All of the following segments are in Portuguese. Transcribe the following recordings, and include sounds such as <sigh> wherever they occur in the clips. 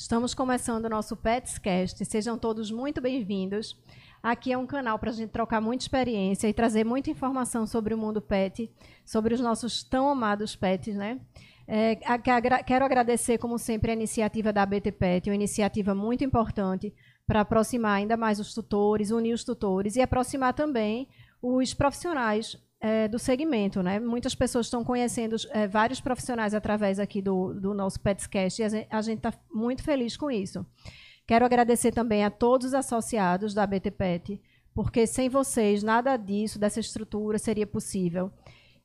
Estamos começando o nosso Petscast. Sejam todos muito bem-vindos. Aqui é um canal para a gente trocar muita experiência e trazer muita informação sobre o mundo pet, sobre os nossos tão amados pets, né? É, quero agradecer, como sempre, a iniciativa da BT Pet, uma iniciativa muito importante para aproximar ainda mais os tutores, unir os tutores e aproximar também os profissionais é, do segmento. Né? Muitas pessoas estão conhecendo é, vários profissionais através aqui do, do nosso Petscast e a gente está muito feliz com isso. Quero agradecer também a todos os associados da BT Pet, porque sem vocês nada disso, dessa estrutura, seria possível.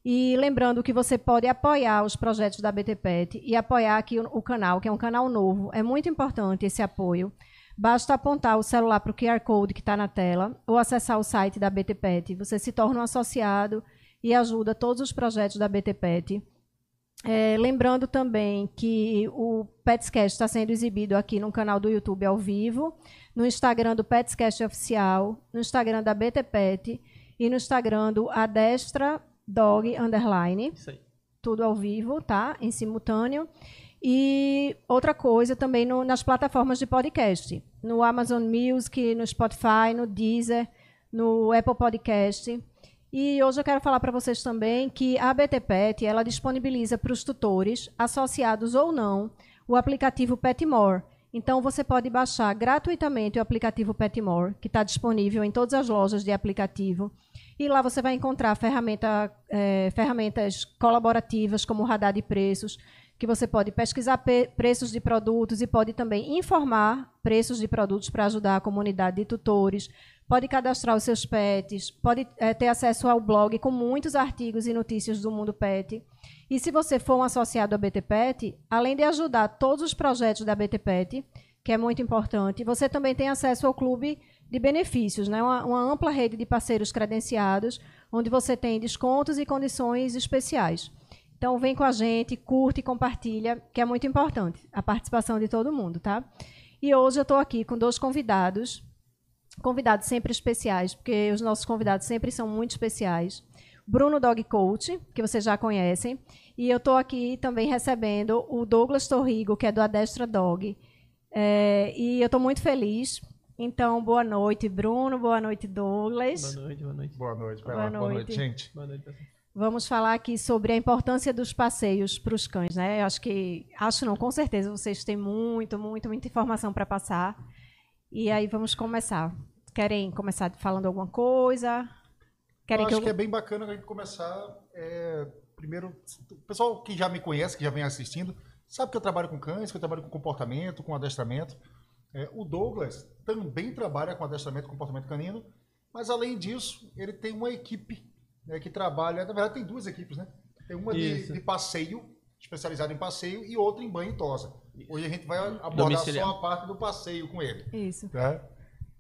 E lembrando que você pode apoiar os projetos da BT Pet e apoiar aqui o, o canal, que é um canal novo. É muito importante esse apoio. Basta apontar o celular para o QR Code que está na tela ou acessar o site da BTPET. Você se torna um associado e ajuda todos os projetos da BTPET. É, lembrando também que o Petscast está sendo exibido aqui no canal do YouTube ao vivo, no Instagram do Petscast Oficial, no Instagram da BTPET e no Instagram do Adestra Dog Underline. Tudo ao vivo, tá? Em simultâneo. E outra coisa também no, nas plataformas de podcast, no Amazon Music, no Spotify, no Deezer, no Apple Podcast. E hoje eu quero falar para vocês também que a BTPet ela disponibiliza para os tutores, associados ou não, o aplicativo Petmore. Então você pode baixar gratuitamente o aplicativo Petmore, que está disponível em todas as lojas de aplicativo. E lá você vai encontrar ferramenta, é, ferramentas colaborativas como o radar de preços, que você pode pesquisar preços de produtos e pode também informar preços de produtos para ajudar a comunidade de tutores, pode cadastrar os seus pets, pode é, ter acesso ao blog com muitos artigos e notícias do mundo pet. E se você for um associado à BT Pet, além de ajudar todos os projetos da BT Pet, que é muito importante, você também tem acesso ao clube de benefícios, né? uma, uma ampla rede de parceiros credenciados, onde você tem descontos e condições especiais. Então, vem com a gente, curte e compartilha, que é muito importante, a participação de todo mundo, tá? E hoje eu estou aqui com dois convidados, convidados sempre especiais, porque os nossos convidados sempre são muito especiais. Bruno Dog Coach, que vocês já conhecem, e eu estou aqui também recebendo o Douglas Torrigo, que é do Adestra Dog. É, e eu estou muito feliz. Então, boa noite, Bruno. Boa noite, Douglas. Boa noite, boa noite. Boa noite, boa noite, boa noite gente. Boa noite, Vamos falar aqui sobre a importância dos passeios para os cães, né? Eu acho que, acho não, com certeza vocês têm muito, muito, muita informação para passar. E aí vamos começar. Querem começar falando alguma coisa? Querem eu acho que, eu... que é bem bacana a gente começar. É, primeiro, o pessoal que já me conhece, que já vem assistindo, sabe que eu trabalho com cães, que eu trabalho com comportamento, com adestramento. É, o Douglas também trabalha com adestramento e comportamento canino, mas além disso, ele tem uma equipe né, que trabalha. Na verdade, tem duas equipes, né? Tem uma de, de, passeio, especializada em passeio, e outra em banho e tosa. Hoje a gente vai abordar só a parte do passeio com ele. Isso. Tá?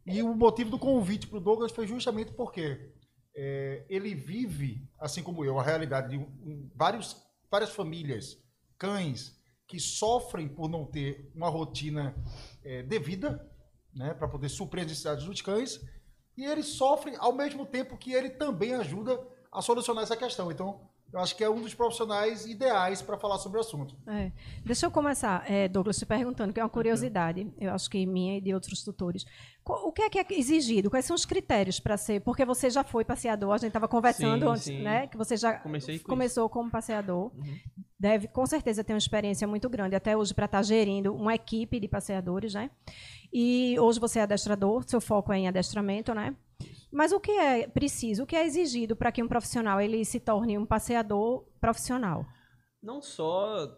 E o motivo do convite para o Douglas foi justamente porque é, ele vive, assim como eu, a realidade de um, vários, várias famílias, cães, que sofrem por não ter uma rotina é, devida, né, para poder suprir as necessidades dos cães, e ele sofre ao mesmo tempo que ele também ajuda a solucionar essa questão. Então, eu acho que é um dos profissionais ideais para falar sobre o assunto. É. Deixa eu começar, é, Douglas, te perguntando, que é uma curiosidade, eu acho que minha e de outros tutores. O que é que é exigido? Quais são os critérios para ser? Porque você já foi passeador, a gente estava conversando sim, antes, sim. né? Que você já Comecei começou como passeador. Uhum. Deve, com certeza, ter uma experiência muito grande até hoje para estar tá gerindo uma equipe de passeadores, né? E hoje você é adestrador, seu foco é em adestramento, né? Mas o que é preciso, o que é exigido para que um profissional ele se torne um passeador profissional? Não só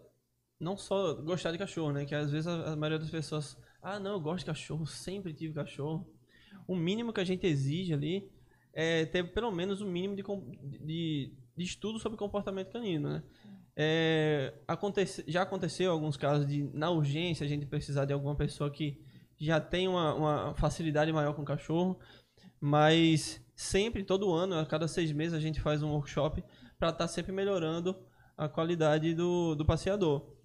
não só gostar de cachorro, né? Que às vezes a, a maioria das pessoas, ah, não, eu gosto de cachorro, sempre tive cachorro. O mínimo que a gente exige ali é ter pelo menos o um mínimo de, de, de, estudo sobre comportamento canino, né? É, acontece, já aconteceu alguns casos de, na urgência, a gente precisar de alguma pessoa que já tem uma, uma facilidade maior com o cachorro. Mas sempre, todo ano, a cada seis meses, a gente faz um workshop para estar tá sempre melhorando a qualidade do, do passeador.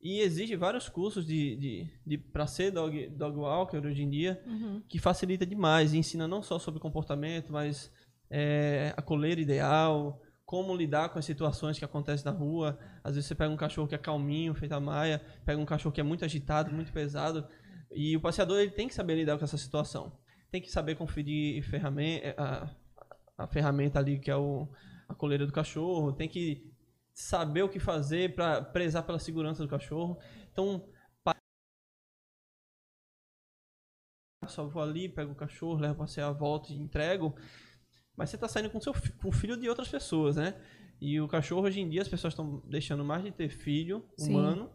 E existe vários cursos de, de, de para ser dog, dog walker hoje em dia, uhum. que facilita demais. E ensina não só sobre comportamento, mas é, a coleira ideal, como lidar com as situações que acontecem na rua. Às vezes você pega um cachorro que é calminho, feito a maia, pega um cachorro que é muito agitado, muito pesado, e o passeador ele tem que saber lidar com essa situação. Tem que saber conferir ferramenta, a, a ferramenta ali que é o, a coleira do cachorro, tem que saber o que fazer para prezar pela segurança do cachorro. Então, só vou ali, pego o cachorro, levo para passear, volto e entrego. Mas você está saindo com, seu, com o filho de outras pessoas, né? E o cachorro, hoje em dia, as pessoas estão deixando mais de ter filho humano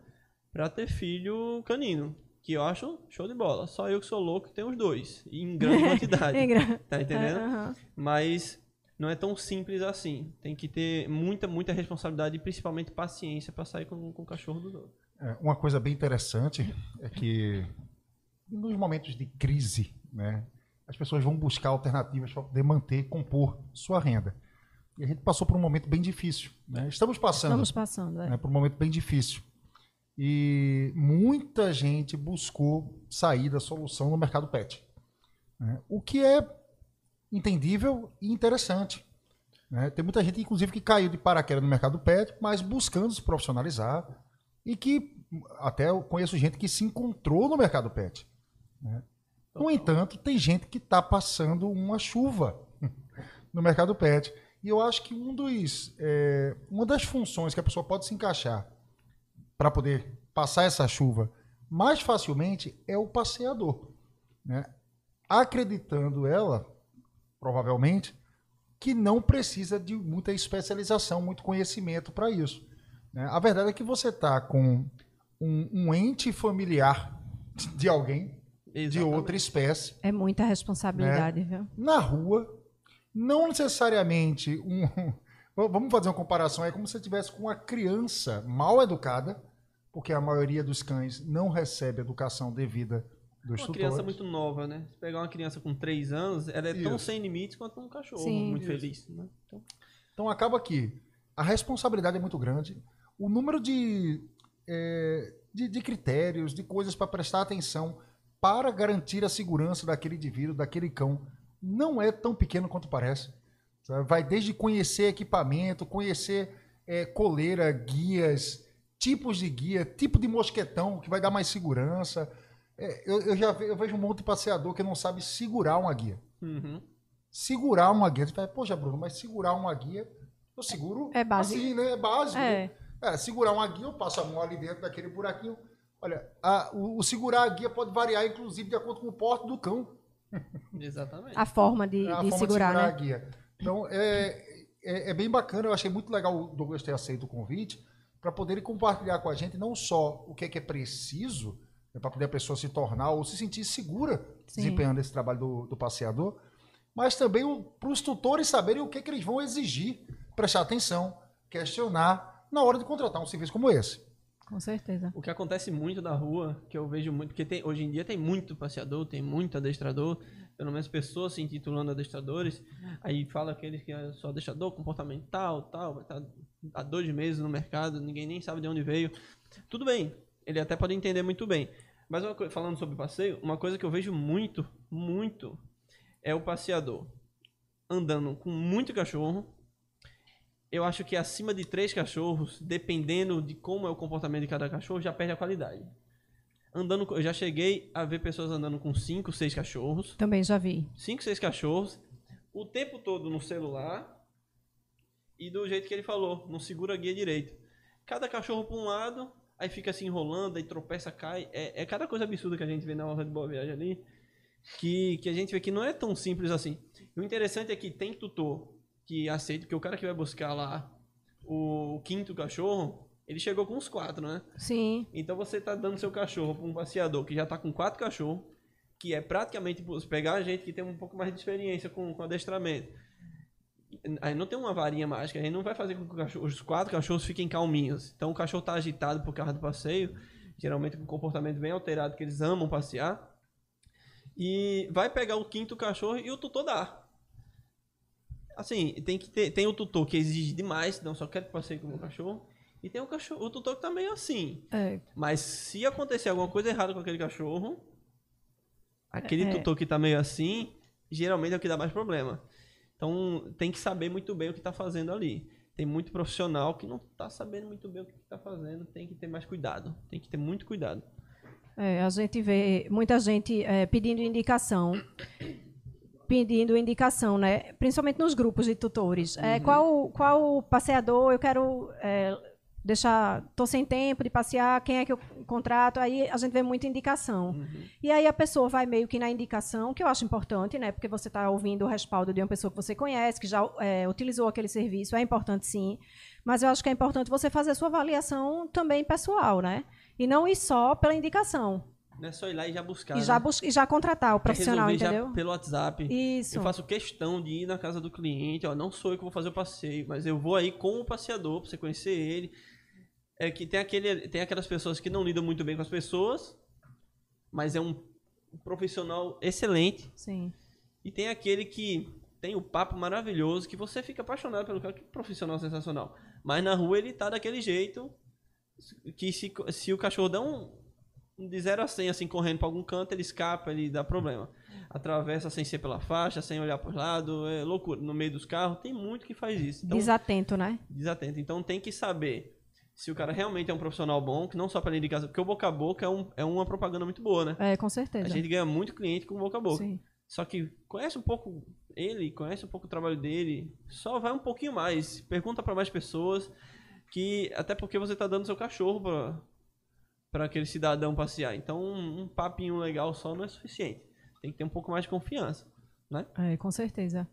para ter filho canino. Que eu acho show de bola. Só eu que sou louco tenho os dois. em grande <laughs> quantidade. tá entendendo? Uhum. Mas não é tão simples assim. Tem que ter muita, muita responsabilidade e principalmente paciência para sair com, com o cachorro dos outros. É, uma coisa bem interessante é que nos momentos de crise, né, as pessoas vão buscar alternativas para poder manter, compor sua renda. E a gente passou por um momento bem difícil. Né? Estamos passando. Estamos passando, é. né, por um momento bem difícil. E muita gente buscou saída, solução no mercado pet. Né? O que é entendível e interessante. Né? Tem muita gente, inclusive, que caiu de paraquedas no mercado pet, mas buscando se profissionalizar e que até eu conheço gente que se encontrou no mercado pet. Né? No entanto, tem gente que está passando uma chuva <laughs> no mercado pet. E eu acho que um dos, é, uma das funções que a pessoa pode se encaixar para poder passar essa chuva mais facilmente é o passeador. Né? Acreditando ela provavelmente, que não precisa de muita especialização, muito conhecimento para isso. Né? A verdade é que você está com um, um, ente familiar de alguém, Exatamente. de outra espécie. É muita responsabilidade, né? viu? Na rua, não necessariamente um. Vamos fazer uma comparação, é como se você tivesse com uma criança mal educada, porque a maioria dos cães não recebe educação devida dos uma criança muito nova, né? Se pegar uma criança com 3 anos, ela é Isso. tão sem limites quanto um cachorro, Sim. muito Isso. feliz. Né? Então... então acaba que a responsabilidade é muito grande, o número de, é, de, de critérios, de coisas para prestar atenção para garantir a segurança daquele indivíduo, daquele cão, não é tão pequeno quanto parece. Vai desde conhecer equipamento, conhecer é, coleira, guias, tipos de guia, tipo de mosquetão que vai dar mais segurança é, eu, eu, já ve, eu vejo um monte de passeador que não sabe segurar uma guia. Uhum. Segurar uma guia. Você fala, poxa, Bruno, mas segurar uma guia, eu seguro é básico. assim, né? É básico. É. é. segurar uma guia, eu passo a mão ali dentro daquele buraquinho. Olha, a, o, o, segurar a guia pode variar, inclusive, de acordo com o porte do cão. Exatamente. A forma de, a de forma segurar, de segurar né? a guia. Então, é, é, é, bem bacana. Eu achei muito legal o Douglas ter aceito o convite para poder compartilhar com a gente não só o que é, que é preciso, é para poder a pessoa se tornar ou se sentir segura Sim. desempenhando esse trabalho do, do passeador, mas também para os tutores saberem o que, que eles vão exigir, prestar atenção, questionar na hora de contratar um serviço como esse. Com certeza. O que acontece muito na rua, que eu vejo muito, porque tem, hoje em dia tem muito passeador, tem muito adestrador, pelo menos pessoas se intitulando adestradores, aí fala aqueles que é só adestrador comportamental, tal, estar há dois meses no mercado, ninguém nem sabe de onde veio. Tudo bem, ele até pode entender muito bem. Mas coisa, falando sobre passeio, uma coisa que eu vejo muito, muito, é o passeador andando com muito cachorro. Eu acho que acima de três cachorros, dependendo de como é o comportamento de cada cachorro, já perde a qualidade. Andando, eu já cheguei a ver pessoas andando com cinco, seis cachorros. Também já vi. Cinco, seis cachorros, o tempo todo no celular e do jeito que ele falou, não segura a guia direito. Cada cachorro para um lado, aí fica se enrolando, aí tropeça, cai. É, é cada coisa absurda que a gente vê na hora de boa viagem ali, que, que a gente vê que não é tão simples assim. E o interessante é que tem tutor que aceita, que o cara que vai buscar lá o quinto cachorro, ele chegou com uns quatro, né? Sim. Então você tá dando seu cachorro para um passeador que já tá com quatro cachorros, que é praticamente pegar a gente que tem um pouco mais de experiência com, com adestramento Aí não tem uma varinha mágica, a gente não vai fazer com que cachorro, os quatro cachorros fiquem calminhos. Então o cachorro está agitado por causa do passeio, geralmente com um comportamento bem alterado, que eles amam passear. E vai pegar o quinto cachorro e o tutor dá. Assim, tem que ter, tem o tutor que exige demais, não só quer que passeie com o meu cachorro. E tem o, cachorro, o tutor que tá meio assim. É. Mas se acontecer alguma coisa errada com aquele cachorro, aquele é. tutor que tá meio assim, geralmente é o que dá mais problema. Então tem que saber muito bem o que está fazendo ali. tem muito profissional que não está sabendo muito bem o que está fazendo, tem que ter mais cuidado, tem que ter muito cuidado. É, a gente vê muita gente é, pedindo indicação, pedindo indicação, né? Principalmente nos grupos de tutores. É, uhum. qual, qual passeador eu quero é, deixar, tô sem tempo de passear, quem é que eu contrato? Aí a gente vê muita indicação. Uhum. E aí a pessoa vai meio que na indicação, que eu acho importante, né? Porque você está ouvindo o respaldo de uma pessoa que você conhece, que já é, utilizou aquele serviço, é importante sim. Mas eu acho que é importante você fazer a sua avaliação também pessoal, né? E não ir só pela indicação. Não é só ir lá e já buscar. E já, né? bus e já contratar o profissional, entendeu? Já pelo WhatsApp. Isso. Eu faço questão de ir na casa do cliente, ó, não sou eu que vou fazer o passeio, mas eu vou aí com o passeador para você conhecer ele é que tem, aquele, tem aquelas pessoas que não lidam muito bem com as pessoas, mas é um profissional excelente. Sim. E tem aquele que tem o papo maravilhoso, que você fica apaixonado pelo cara, que profissional sensacional. Mas na rua ele tá daquele jeito que se, se o cachorro dá um, de 0 a 100 assim correndo para algum canto, ele escapa, ele dá problema. Atravessa sem ser pela faixa, sem olhar para os lados, é loucura. No meio dos carros, tem muito que faz isso. Então, desatento, né? Desatento. Então tem que saber se o cara realmente é um profissional bom, que não só pela indicação, porque o boca a boca é, um, é uma propaganda muito boa, né? É, com certeza. A gente ganha muito cliente com boca a boca. Sim. Só que conhece um pouco ele, conhece um pouco o trabalho dele, só vai um pouquinho mais, pergunta para mais pessoas, que até porque você tá dando seu cachorro para para aquele cidadão passear. Então, um, um papinho legal só não é suficiente. Tem que ter um pouco mais de confiança, né? É, com certeza.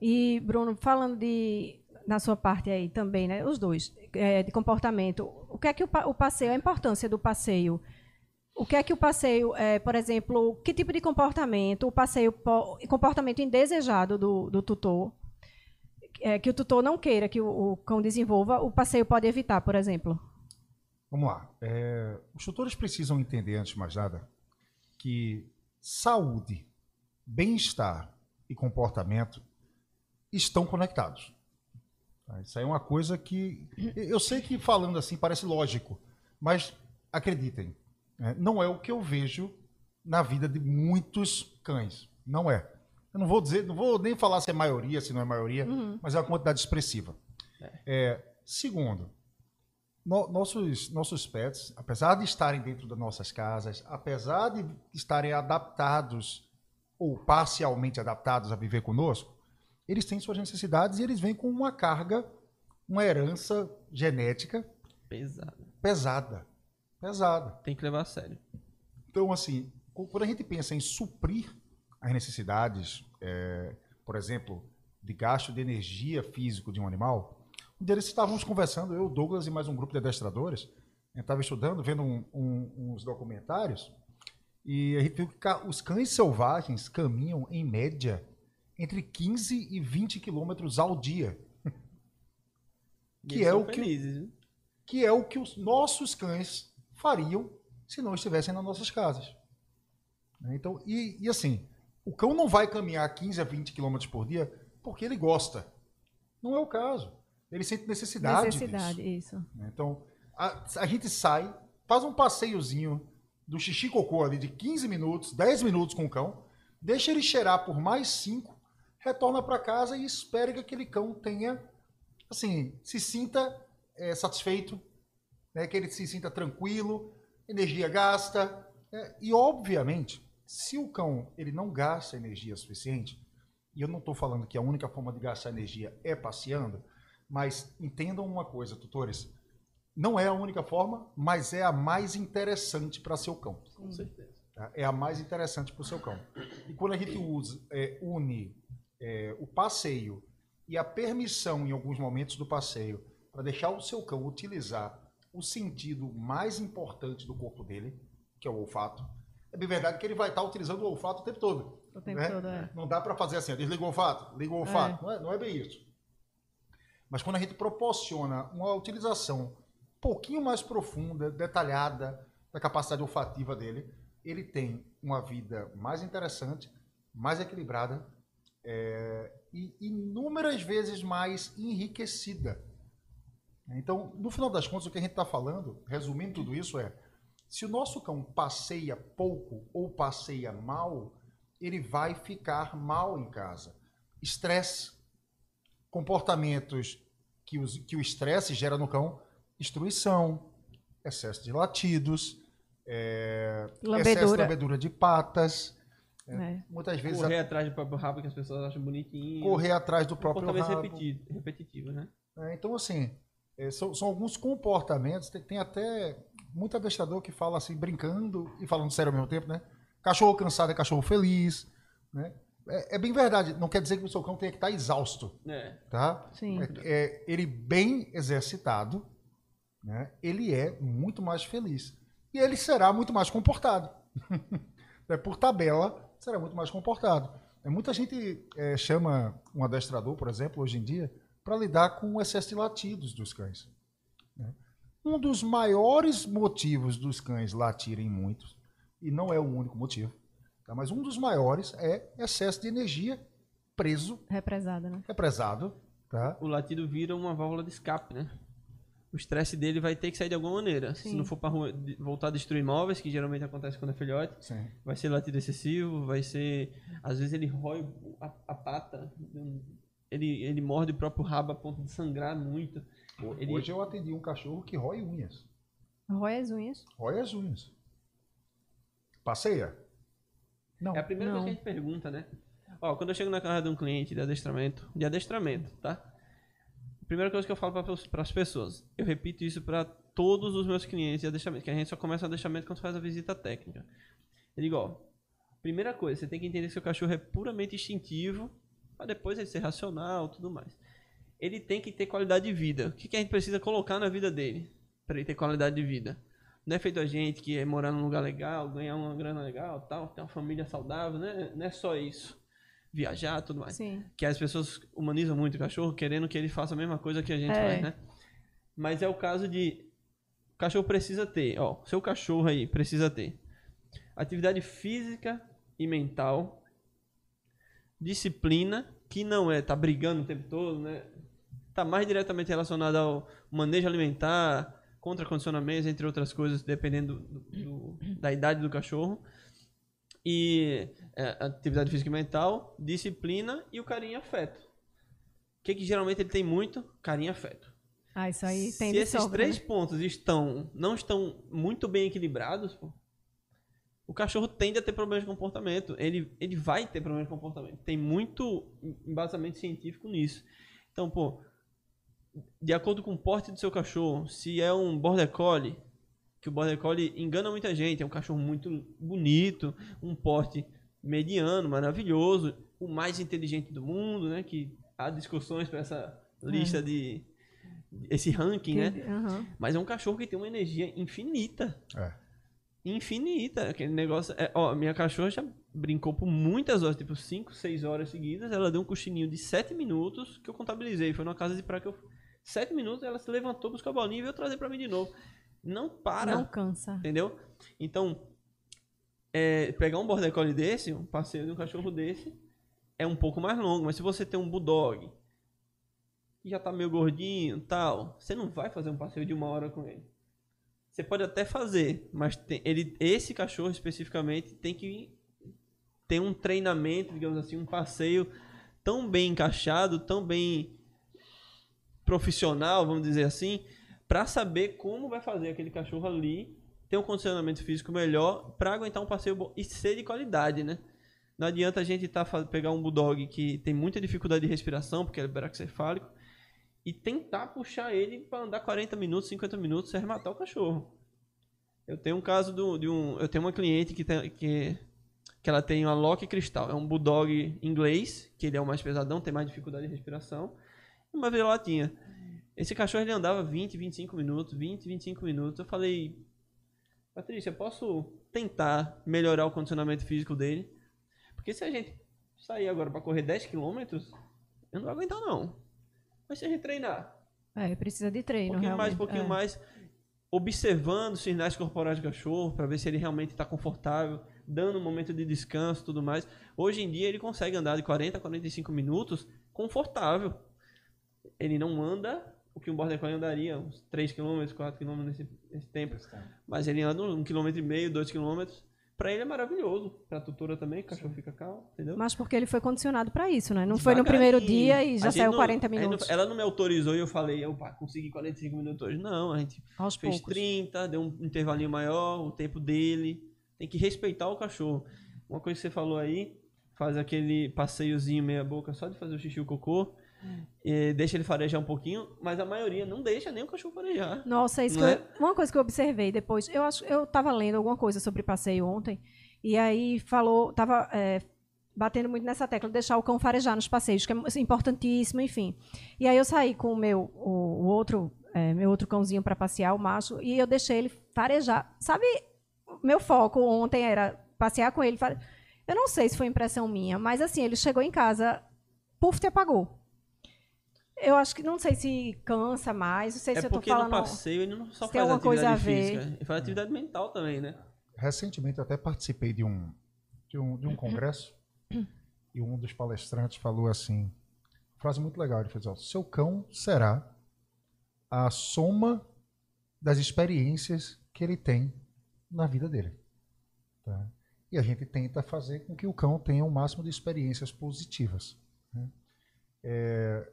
E Bruno, falando de na sua parte aí também, né? Os dois, é, de comportamento. O que é que o, o, passeio, a importância do passeio? O que é que o passeio, é, por exemplo, que tipo de comportamento, o passeio, comportamento indesejado do, do tutor, é, que o tutor não queira que o, o, cão desenvolva, o passeio pode evitar, por exemplo? Vamos lá. É, os tutores precisam entender, antes de mais nada, que saúde, bem-estar e comportamento estão conectados. Tá? Isso aí é uma coisa que. Eu sei que falando assim parece lógico, mas acreditem, né, não é o que eu vejo na vida de muitos cães. Não é. Eu não vou dizer, não vou nem falar se é maioria, se não é maioria, uhum. mas é uma quantidade expressiva. É. É, segundo, no, nossos, nossos pets, apesar de estarem dentro das nossas casas, apesar de estarem adaptados ou parcialmente adaptados a viver conosco, eles têm suas necessidades e eles vêm com uma carga, uma herança genética pesada. Pesada. Pesada. Tem que levar a sério. Então, assim, quando a gente pensa em suprir as necessidades, é, por exemplo, de gasto de energia físico de um animal, um dia estávamos conversando, eu, Douglas e mais um grupo de adestradores, a gente estava estudando, vendo um, um, uns documentários, e a gente viu que os cães selvagens caminham, em média, entre 15 e 20 quilômetros ao dia. <laughs> que é o que, que é o que os nossos cães fariam se não estivessem nas nossas casas. Né? Então, e, e assim, o cão não vai caminhar 15 a 20 quilômetros por dia porque ele gosta. Não é o caso. Ele sente necessidade. Necessidade, disso. isso. Né? Então, a, a, gente sai, faz um passeiozinho do xixi cocô ali de 15 minutos, 10 minutos com o cão, deixa ele cheirar por mais 5, retorna para casa e espera que aquele cão tenha, assim, se sinta é, satisfeito, né, que ele se sinta tranquilo, energia gasta. Né, e, obviamente, se o cão ele não gasta energia suficiente, e eu não estou falando que a única forma de gastar energia é passeando, mas entendam uma coisa, tutores, não é a única forma, mas é a mais interessante para seu cão. Com certeza. Tá? É a mais interessante para o seu cão. E quando a gente usa, é, une é, o passeio e a permissão em alguns momentos do passeio para deixar o seu cão utilizar o sentido mais importante do corpo dele, que é o olfato. É bem verdade que ele vai estar utilizando o olfato o tempo todo. O tempo né? todo, é. Não dá para fazer assim, desliga o olfato, liga o olfato. É. Não, é, não é bem isso. Mas quando a gente proporciona uma utilização um pouquinho mais profunda, detalhada da capacidade olfativa dele, ele tem uma vida mais interessante, mais equilibrada é, e inúmeras vezes mais enriquecida. Então, no final das contas, o que a gente está falando, resumindo tudo isso, é: se o nosso cão passeia pouco ou passeia mal, ele vai ficar mal em casa. Estresse, comportamentos que, os, que o estresse gera no cão destruição, excesso de latidos, é, excesso de lambedura de patas. É, é. Muitas vezes. Correr a... atrás do próprio rabo que as pessoas acham bonitinho. Correr atrás do próprio rabo. repetido, repetitivo, né? É, então, assim, é, são, são, alguns comportamentos. Tem, tem, até muito adestrador que fala assim, brincando e falando sério ao mesmo tempo, né? Cachorro cansado é cachorro feliz, né? É, é, bem verdade. Não quer dizer que o seu cão tenha que estar exausto. É. Tá? Sim. É, é, ele bem exercitado, né? ele é muito mais feliz. E ele será muito mais comportado. <laughs> é, por tabela, será muito mais comportado. É, muita gente é, chama um adestrador, por exemplo, hoje em dia, para lidar com o excesso de latidos dos cães. Né? Um dos maiores motivos dos cães latirem muito, e não é o único motivo, Tá? Mas um dos maiores é excesso de energia preso. Represado, né? Represado. Tá? O latido vira uma válvula de escape, né? O estresse dele vai ter que sair de alguma maneira. Sim. Se não for para voltar a destruir imóveis, que geralmente acontece quando é filhote, Sim. vai ser latido excessivo, vai ser. Às vezes ele rói a, a pata, ele, ele morde o próprio rabo a ponto de sangrar muito. Ele... Hoje eu atendi um cachorro que rói unhas. Rói as unhas? Rói as unhas. Passeia. Não. É a primeira não. coisa que a gente pergunta, né? Ó, quando eu chego na casa de um cliente de adestramento, de adestramento, tá? A primeira coisa que eu falo para as pessoas, eu repito isso para todos os meus clientes de adestramento, que a gente só começa o adestramento quando faz a visita técnica. Eu digo, ó, primeira coisa, você tem que entender que seu cachorro é puramente instintivo, para depois ele ser racional, tudo mais. Ele tem que ter qualidade de vida. O que, que a gente precisa colocar na vida dele para ele ter qualidade de vida? Não é feito a gente que é morar num lugar legal, ganhar uma grana legal, tal, ter uma família saudável, né? Não é só isso. Viajar, tudo mais. Sim. Que as pessoas humanizam muito o cachorro, querendo que ele faça a mesma coisa que a gente é. faz, né? Mas é o caso de o cachorro precisa ter, ó, seu cachorro aí precisa ter atividade física e mental, disciplina, que não é tá brigando o tempo todo, né? Tá mais diretamente relacionado ao manejo alimentar, contra-condicionamentos, entre outras coisas, dependendo do, do, da idade do cachorro. E é, atividade física e mental, disciplina e o carinho e afeto. O que, que geralmente ele tem muito? Carinho e afeto. Ah, isso aí tem Se esses sobra, três né? pontos estão, não estão muito bem equilibrados, pô, o cachorro tende a ter problemas de comportamento. Ele, ele vai ter problemas de comportamento. Tem muito embasamento científico nisso. Então, pô, de acordo com o porte do seu cachorro, se é um border collie, que o border collie engana muita gente, é um cachorro muito bonito, um porte mediano, maravilhoso, o mais inteligente do mundo, né? Que há discussões para essa lista é. de esse ranking, que, né? Uhum. Mas é um cachorro que tem uma energia infinita. É. Infinita. Aquele negócio. É, ó, minha cachorra já brincou por muitas horas, tipo 5, 6 horas seguidas. Ela deu um cochilinho de 7 minutos que eu contabilizei. Foi numa casa de praia que eu Sete minutos ela se levantou, buscou a bolinha e veio trazer para mim de novo. Não para. Não cansa. Entendeu? Então, é, pegar um border collie desse, um passeio de um cachorro desse, é um pouco mais longo. Mas se você tem um bulldog que já tá meio gordinho tal, você não vai fazer um passeio de uma hora com ele. Você pode até fazer, mas tem, ele, esse cachorro especificamente tem que ter um treinamento, digamos assim, um passeio tão bem encaixado, tão bem profissional, vamos dizer assim, para saber como vai fazer aquele cachorro ali ter um condicionamento físico melhor para aguentar um passeio bom e ser de qualidade, né? Não adianta a gente tá, pegar um bulldog que tem muita dificuldade de respiração, porque é braxcefálico, e tentar puxar ele para andar 40 minutos, 50 minutos sem matar o cachorro. Eu tenho um caso do, de um. Eu tenho uma cliente que, tem, que, que ela tem uma Loki Cristal. É um bulldog inglês, que ele é o mais pesadão, tem mais dificuldade de respiração uma vira-latinha. Esse cachorro ele andava 20, 25 minutos, 20, 25 minutos. Eu falei, Patrícia, posso tentar melhorar o condicionamento físico dele? Porque se a gente sair agora para correr 10 km, eu não vou aguentar não. Mas se a gente treinar. É, precisa de treino, Um pouquinho realmente. mais, um pouquinho é. mais. Observando os sinais corporais do cachorro, para ver se ele realmente está confortável, dando um momento de descanso tudo mais. Hoje em dia ele consegue andar de 40 a 45 minutos confortável ele não anda o que um border collie andaria, uns 3 km, 4 km nesse, nesse tempo. Mas ele anda um km e meio, 2 km Pra ele é maravilhoso. Pra tutora também, o cachorro fica calmo, entendeu? Mas porque ele foi condicionado para isso, né? Não foi no primeiro dia e já saiu não, 40 minutos. Ela não me autorizou e eu falei, opa, consegui 45 minutos hoje. Não, a gente Aos fez poucos. 30, deu um intervalinho maior, o tempo dele. Tem que respeitar o cachorro. Uma coisa que você falou aí, faz aquele passeiozinho meia boca só de fazer o xixi e o cocô. E deixa ele farejar um pouquinho, mas a maioria não deixa nem o cachorro farejar. Nossa, isso que Não eu- é? uma coisa que eu observei depois, eu acho, eu tava lendo alguma coisa sobre passeio ontem e aí falou, tava é, batendo muito nessa tecla, deixar o cão farejar nos passeios, que é importantíssimo, enfim. E aí eu saí com o meu, o, o outro, é, meu outro cãozinho para passear, o macho, e eu deixei ele farejar. Sabe, meu foco ontem era passear com ele. fare- Eu não sei se foi impressão minha, mas assim, ele chegou em casa, puf, te apagou. Eu acho que não sei se cansa mais, não sei É se eu tô porque falando. no passeio ele não só se tem faz alguma coisa a ver. física, ele faz atividade mental também, né? Recentemente eu até participei de um, de um, de um congresso <coughs> e um dos palestrantes falou assim, frase muito legal, ele fez, ó, seu cão será a soma das experiências que ele tem na vida dele. tá? E a gente tenta fazer com que o cão tenha o máximo de experiências positivas. né? É,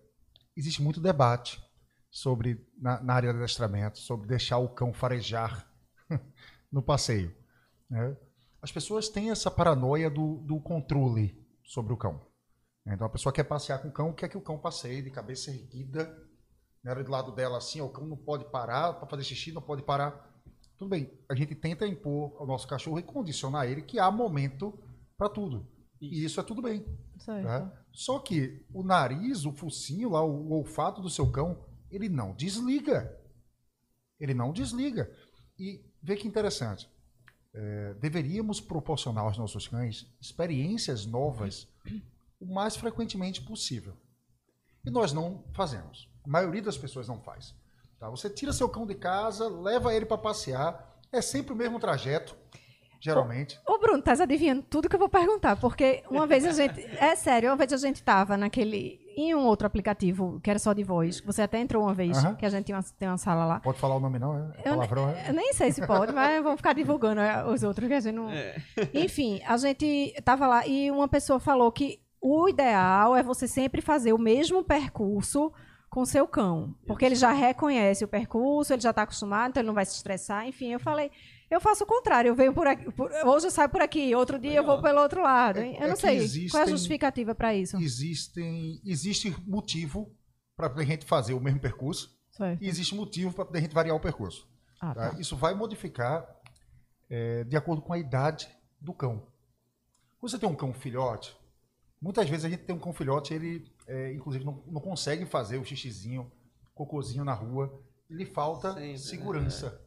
existe muito debate sobre na, na área de adestramento, sobre deixar o cão farejar <laughs> no passeio. né? As pessoas têm essa paranoia do, do controle sobre o cão. né? Então a pessoa quer passear com o cão, quer que o cão passeie de cabeça erguida, né, do lado dela assim, ó, o cão não pode parar para fazer xixi, não pode parar. Tudo bem, a gente tenta impor ao nosso cachorro e condicionar ele que há momento para tudo. E isso é tudo bem. Tá? Só que o nariz, o focinho lá, o olfato do seu cão, ele não desliga. Ele não desliga. E vê que interessante. É, deveríamos proporcionar aos nossos cães experiências novas o mais frequentemente possível. E nós não fazemos. A maioria das pessoas não faz. Tá? Você tira seu cão de casa, leva ele para passear, é sempre o mesmo trajeto, geralmente. Ô, Bruno, tá adivinhando tudo que eu vou perguntar, porque uma vez a <laughs> gente. É sério, uma vez a gente tava naquele. Em um outro aplicativo que era só de voz. Você até entrou uma vez, Aham. que a gente tinha uma, tem uma sala lá. Pode falar o nome não, é Eu, palavrão. é? eu nem sei se pode, mas vamos ficar divulgando é, os outros que a gente não. É. <laughs> Enfim, a gente tava lá e uma pessoa falou que o ideal é você sempre fazer o mesmo percurso com seu cão, porque ele já reconhece o percurso, ele já está acostumado, então ele não vai se estressar. Enfim, eu falei, eu faço o contrário, eu venho por aqui, por- hoje eu saio por aqui, outro dia eu vou pelo outro lado. É- eu é não que sei qual é a existem- justificativa para isso. existem existe motivo para a gente fazer o mesmo percurso Certo. e existe motivo para a gente variar o percurso. Ah, tá? tá. Isso vai modificar é, de acordo com a idade do cão. Quando você tem um cão filhote, muitas vezes a gente tem um cão filhote, ele é, inclusive não, não consegue fazer o xixizinho, cocôzinho na rua, lhe falta Sempre, né?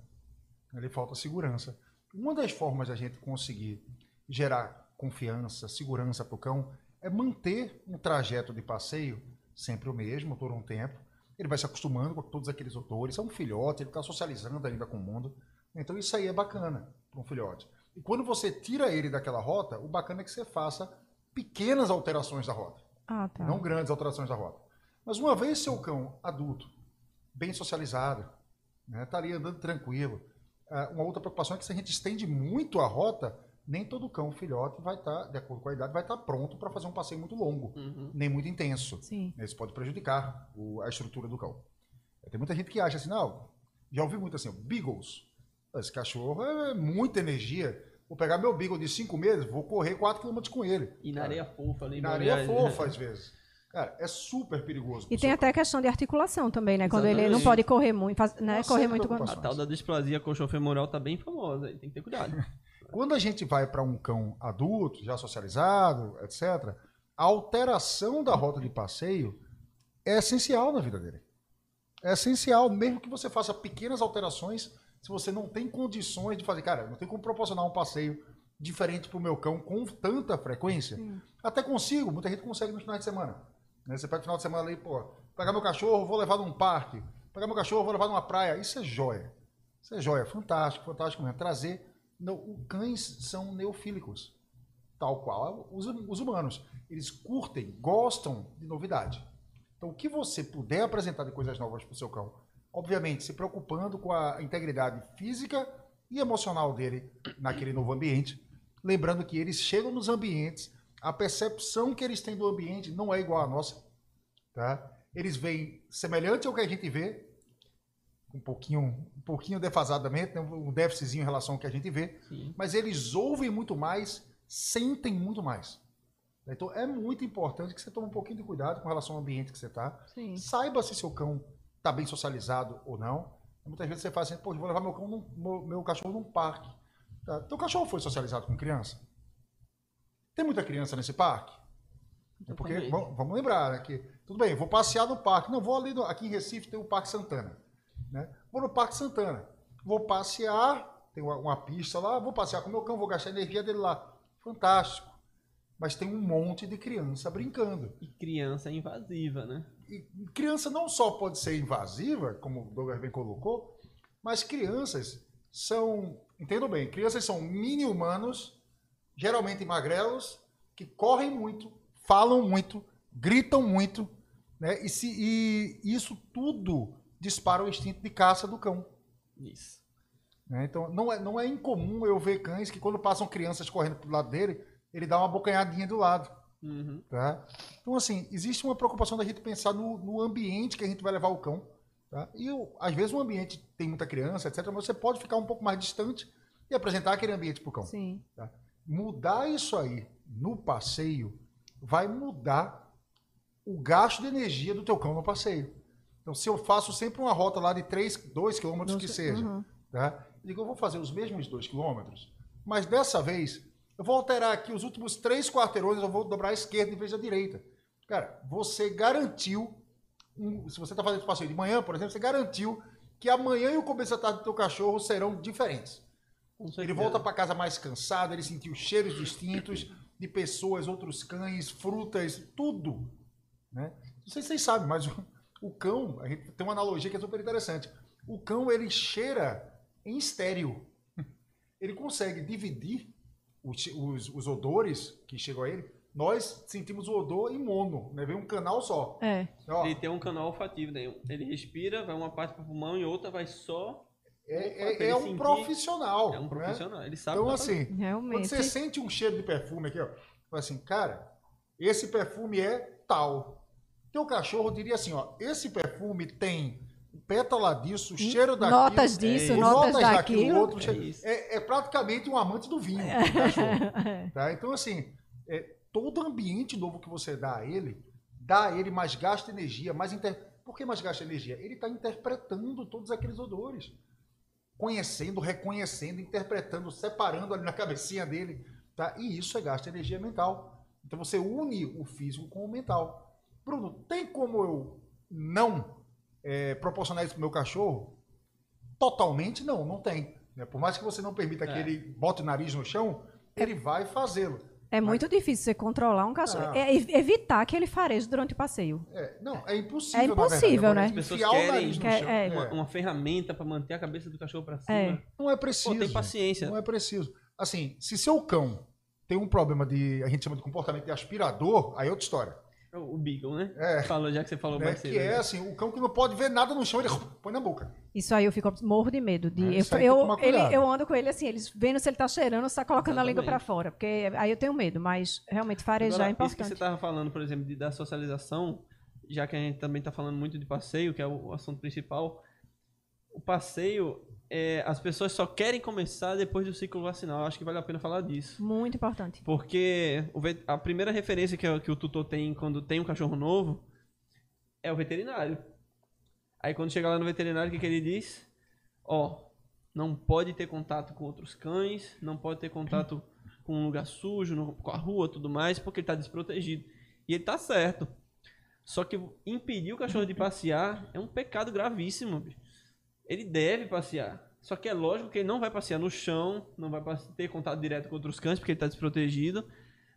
Lhe falta segurança. Uma das formas da gente conseguir gerar confiança, segurança para o cão é manter um trajeto de passeio sempre o mesmo por um tempo. Ele vai se acostumando com todos aqueles odores. É um filhote, ele está socializando ainda com o mundo. Então isso aí é bacana para um filhote. E quando você tira ele daquela rota, o bacana é que você faça pequenas alterações da rota, Ah, tá. não grandes alterações da rota. Mas uma vez seu cão adulto, bem socializado, né, tá ali andando tranquilo. Ah, uma outra preocupação é que se a gente estende muito a rota, nem todo cão filhote vai estar, de acordo com a idade, vai estar pronto para fazer um passeio muito longo, Uhum. nem muito intenso. Sim. Isso pode prejudicar o- a estrutura do cão. Tem muita gente que acha assim, não, já ouvi muito assim, Beagles. Esse cachorro é muita energia. Vou pegar meu Beagle de 5 meses, vou correr 4 km com ele. E na Cara, areia fofa ali. e na areia fofa, às vezes. Cara, é super perigoso. E tem até a questão de articulação também, né? Quando ele não Exatamente. pode correr muito, faz- né? Correr série muito. A tal da displasia coxofemoral tá bem famosa, aí tem que ter cuidado. <laughs> Quando a gente vai para um cão adulto, já socializado, etc., a alteração da rota de passeio é essencial na vida dele. É essencial, mesmo que você faça pequenas alterações, se você não tem condições de fazer, cara, não tem como proporcionar um passeio diferente para o meu cão com tanta frequência. Até consigo, muita gente consegue nos finais de semana. Né? Você pega o final de semana ali, pô, pegar meu cachorro, vou levar num parque, pegar meu cachorro, vou levar numa praia. Isso é joia. Isso é joia, fantástico, fantástico mesmo. Trazer. Não, cães são neofílicos, tal qual os, os humanos. Eles curtem, gostam de novidade. Então, o que você puder apresentar de coisas novas para o seu cão, obviamente se preocupando com a integridade física e emocional dele naquele novo ambiente, lembrando que eles chegam nos ambientes, a percepção que eles têm do ambiente não é igual à nossa. Tá? Eles veem semelhante ao que a gente vê, um pouquinho, um pouquinho defasadamente, né? um déficitzinho em relação ao que a gente vê, Sim. mas eles ouvem muito mais, sentem muito mais. Então é muito importante que você tome um pouquinho de cuidado com relação ao ambiente que você está. Saiba se seu cão está bem socializado ou não. Muitas vezes você fala assim, pô, vou levar meu, cão num, meu, meu cachorro num parque. Tá? Teu cachorro foi socializado com criança? Tem muita criança nesse parque? É porque, vamos, vamos lembrar, né, que tudo bem, vou passear no parque. Não, vou ali, no, aqui em Recife tem o Parque Santana. Né? Vou no Parque Santana. Vou passear, tem uma, uma pista lá, vou passear com o meu cão, vou gastar a energia dele lá. Fantástico mas tem um monte de criança brincando. E criança invasiva, né? E criança não só pode ser invasiva, como o Douglas bem colocou, mas crianças são, entendo bem, crianças são mini-humanos, geralmente magrelos, que correm muito, falam muito, gritam muito, né? E, se, e isso tudo dispara o instinto de caça do cão. Isso. Né? Então, não é, não é incomum eu ver cães que, quando passam crianças correndo pro lado dele, ele dá uma bocanhadinha do lado. Uhum. Tá? Então, assim, existe uma preocupação da gente pensar no, no ambiente que a gente vai levar o cão. Tá? E às vezes o ambiente tem muita criança, etc., mas você pode ficar um pouco mais distante e apresentar aquele ambiente para o cão. Sim. Tá? Mudar isso aí no passeio vai mudar o gasto de energia do teu cão no passeio. Então, se eu faço sempre uma rota lá de 3, 2 quilômetros que seja, uhum. tá? digo, eu vou fazer os mesmos 2 quilômetros, mas dessa vez eu vou alterar aqui os últimos três quarteirões, eu vou dobrar a esquerda em vez da direita. Cara, você garantiu, um, se você está fazendo esse passeio de manhã, por exemplo, você garantiu que amanhã e o começo da tarde do teu cachorro serão diferentes. Ele volta para casa mais cansado, ele sentiu cheiros distintos de pessoas, outros cães, frutas, tudo. Né? Não sei se vocês sabem, mas o, o cão, a gente tem uma analogia que é super interessante. O cão, ele cheira em estéreo. <laughs> Ele consegue dividir os, os, os, odores que chegam a ele, nós sentimos o odor em mono, né? Vem um canal só. É. Ó, ele tem um canal olfativo, né? Ele respira, vai uma parte para o pulmão e outra vai só. É, é, é um sentir. profissional. É um né? profissional, né? ele sabe. Então, assim, Realmente. quando você sente um cheiro de perfume aqui, ó, assim, cara, esse perfume é tal. Teu cachorro diria assim, ó, esse perfume tem pétala disso, o cheiro daquilo. Notas disso, é notas, notas daquilo. daquilo outro, é, é, é, praticamente um amante do vinho, é. cachorro. <laughs> Tá? Então, assim, é, todo ambiente novo que você dá a ele, dá a ele mais gasta energia, mais inter... Por que mais gasta energia? Ele está interpretando todos aqueles odores. Conhecendo, reconhecendo, interpretando, separando ali na cabecinha dele. Tá? E isso é gasta energia mental. Então você une o físico com o mental. Bruno, tem como eu não é, proporcionar isso pro meu cachorro? Totalmente não, não tem. Né? Por mais que você não permita é. que ele bote o nariz no chão, ele vai fazê-lo. É muito Mas... difícil você controlar um cachorro. É evitar que ele fareje durante o passeio. É, não, é impossível. É impossível, né? As pessoas querem é, uma, uma, ferramenta para manter a cabeça do cachorro para cima. É. Não é preciso. Pô, tem paciência. Não é preciso. Assim, se seu cão tem um problema de, a gente chama de comportamento de aspirador, aí é outra história. O Beagle, né? É. Falou, já que você falou é, mais cedo. Que é assim, o cão que não pode ver nada no chão, ele <laughs> põe na boca. Isso aí eu fico morro de medo. De, é, eu, eu, ele, eu ando com ele assim, eles vendo se ele tá cheirando ou se tá colocando Exatamente. a língua para fora. Porque aí eu tenho medo, mas realmente farejar Agora, é importante. Isso que você tava falando, por exemplo, de, da socialização, já que a gente também tá falando muito de passeio, que é o, o assunto principal. O passeio é, as pessoas só querem começar depois do ciclo vacinal. Acho que vale a pena falar disso. Muito importante. Porque a primeira referência que, que o tutor tem quando tem um cachorro novo é o veterinário. Aí quando chega lá no veterinário, o que, que ele diz? Ó, não pode ter contato com outros cães, não pode ter contato com um lugar sujo, com a rua tudo mais, porque ele está desprotegido. E ele está certo. Só que impedir o cachorro de <laughs> passear é um pecado gravíssimo, bicho ele deve passear. Só que é lógico que ele não vai passear no chão, não vai ter contato direto com outros cães, porque ele está desprotegido.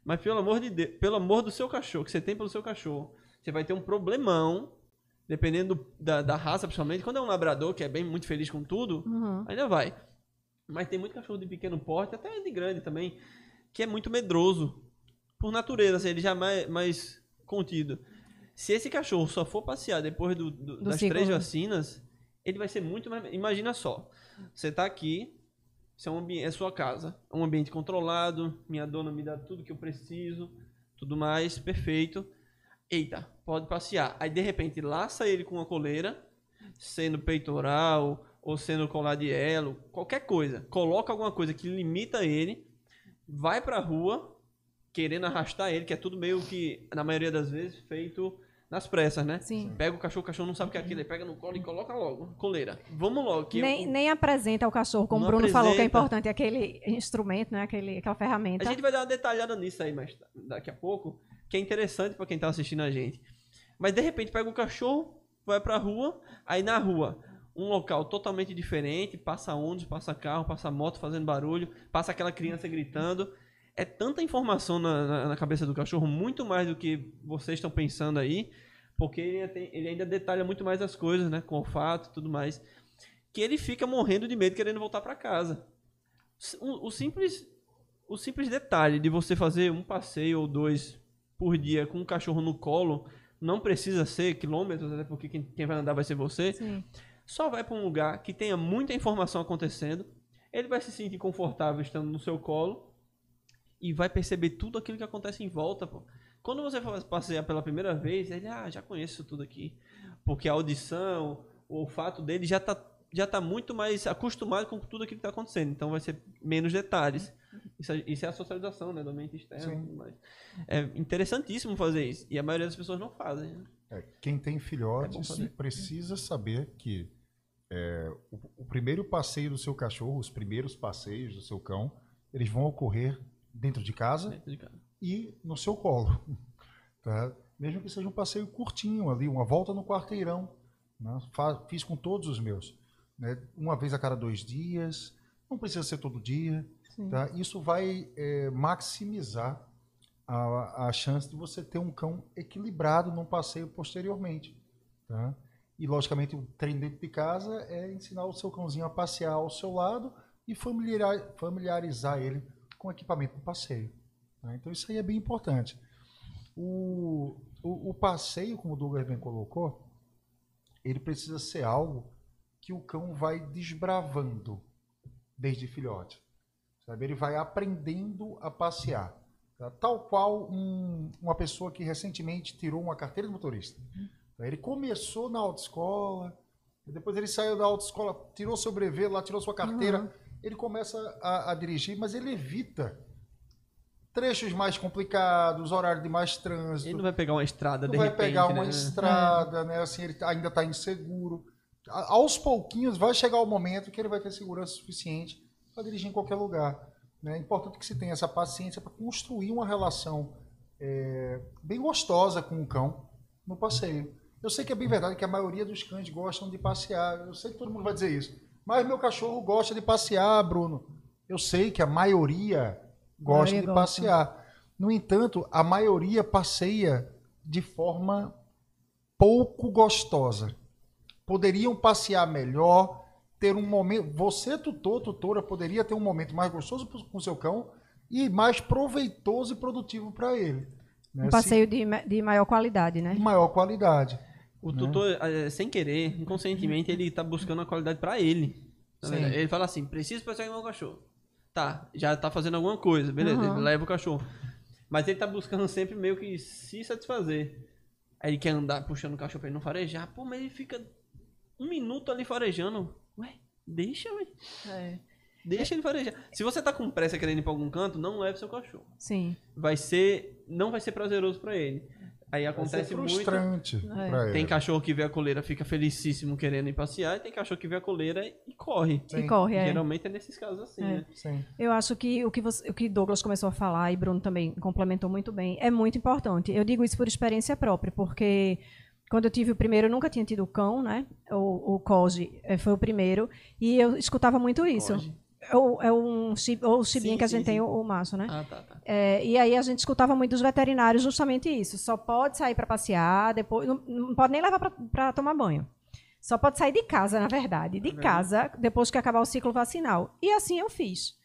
Mas pelo amor de Deus, pelo amor do seu cachorro, que você tem pelo seu cachorro, você vai ter um problemão, dependendo da, da raça, principalmente. Quando é um labrador, que é bem muito feliz com tudo, uhum. ainda vai. Mas tem muito cachorro de pequeno porte, até de grande também, que é muito medroso. Por natureza, assim, ele já é mais, mais contido. Se esse cachorro só for passear depois do, do, do das ciclo. três vacinas, ele vai ser muito mais. Imagina só, você está aqui, é, um é sua casa. É um ambiente controlado, minha dona me dá tudo que eu preciso, tudo mais, perfeito. Eita, pode passear. Aí de repente laça ele com uma coleira, sendo peitoral ou sendo colar de elo, qualquer coisa. Coloca alguma coisa que limita ele, vai pra rua, querendo arrastar ele, que é tudo meio que, na maioria das vezes, feito nas pressas, né? Sim. Pega o cachorro, o cachorro não sabe o que é aquilo, ele pega no colo e coloca logo, coleira. Vamos logo. Que nem, eu- nem apresenta o cachorro, como o Bruno falou, que é apresenta. importante, aquele instrumento, né? Aquele, aquela ferramenta. A gente vai dar uma detalhada nisso aí mais ta- daqui a pouco, que é interessante pra quem tá assistindo a gente. Mas de repente pega o cachorro, vai pra rua, aí na rua, um local totalmente diferente, passa ônibus, passa carro, passa moto fazendo barulho, passa aquela criança gritando. É tanta informação na, na- na cabeça do cachorro, muito mais do que vocês estão pensando aí, porque ele, ainda tem- ele ainda detalha muito mais as coisas, né? Com olfato e tudo mais. Que ele fica morrendo de medo querendo voltar pra casa. O, o simples o simples detalhe de você fazer um passeio ou dois por dia com um cachorro no colo não precisa ser quilômetros, até porque quem, quem vai andar vai ser você. Sim. Só vai para um lugar que tenha muita informação acontecendo. Ele vai se sentir confortável estando no seu colo e vai perceber tudo aquilo que acontece em volta. Pô. Quando você for passear pela primeira vez, ele ah, já conheço isso tudo aqui, porque a audição, o olfato dele já está já tá muito mais acostumado com tudo aquilo que está acontecendo. Então vai ser menos detalhes. Isso, é- isso é a socialização, né? Do ambiente externo. e Sim. tudo mais. É interessantíssimo fazer isso. E a maioria das pessoas não fazem. né? É, quem tem É filhotes fazer. precisa saber que é, o, o primeiro passeio do seu cachorro, os primeiros passeios do seu cão, eles vão ocorrer dentro de casa Dentro de casa. e no seu colo. <laughs> Tá? Mesmo que seja um passeio curtinho ali, uma volta no quarteirão. né? Fiz com todos os meus. né? Uma vez a cada dois dias, não precisa ser todo dia. Tá? Isso vai é, maximizar a, a chance de você ter um cão equilibrado num passeio posteriormente. Tá? E, logicamente, o treino dentro de casa é ensinar o seu cãozinho a passear ao seu lado e familiarizar, familiarizar ele com equipamento do passeio. né? Então, isso aí é bem importante. O, o, o passeio, como o Douglas bem colocou, ele precisa ser algo que o cão vai desbravando desde filhote. Sabe? Ele vai aprendendo a passear. tá? Tal qual um- uma pessoa que recentemente tirou uma carteira de motorista. Tá? Ele começou na autoescola, depois ele saiu da autoescola, tirou seu brevet, lá tirou sua carteira. Ele começa a, a dirigir, mas ele evita trechos mais complicados, horário de mais trânsito Ele não vai pegar uma estrada não de vai repente, pegar uma né? estrada, né? Assim, ele ainda está inseguro. A- Aos pouquinhos vai chegar o momento que ele vai ter segurança suficiente para dirigir em qualquer lugar. né? É importante que se tenha essa paciência para construir uma relação é, bem gostosa com o cão no passeio. Eu sei que é bem verdade que a maioria dos cães gostam de passear. Eu sei que todo mundo vai dizer isso. Mas meu cachorro gosta de passear, Bruno. Eu sei que a maioria gosta maioria de gosta. passear. No entanto, a maioria passeia de forma pouco gostosa. Poderiam passear melhor, ter um momento. Você, tutor, tutora, poderia ter um momento mais gostoso com o seu cão e mais proveitoso e produtivo para ele. né? Um passeio de, de maior qualidade, né? de maior qualidade. O tutor, eh, sem querer, inconscientemente, ele tá buscando a qualidade pra ele. Ele fala assim, preciso passear com meu cachorro. Tá, já tá fazendo alguma coisa, beleza, Uhum. ele leva o cachorro. Mas ele tá buscando sempre meio que se satisfazer. Aí ele quer andar puxando o cachorro pra ele não farejar. Pô, mas ele fica um minuto ali farejando. Ué, deixa, ué. É. Deixa ele farejar. Se você tá com pressa querendo ir pra algum canto, não leve seu cachorro. Sim. Vai ser. Não vai ser prazeroso pra ele. Aí acontece muito. frustrante É. Tem cachorro que vê a coleira fica felicíssimo querendo ir passear, e tem cachorro que vê a coleira e corre. E corre, é. Geralmente é nesses casos assim, É. né? Sim. Eu acho que o que, você, o que Douglas começou a falar, e Bruno também complementou muito bem, é muito importante. Eu digo isso por experiência própria, porque quando eu tive o primeiro, eu nunca tinha tido cão, né? O, o Koji eh, foi o primeiro, e eu escutava muito isso. Koji. É o, é um ou o chibinha Sim, que a sim, gente tem, sim. o, o macho, né? Ah, tá, tá. É, e aí a gente escutava muito dos veterinários justamente isso. Só pode sair para passear, depois não, não pode nem levar para tomar banho. Só pode sair de casa, na verdade. De vendo? casa, depois que acabar o ciclo vacinal. E assim eu fiz.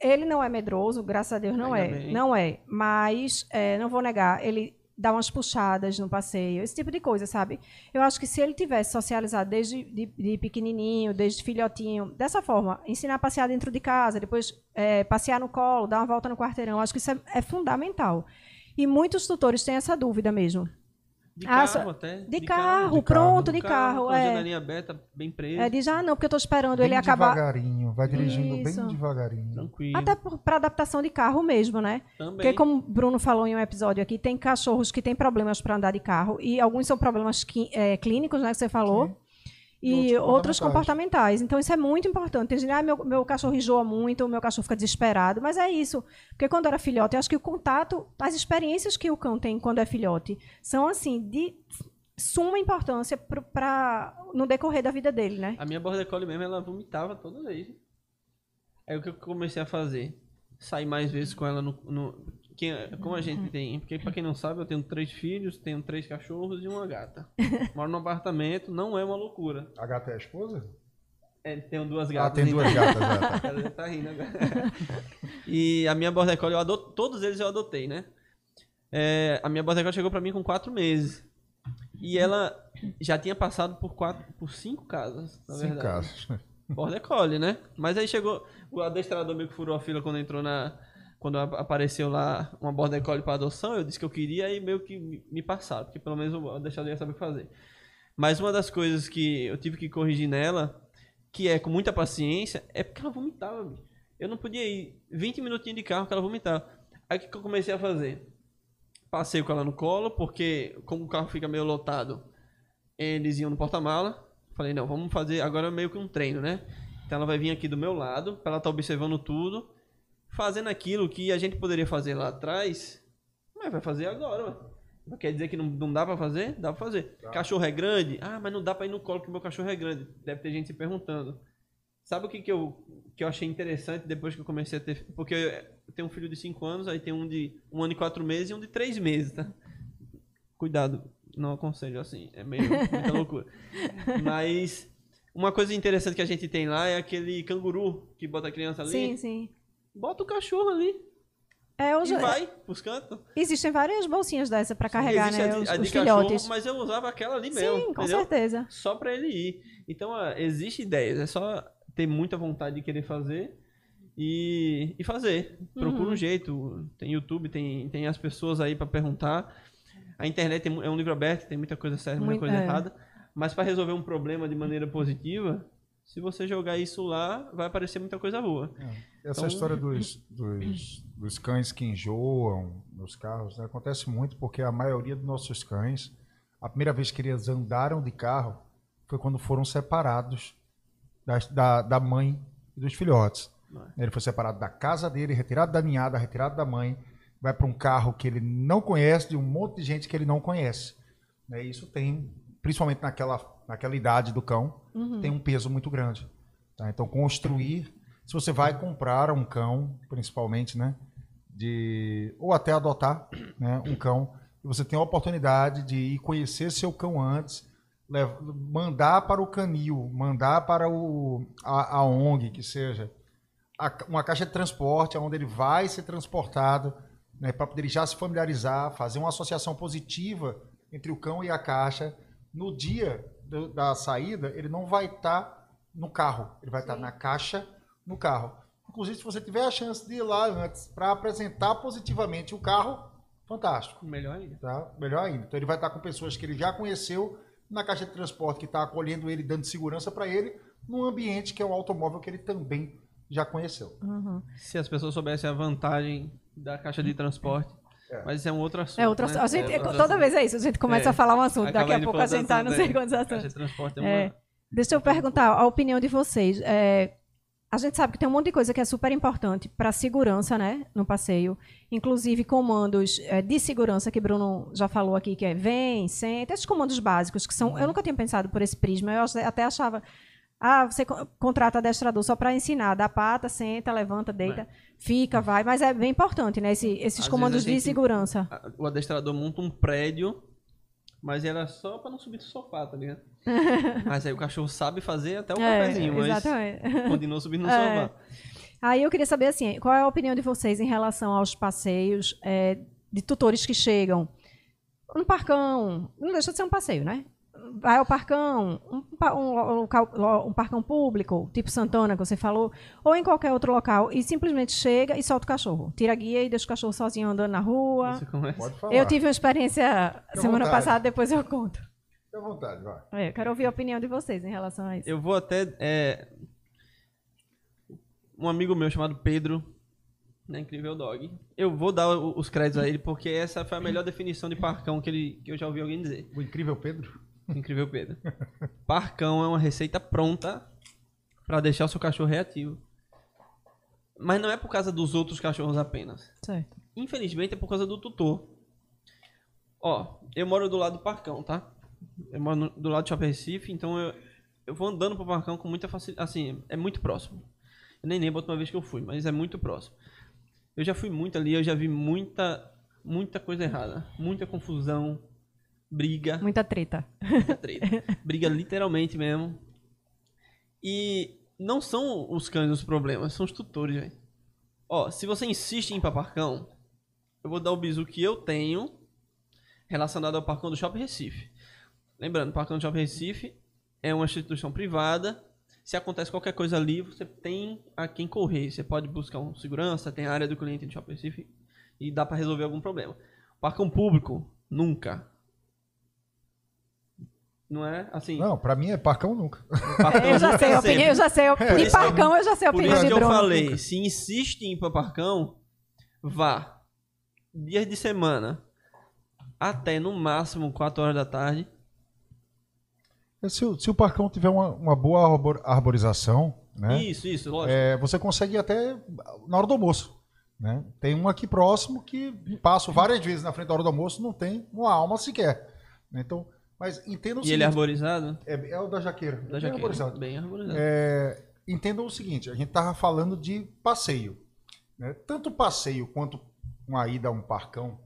Ele não é medroso, graças a Deus não Ainda é. bem. Não é. Mas, é, não vou negar, ele dar umas puxadas no passeio, esse tipo de coisa, sabe? Eu acho que se ele tivesse socializado desde de, de pequenininho, desde filhotinho, dessa forma, ensinar a passear dentro de casa, depois é, passear no colo, dar uma volta no quarteirão, acho que isso é, é fundamental. E muitos tutores têm essa dúvida mesmo. De ah, carro até. De, de carro, carro, pronto, de carro. carro é. janelinha aberta, bem presa. É, diz, ah, não, porque eu estou esperando bem ele acabar. devagarinho, vai dirigindo Isso. bem devagarinho. Tranquilo. Até para adaptação de carro mesmo, né? Também. Porque como o Bruno falou em um episódio aqui, tem cachorros que têm problemas para andar de carro e alguns são problemas é, clínicos, né, que você falou. Sim e outros comportamentais. Então, isso é muito importante. Tem gente, ah, meu, meu cachorro enjoa muito, o meu cachorro fica desesperado. Mas é isso. Porque quando era filhote, eu acho que o contato, as experiências que o cão tem quando é filhote, são, assim, de suma importância para no decorrer da vida dele, né? A minha border collie mesmo, ela vomitava toda vez. Aí o que eu comecei a fazer? Sair mais vezes com ela no, no quem, como a gente tem, porque pra quem não sabe, eu tenho três filhos, tenho três cachorros e uma gata. <laughs> Moro num apartamento, não é uma loucura. A gata é a esposa? É, tenho duas gatas. <laughs> Ah, tem duas gatas, já, tá. Ela já tá rindo agora. e a minha Border Collie, eu adot... todos eles eu adotei, né? É, a minha Border Collie chegou pra mim com quatro meses. E ela já tinha passado por quatro, por cinco casas, na cinco verdade. Cinco casas. Border Collie, né? Mas aí chegou, o adestrador meio que furou a fila quando entrou na, quando apareceu lá uma border collie para adoção, eu disse que eu queria e meio que me passaram, porque pelo menos eu deixaria ia saber fazer. Mas uma das coisas que eu tive que corrigir nela, que é com muita paciência, é porque ela vomitava. Eu não podia ir 20 minutinhos de carro que ela vomitava. Aí o que eu comecei a fazer? Passei com ela no colo, porque como o carro fica meio lotado, eles iam no porta-mala. Falei, não, vamos fazer agora meio que um treino, né? Então ela vai vir aqui do meu lado, para ela estar tá observando tudo fazendo aquilo que a gente poderia fazer lá atrás, mas vai fazer agora, ué. Quer dizer que não, não dá pra fazer? Dá pra fazer. Tá. Cachorro é grande? Ah, mas não dá pra ir no colo que meu cachorro é grande. Deve ter gente se perguntando. Sabe o que, que, eu, que eu achei interessante depois que eu comecei a ter. Porque eu tenho um filho de 5 anos, aí tem um de 1 um ano e 4 meses e um de 3 meses, tá? Cuidado, não aconselho assim. É meio <laughs> muita loucura. Mas uma coisa interessante que a gente tem lá é aquele canguru que bota a criança ali. Sim, sim. Bota o cachorro ali. É, hoje... E vai pros cantos. Existem várias bolsinhas dessa para carregar, Existe né? A de, os, a de filhotes. Cachorro, mas eu usava aquela ali mesmo. Sim, com entendeu? certeza. Só para ele ir. Então, ó, existe ideias. É só ter muita vontade de querer fazer e, e fazer. Procura uhum. um jeito. Tem YouTube, tem, tem as pessoas aí para perguntar. A internet é um livro aberto, tem muita coisa certa, muita Muito, coisa é. errada. Mas para resolver um problema de maneira positiva, se você jogar isso lá, vai aparecer muita coisa boa. É. Essa então... história <laughs> dos, dos, dos, cães que enjoam nos carros né, acontece muito porque a maioria dos nossos cães, a primeira vez que eles andaram de carro foi quando foram separados da, da, da mãe e dos filhotes. É. Ele foi separado da casa dele, retirado da ninhada, retirado da mãe, vai para um carro que ele não conhece, de um monte de gente que ele não conhece. Né? Isso tem, principalmente naquela naquela idade do cão, uhum. tem um peso muito grande. Tá? Então, construir, se você vai comprar um cão, principalmente, né? De, ou até adotar né, um cão, e você tem a oportunidade de ir conhecer seu cão antes, levar, mandar para o canil, mandar para o, a, a ONG, que seja, a, uma caixa de transporte, onde ele vai ser transportado, né, para poder já se familiarizar, fazer uma associação positiva entre o cão e a caixa. No dia do, da saída, ele não vai estar tá no carro, ele vai estar tá na caixa no carro. Inclusive, se você tiver a chance de ir lá antes para apresentar positivamente o carro, fantástico. Melhor ainda. Tá? Melhor ainda. Então, ele vai estar tá com pessoas que ele já conheceu na caixa de transporte, que está acolhendo ele, dando segurança para ele, num ambiente que é o automóvel que ele também já conheceu. Uhum. Se as pessoas soubessem a vantagem da caixa de transporte, é. Mas isso é um outro assunto. É outro né? A gente, é toda assunto. vez é isso, a gente começa é. a falar um assunto, daqui a pouco a gente tá não sei quantos assuntos. Transporte é uma... É. Deixa eu perguntar a opinião de vocês. É, a gente sabe que tem um monte de coisa que é super importante para a segurança né, no passeio, inclusive comandos é, de segurança que Bruno já falou aqui, que é vem, senta, esses comandos básicos que são. Eu uhum. nunca tinha pensado por esse prisma, eu até achava ah, você contrata adestrador só para ensinar, dá pata, senta, levanta, deita, é. fica, vai. Mas é bem importante, né? Esse, esses Às comandos gente, de segurança. O adestrador monta um prédio, mas era só para não subir do sofá, tá ligado? <laughs> mas aí o cachorro sabe fazer até o é, cafezinho, mas exatamente. continua subindo no <laughs> é. sofá. Aí eu queria saber assim, qual é a opinião de vocês em relação aos passeios é, de tutores que chegam um parcão, não deixa de ser um passeio, né? Vai ao parcão, um, um, um, um parcão público, tipo Santana, que você falou, ou em qualquer outro local, e simplesmente chega e solta o cachorro. Tira a guia e deixa o cachorro sozinho andando na rua. Pode falar. Eu tive uma experiência Fique semana passada, depois eu conto. Fique à vontade, vai. É, quero ouvir a opinião de vocês em relação a isso. Eu vou até. É... Um amigo meu chamado Pedro, na Incrível Dog. Eu vou dar os créditos a ele, porque essa foi a melhor definição de parcão que, ele, que eu já ouvi alguém dizer. O Incrível Pedro? Incrível Pedro. Parcão é uma receita pronta para deixar o seu cachorro reativo. Mas não é por causa dos outros cachorros apenas. Certo. Infelizmente é por causa do tutor. Ó, eu moro do lado do Parcão, tá? Eu moro do lado de Shopping Recife, então eu, eu vou andando pro Parcão com muita facilidade. Assim, é muito próximo. Eu nem lembro a última vez que eu fui, mas é muito próximo. Eu já fui muito ali, eu já vi muita, muita coisa errada. Muita confusão, briga. Muita treta. Muita treta. briga literalmente mesmo. E não são os cães os problemas, são os tutores, velho. Ó, se você insiste em ir pra parcão, eu vou dar o bisu que eu tenho relacionado ao parcão do Shopping Recife. Lembrando, o parcão do Shopping Recife é uma instituição privada se acontece qualquer coisa ali, você tem a quem correr. Você pode buscar um segurança, tem a área do cliente de Shopping Recife e dá para resolver algum problema. Parcão público, nunca. Não é assim? Não, pra mim é parcão nunca. Parcão eu já sei a opinião, eu já sei. É, de parcão eu já sei a opinião de Por isso que eu falei, se insiste em ir pra parcão, vá. Dias de semana. Até no máximo 4 horas da tarde. Se, se o parcão tiver uma, uma boa arborização, né? Isso, isso, lógico. É, você consegue ir até na hora do almoço. Né? Tem um aqui próximo que passo várias vezes na frente da hora do almoço, não tem uma alma sequer. Né? Então, mas entenda o e seguinte. ele é arborizado? É, é o da jaqueira. Da jaqueira. Bem arborizado. Bem arborizado. É, entendam o seguinte: a gente estava falando de passeio. Né? Tanto passeio quanto uma ida a um parcão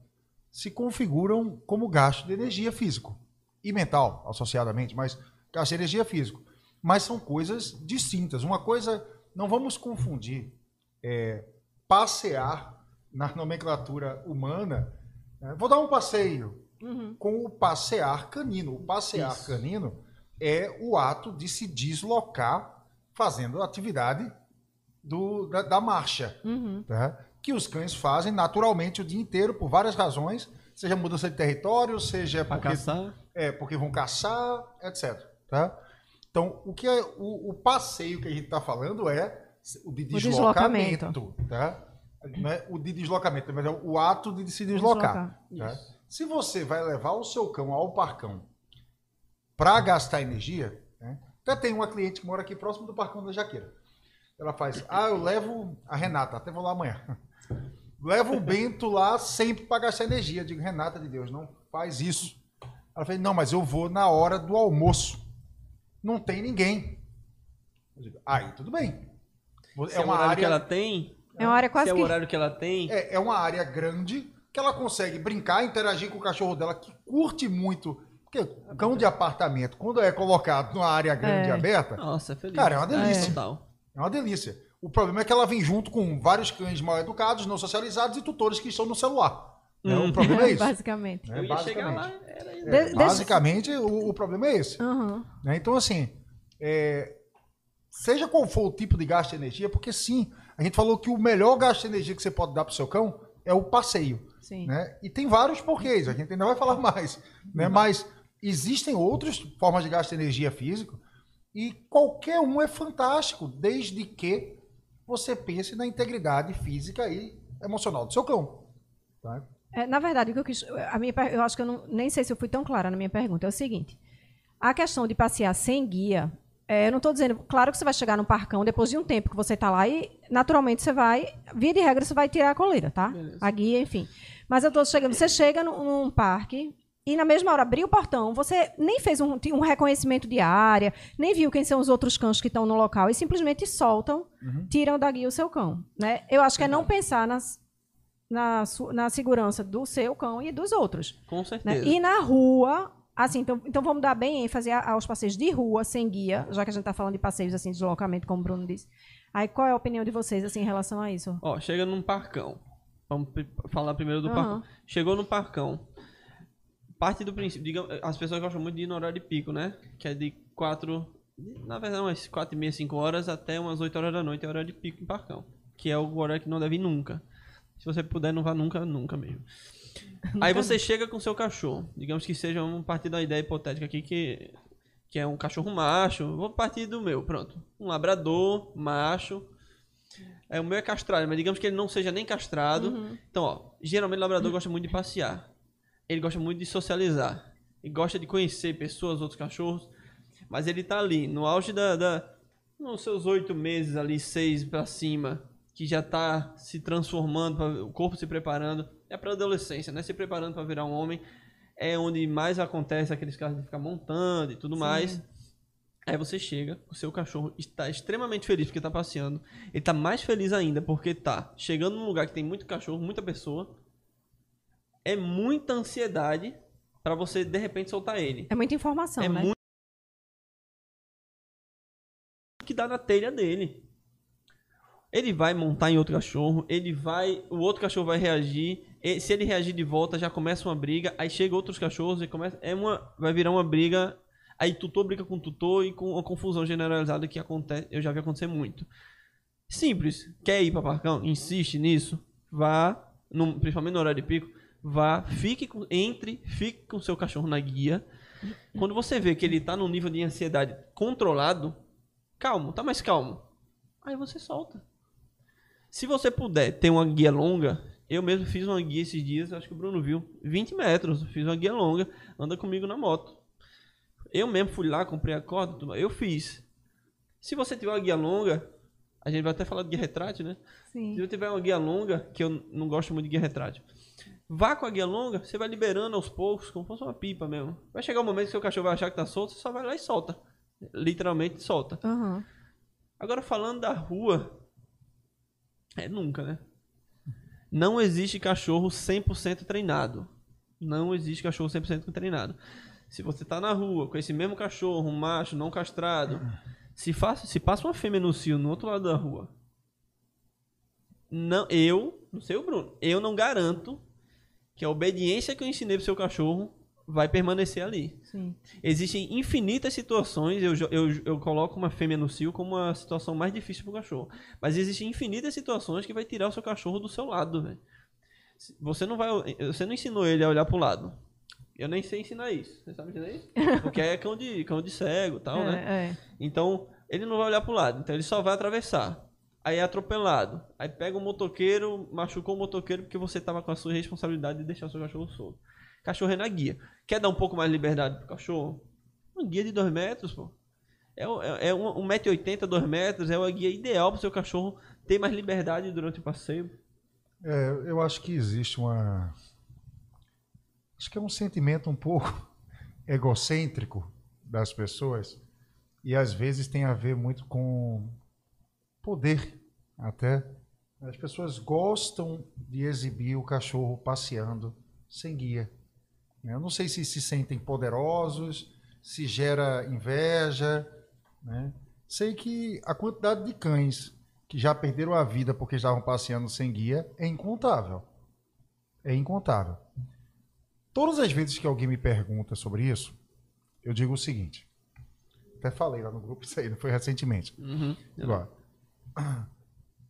se configuram como gasto de energia físico e mental, associadamente, mas gasto de energia físico. Mas são coisas distintas. Uma coisa, não vamos confundir é, passear na nomenclatura humana. Né? Vou dar um passeio uhum. com o passear canino. O passear Isso. canino é o ato de se deslocar fazendo a atividade do, da, da marcha. Uhum. Tá? Que os cães fazem naturalmente o dia inteiro por várias razões seja mudança de território, seja porque, caçar. É, porque vão caçar, etc. Tá? Então, o que é o, o passeio que a gente está falando é o de deslocamento. O deslocamento. Tá? Não é o de deslocamento, mas é o ato de se deslocar. Tá? Se você vai levar o seu cão ao parcão para gastar energia, né? até tem uma cliente que mora aqui próximo do parcão da Jaqueira. Ela faz, ah, eu levo a Renata, até vou lá amanhã. <laughs> Leva o Bento lá sempre para gastar energia. Eu digo, Renata de Deus, não faz isso. Ela falou, não, mas eu vou na hora do almoço. Não tem ninguém. Eu digo, aí tudo bem. Se é, é uma área que ela tem. É uma área quase se é o horário que ela tem. É, é uma área grande que ela consegue brincar, interagir com o cachorro dela, que curte muito. Porque cão de apartamento, quando é colocado numa área grande é. e aberta, Nossa, é feliz. cara, é uma delícia. É, é uma delícia. O problema é que ela vem junto com vários cães mal educados, não socializados e tutores que estão no celular. Né? O problema é isso. Basicamente. Né? Basicamente, lá, é, basicamente o, o, problema é esse. Uhum. Né? Então, assim, é, seja qual for o tipo de gasto de energia, porque sim, a gente falou que o melhor gasto de energia que você pode dar para o seu cão é o passeio. Sim. Né? E tem vários porquês, a gente ainda vai falar mais. Né? Uhum. Mas existem outras formas de gasto de energia físico e qualquer um é fantástico, desde que você pense na integridade física e emocional do seu cão. Tá? É, na verdade, o que eu quis, a minha, eu acho que eu não, nem sei se eu fui tão clara na minha pergunta. É o seguinte: a questão de passear sem guia, é, eu não estou dizendo, claro que você vai chegar no parcão depois de um tempo que você está lá e naturalmente você vai, via de regra, você vai tirar a coleira, tá? Beleza. A guia, enfim. Mas eu estou chegando, você chega num, num parque, e na mesma hora abriu o portão, você nem fez um, um, reconhecimento de área, nem viu quem são os outros cães que estão no local e simplesmente soltam, uhum. tiram da guia o seu cão. Né? Eu acho que é não pensar nas, na, na segurança do seu cão e dos outros. Com né? certeza. Né? E na rua, assim, então, então vamos dar bem ênfase aos passeios de rua, sem guia, já que a gente está falando de passeios assim, de deslocamento, como o Bruno disse. Aí qual é a opinião de vocês assim, em relação a isso? Ó, chega num parcão. Vamos falar primeiro do uhum. parcão. Chegou no parcão parte do princípio, digamos, as pessoas gostam muito de ir no horário de pico, né? Que é de 4, na verdade, umas 4 e meia, 5 horas até umas 8 horas da noite é horário de pico em Parcão. Que é o horário que não deve ir nunca. Se você puder, não vá nunca, nunca mesmo. Aí você chega com seu cachorro. Digamos que seja um partir da ideia hipotética aqui que, que é um cachorro macho. Vou partir do meu, pronto. Um labrador, macho. É, o meu é castrado, mas digamos que ele não seja nem castrado. Uhum. Então, ó, geralmente o labrador gosta muito de passear. Ele gosta muito de socializar. Ele gosta de conhecer pessoas, outros cachorros. Mas ele tá ali, no auge da. da nos seus oito meses ali, seis pra cima, que já tá se transformando, o corpo se preparando. É pra adolescência, né? Se preparando pra virar um homem. É onde mais acontece aqueles casos de ficar montando e tudo Sim. mais. Aí você chega, o seu cachorro está extremamente feliz porque tá passeando. Ele tá mais feliz ainda porque tá chegando num lugar que tem muito cachorro, muita pessoa. É muita ansiedade pra você de repente soltar ele. É muita informação, é né? muito que dá na telha dele. Ele vai montar em outro cachorro, ele vai, o outro cachorro vai reagir. Se ele reagir de volta, já começa uma briga. Aí chega outros cachorros e começa, é uma, vai virar uma briga. Aí tutor briga com tutor e com uma confusão generalizada que acontece, eu já vi acontecer muito. Simples. Quer ir para Parcão? Insiste nisso. Vá, no- principalmente no horário de pico, vá, fique com, entre, fique com seu cachorro na guia. Quando você vê que ele tá num nível de ansiedade controlado, calmo, tá mais calmo. Aí você solta. Se você puder ter uma guia longa, eu mesmo fiz uma guia esses dias, acho que o Bruno viu, 20 metros, fiz uma guia longa, anda comigo na moto. Eu mesmo fui lá, comprei a corda, eu fiz. Se você tiver uma guia longa, a gente vai até falar de guia retrátil, né? Sim. Se eu tiver uma guia longa, que eu não gosto muito de guia retrátil, vá com a guia longa, você vai liberando aos poucos, como se fosse uma pipa mesmo. Vai chegar um momento que seu cachorro vai achar que tá solto, você só vai lá e solta. Literalmente solta. Aham. Agora falando da rua, é nunca, né? Não existe cachorro 100% treinado. Não existe cachorro 100% treinado. Se você tá na rua com esse mesmo cachorro, um macho não castrado, se, faz, se passa uma fêmea no cio no outro lado da rua, não, eu, não sei o Bruno, eu não garanto que a obediência que eu ensinei pro seu cachorro vai permanecer ali. Sim. Existem infinitas situações, eu, eu, eu coloco uma fêmea no cio como a situação mais difícil pro cachorro. Mas existem infinitas situações que vai tirar o seu cachorro do seu lado, velho. Você não vai. Você não ensinou ele a olhar pro lado. Eu nem sei ensinar isso. Você sabe ensinar isso? <laughs> Porque é cão de, cão de cego tal, né? É, é. Então, ele não vai olhar pro lado, então ele só vai atravessar. Aí é atropelado. Aí pega o motoqueiro, machucou o motoqueiro porque você tava com a sua responsabilidade de deixar o seu cachorro solto. Cachorro é na guia. Quer dar um pouco mais de liberdade pro cachorro? Uma guia de 2 metros, pô. É, um- é, é um 1,80m, 2 metros, é uma guia ideal pro seu cachorro ter mais liberdade durante o passeio. É, eu acho que existe uma. Acho que é um sentimento um pouco <laughs> egocêntrico das pessoas e às vezes tem a ver muito com poder, até. As pessoas gostam de exibir o cachorro passeando sem guia. Eu não sei se se sentem poderosos, se gera inveja. Né? Sei que a quantidade de cães que já perderam a vida porque estavam passeando sem guia é incontável. É incontável. Todas as vezes que alguém me pergunta sobre isso, eu digo o seguinte. Até falei lá no grupo isso aí, não foi recentemente. Uhum. Agora, <clears throat>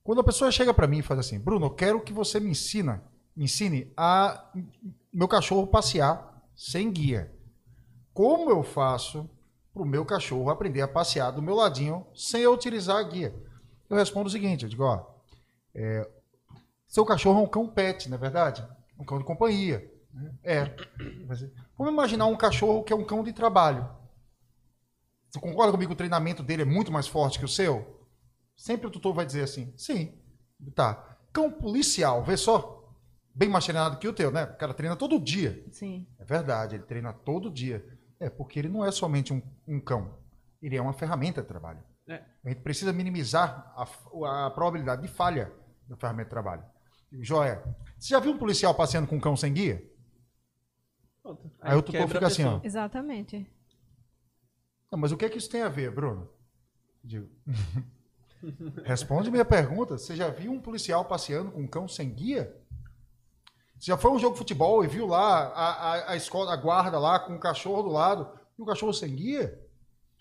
quando a pessoa chega para mim e faz assim, Bruno, eu quero que você me ensina, me ensine a meu cachorro passear sem guia. Como eu faço para o meu cachorro aprender a passear do meu ladinho sem eu utilizar a guia? Eu respondo o seguinte, eu digo, ó, é, seu cachorro é um cão pet, não é verdade? Um cão de companhia. né? É. Vamos imaginar um cachorro que é um cão de trabalho. Você concorda comigo que o treinamento dele é muito mais forte que o seu? Sempre o tutor vai dizer assim, sim. Tá. Cão policial, vê só. Bem mais treinado que o teu, né? O cara treina todo dia. Sim. É verdade, ele treina todo dia. É, porque ele não é somente um, um cão. Ele é uma ferramenta de trabalho. É. A gente precisa minimizar a, a probabilidade de falha da ferramenta de trabalho. Joia, você já viu um policial passeando com um cão sem guia? Pronto. Aí o tutor fica assim, ó. Exatamente. Não, mas o que é que isso tem a ver, Bruno? Digo. <laughs> Responde minha pergunta. Você já viu um policial passeando com um cão sem guia? Você já foi um jogo de futebol e viu lá a, a, a escola, a guarda lá com o cachorro do lado, e um cachorro sem guia?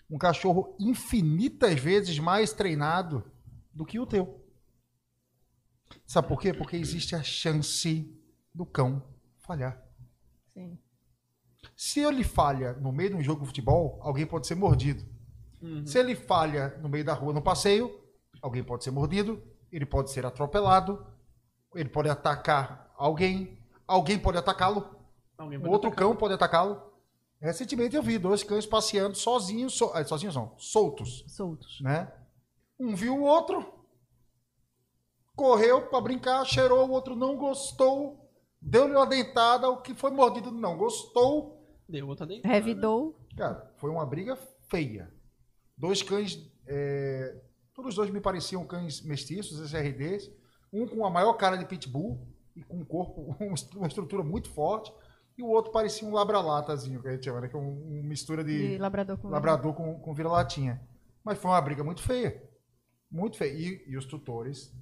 Um cachorro infinitas vezes mais treinado do que o teu. Sabe por quê? Porque existe a chance do cão falhar. Sim. Se ele falha no meio de um jogo de futebol, alguém pode ser mordido. Uhum. Se ele falha no meio da rua no passeio, alguém pode ser mordido, ele pode ser atropelado, ele pode atacar alguém, alguém pode atacá-lo, outro atacar. cão pode atacá-lo. Recentemente eu vi dois cães passeando sozinhos, so, eh, sozinhos não, soltos. Soltos. Né? Um viu o outro, correu para brincar, cheirou, o outro não gostou, deu-lhe uma dentada, o que foi mordido não gostou. Deu outra dentada. Revidou. Cara, foi uma briga feia. Dois cães, é, todos os dois me pareciam cães mestiços, SRDs, um com a maior cara de pitbull e com um corpo, <laughs> uma estrutura muito forte, e o outro parecia um labralatazinho, que a gente chama, né? Que é uma um mistura de, de labrador com labrador com, com vira-latinha. Mas foi uma briga muito feia. Muito feia. E, e os tutores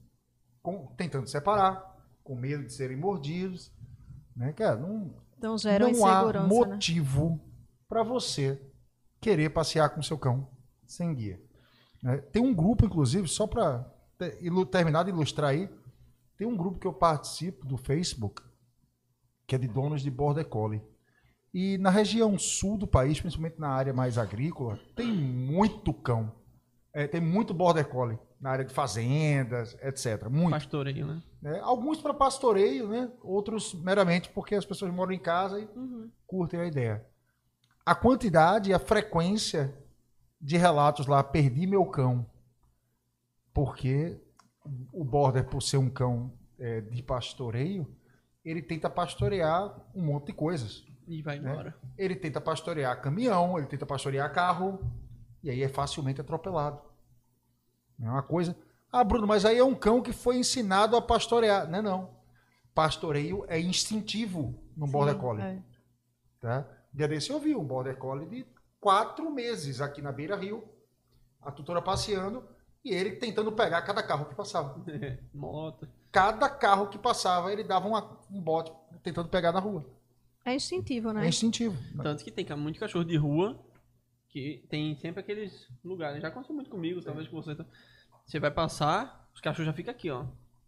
com, tentando separar, com medo de serem mordidos. Né? Cara, não, então gera não há né? motivo né? para você querer passear com seu cão sem guia. Né? Tem um grupo, inclusive, só para terminar de ilustrar aí, tem um grupo que eu participo do Facebook, que é de donos de Border Collie. E na região sul do país, principalmente na área mais agrícola, tem muito cão. É, tem muito Border Collie na área de fazendas, etc. Muito. Pastoreio, né? É, alguns para pastoreio, né? Outros meramente porque as pessoas moram em casa e uhum. curtem a ideia. A quantidade e a frequência de relatos lá, perdi meu cão, porque o border, por ser um cão é, de pastoreio, ele tenta pastorear um monte de coisas. E vai né? embora. Né? Ele tenta pastorear caminhão, ele tenta pastorear carro, e aí é facilmente atropelado. É uma coisa. Ah, Bruno, mas aí é um cão que foi ensinado a pastorear. Não é não. Pastoreio é instintivo no Sim, Border Collie. É. Tá? Dia desse eu vi um Border Collie de quatro meses aqui na Beira Rio, a tutora passeando, e ele tentando pegar cada carro que passava. <laughs> Moto. Cada carro que passava, ele dava uma, um bote tentando pegar na rua. É instintivo, né? É instintivo. Tanto que tem muito cachorro de rua que tem sempre aqueles lugares. Já aconteceu muito comigo, talvez com você. Você vai passar, os cachorros já ficam aqui, ó.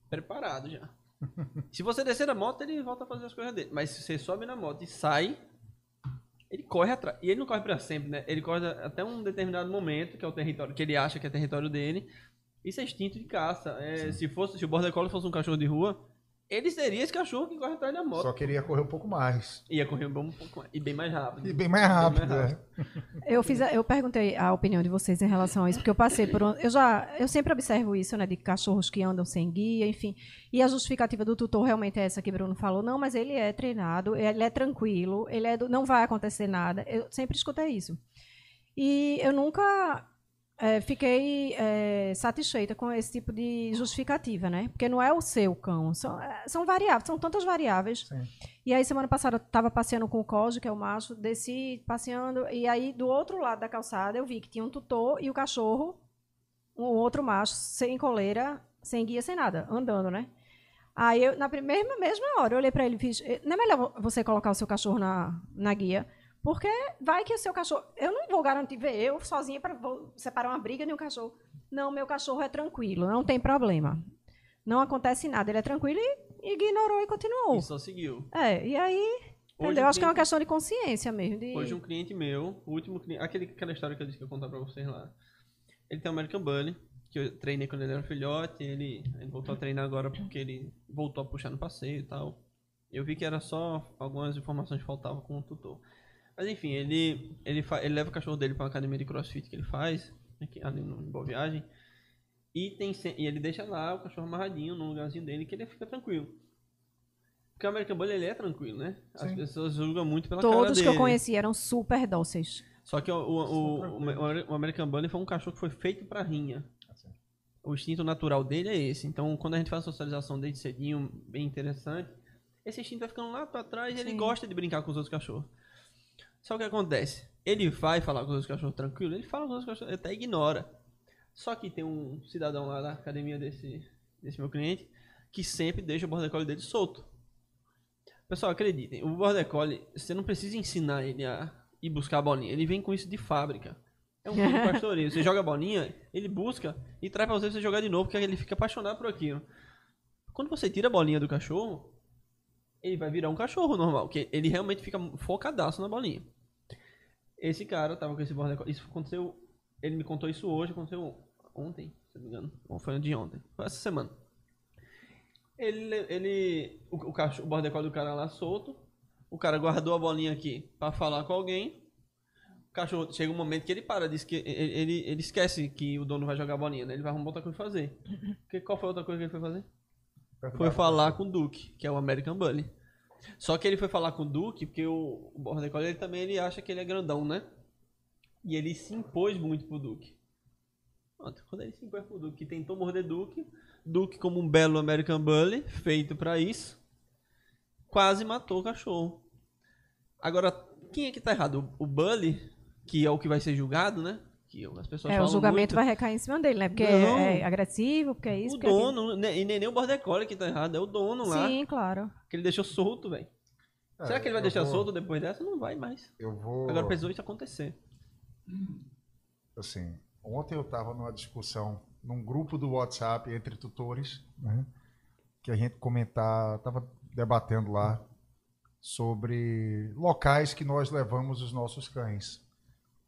Preparado já. <laughs> se você descer da moto, ele volta a fazer as coisas dele. Mas se você sobe na moto e sai, ele corre atrás. E ele não corre para sempre, né? Ele corre até um determinado momento, que é o território que ele acha que é território dele. Isso é instinto de caça. É, se fosse, se o border collie fosse um cachorro de rua, ele seria esse cachorro que corre atrás da moto. Só que ele ia correr um pouco mais. Ia correr um pouco mais. E bem mais rápido. E bem mais rápido, bem mais rápido. É. <laughs> Eu, fiz a, eu perguntei a opinião de vocês em relação a isso, porque eu passei por um, eu já Eu sempre observo isso, né? De cachorros que andam sem guia, enfim. E a justificativa do tutor realmente é essa que Bruno falou. Não, mas ele é treinado, ele é tranquilo, ele é do, não vai acontecer nada. Eu sempre escutei isso. E eu nunca é, fiquei é, satisfeita com esse tipo de justificativa, né? Porque não é o seu cão, são, é, são variáveis, são tantas variáveis. Sim. E aí, semana passada, eu estava passeando com o Cosmo, que é o macho, desci passeando, e aí, do outro lado da calçada, eu vi que tinha um tutor e o cachorro, um outro macho, sem coleira, sem guia, sem nada, andando, né? Aí, eu, na mesma, mesma hora, eu olhei para ele e fiz: não é melhor você colocar o seu cachorro na, na guia? Porque vai que o seu cachorro. Eu não vou garantir ver eu sozinha para separar uma briga de um cachorro. Não, meu cachorro é tranquilo, não tem problema. Não acontece nada. Ele é tranquilo e ignorou e continuou. E só seguiu. É, e aí. Hoje entendeu? Um Acho que é uma questão de consciência mesmo. De... Hoje um cliente meu, o último cliente. Aquele, aquela história que eu disse que eu ia contar pra vocês lá. Ele tem um American Bully, que eu treinei quando ele era filhote. Ele, ele voltou a treinar agora porque ele voltou a puxar no passeio e tal. Eu vi que era só algumas informações que faltavam com o tutor. Mas enfim, ele, ele, fa, ele leva o cachorro dele para uma academia de crossfit que ele faz, aqui, ali no Boa Viagem. E, tem, e ele deixa lá o cachorro amarradinho no lugarzinho dele que ele fica tranquilo. Porque o American Bully ele é tranquilo, né? As Sim. pessoas julgam muito pela Todos cara dele. que eu conheci eram super dóceis. Só que o, o, o, o American Bully foi um cachorro que foi feito para rinha. O instinto natural dele é esse. Então, quando a gente faz a socialização desde cedinho, bem interessante, esse instinto vai ficando lá para trás e ele gosta de brincar com os outros cachorros. Só que acontece? Ele vai falar com os cachorros tranquilo, ele fala com os cachorros, ele até ignora. Só que tem um cidadão lá da academia desse, desse meu cliente que sempre deixa o border collie dele solto. Pessoal, acreditem, o Border Collie, você não precisa ensinar ele a ir buscar a bolinha. Ele vem com isso de fábrica. É um filho <laughs> pastoreio. Você joga a bolinha, ele busca e traz pra você pra você jogar de novo, porque ele fica apaixonado por aquilo. Quando você tira a bolinha do cachorro, ele vai virar um cachorro normal, que ele realmente fica focadaço na bolinha. Esse cara tava com esse border collie. Isso aconteceu. Ele me contou isso hoje, aconteceu ontem, se não me engano. Ou foi de ontem. Foi essa semana. Ele. ele o, o, cachorro, o border collie do cara lá solto. O cara guardou a bolinha aqui pra falar com alguém. O cachorro chega um momento que ele para, diz que ele, ele, ele esquece que o dono vai jogar a bolinha, né? Ele vai arrumar outra coisa pra fazer. <clears throat> Porque qual foi a outra coisa que ele foi fazer? Foi falar com o Duke, que é o American Bully. Só que ele foi falar com o Duke, porque o, o Border Collie ele também ele acha que ele é grandão, né? E ele se impôs muito pro Duke. Pronto, quando ele se impôs pro Duke, tentou morder Duke, Duke como um belo American Bully, feito para isso, quase matou o cachorro. Agora, quem é que tá errado? O Bully, que é o que vai ser julgado, né? Que as pessoas É, o julgamento muito. vai recair em cima dele, né? Porque não, é agressivo, porque é isso. O dono, é e nem, nem o Border Collie que tá errado, é o dono lá. Sim, claro. Que ele deixou solto, velho. É, Será que ele vai deixar vou... solto depois dessa? Não vai mais. Eu vou. Agora precisou isso acontecer. Assim, ontem eu tava numa discussão num grupo do WhatsApp entre tutores, né? Que a gente comentar, tava debatendo lá sobre locais que nós levamos os nossos cães.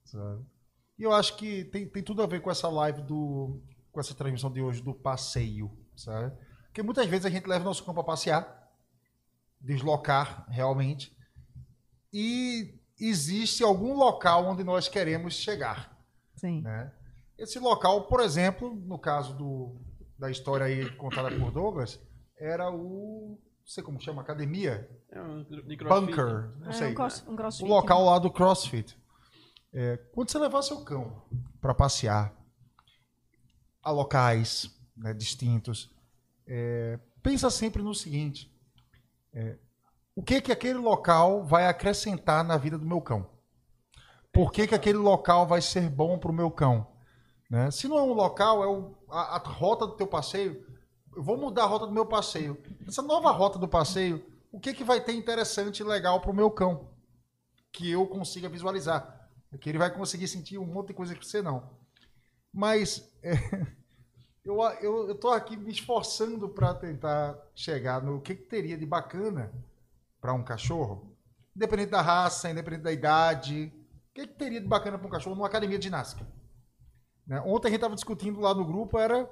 Sabe? E eu acho que tem, tem tudo a ver com essa live do. com essa transmissão de hoje do passeio, sabe? Porque muitas vezes a gente leva nosso cão para passear, deslocar realmente, e existe algum local onde nós queremos chegar. Sim. Né? Esse local, por exemplo, no caso do, da história aí contada por Douglas, era o. Não sei como chama, academia? É um Bunker. Não é, sei. Um, crossfit, o local lá do CrossFit. É, quando você levar seu cão para passear a locais né, distintos, é, pensa sempre no seguinte: é, o que que aquele local vai acrescentar na vida do meu cão? Por que, que aquele local vai ser bom para o meu cão? Né? Se não é um local, é o, a, a rota do teu passeio. Eu vou mudar a rota do meu passeio. Essa nova rota do passeio, o que, que vai ter interessante e legal para o meu cão? Que eu consiga visualizar. Que ele vai conseguir sentir um monte de coisa que você não. Mas é, <laughs> eu, eu, tô aqui me esforçando para tentar chegar no que, que teria de bacana para um cachorro, independente da raça, independente da idade. O que, que teria de bacana para um cachorro numa academia de ginástica? Né? Ontem a gente estava discutindo lá no grupo era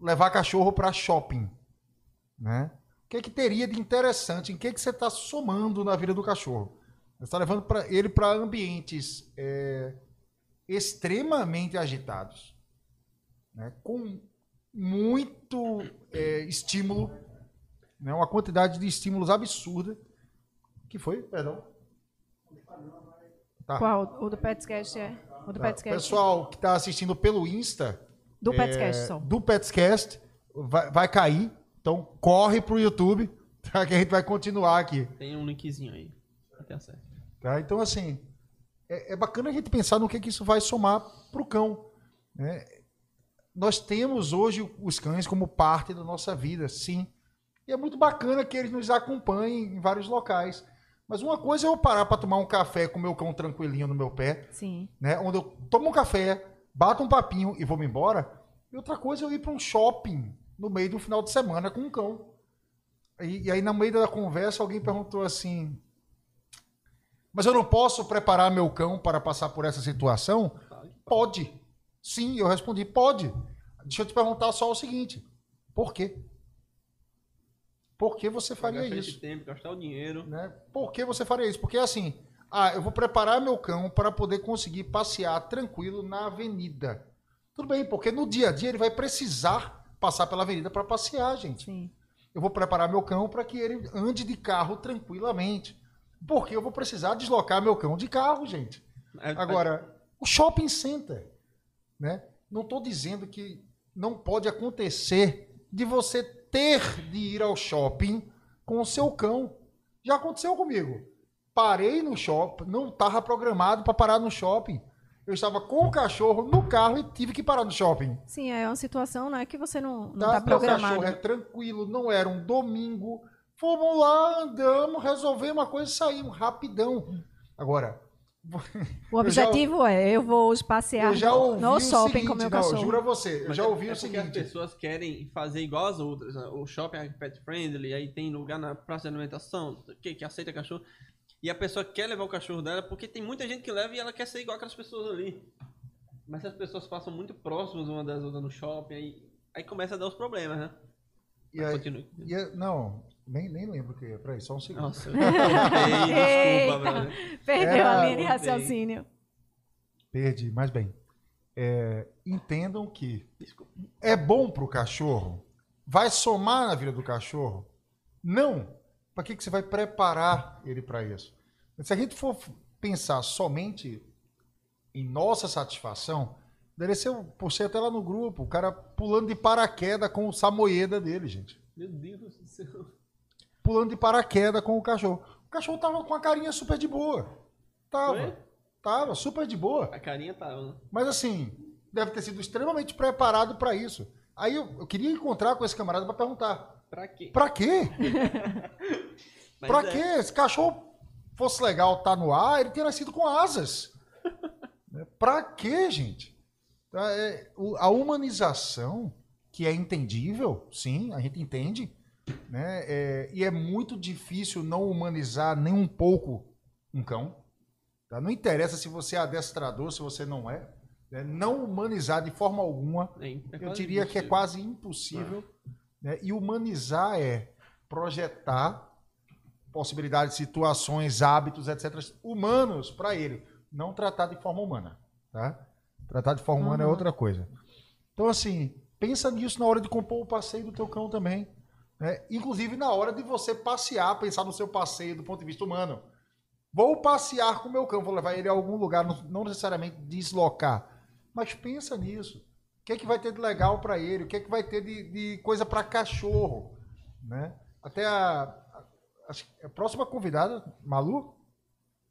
levar cachorro para shopping, né? O que, que teria de interessante? Em que, que você está somando na vida do cachorro? Você está levando pra, ele para ambientes é, extremamente agitados, né? com muito é, estímulo, né? uma quantidade de estímulos absurda. que foi? Perdão. Tá. Qual? O do Petscast é? O do tá. Petscast. Pessoal que está assistindo pelo Insta. Do é, Petscast só. Do Petscast. Vai, vai cair. Então corre pro YouTube. <laughs> Tá, que a gente vai continuar aqui. Tem um linkzinho aí. Até certo. Tá? Então, assim, é, é, bacana a gente pensar no que, que isso vai somar para o cão. Né? Nós temos hoje os cães como parte da nossa vida, sim. E é muito bacana que eles nos acompanhem em vários locais. Mas uma coisa é eu parar para tomar um café com o meu cão tranquilinho no meu pé, sim. né? onde eu tomo um café, bato um papinho e vou me embora. E outra coisa é eu ir para um shopping no meio do final de semana com um cão. E, e aí, no meio da conversa, alguém perguntou assim: mas eu não posso preparar meu cão para passar por essa situação? Pode. Sim, eu respondi, pode. Deixa eu te perguntar só o seguinte: por quê? Por que você faria gastar isso? Tempo, gastar o dinheiro. Né? Por que você faria isso? Porque assim, ah, eu vou preparar meu cão para poder conseguir passear tranquilo na avenida. Tudo bem, porque no dia a dia ele vai precisar passar pela avenida para passear, gente. Sim. Eu vou preparar meu cão para que ele ande de carro tranquilamente. Porque eu vou precisar deslocar meu cão de carro, gente. É, é. Agora, o shopping center, né? Não estou dizendo que não pode acontecer de você ter de ir ao shopping com o seu cão. Já aconteceu comigo. Parei no shopping, não estava programado para parar no shopping. Eu estava com o cachorro no carro e tive que parar no shopping. Sim, é uma situação né, que você não está tá programado. O cachorro é tranquilo, não era um domingo, Fomos lá, andamos, resolvemos uma coisa e saímos rapidão. Agora, o objetivo já, é, eu vou passear no shopping seguinte, com meu não, cachorro. Juro a você, eu Mas já é, ouvi é o seguinte. as pessoas querem fazer igual as outras. Né? O shopping é pet friendly, aí tem lugar na praça de alimentação que, que aceita cachorro. E a pessoa quer levar o cachorro dela porque tem muita gente que leva e ela quer ser igual aquelas pessoas ali. Mas se as pessoas passam muito próximas uma das outras no shopping, aí, aí começa a dar os problemas, né? E aí, e aí, não, nem, nem lembro o que é. Peraí, só um segundo. Nossa, <laughs> desculpa. Perdeu Era, a linha de raciocínio. Perdi, mas bem. É, entendam que desculpa. é bom para o cachorro? Vai somar na vida do cachorro? Não. Para que, que você vai preparar ele para isso? Se a gente for pensar somente em nossa satisfação, deve ser por ser até lá no grupo, o cara pulando de paraquedas com o samoeda dele, gente. Meu Deus do céu pulando de paraquedas com o cachorro. O cachorro tava com a carinha super de boa. Tava. Foi? Tava, super de boa. A carinha tava. Né? Mas assim, deve ter sido extremamente preparado para isso. Aí eu, eu, queria encontrar com esse camarada para perguntar. Pra quê? Pra quê? <laughs> pra é. quê? Se cachorro fosse legal estar tá no ar, ele teria nascido com asas. <laughs> Né? pra quê, gente? Tá, é, a humanização, que é entendível, sim, a gente entende, né? É, e é muito difícil não humanizar nem um pouco um cão. Tá? Não interessa se você é adestrador, se você não é. Né? Não humanizar de forma alguma, é, é eu diria que é quase impossível. Né? E humanizar é projetar possibilidades, situações, hábitos, etc., humanos para ele. Não tratar de forma humana. Tá? Tratar de forma uhum. humana é outra coisa. Então, assim, pensa nisso na hora de compor o passeio do teu cão também. Né? Inclusive na hora de você passear, pensar no seu passeio do ponto de vista humano. Vou passear com o meu cão, vou levar ele a algum lugar, não necessariamente deslocar. Mas pensa nisso. O que é que vai ter de legal para ele? O que é que vai ter de, de coisa para cachorro? Né? Até a, a, a, próxima convidada, Malu?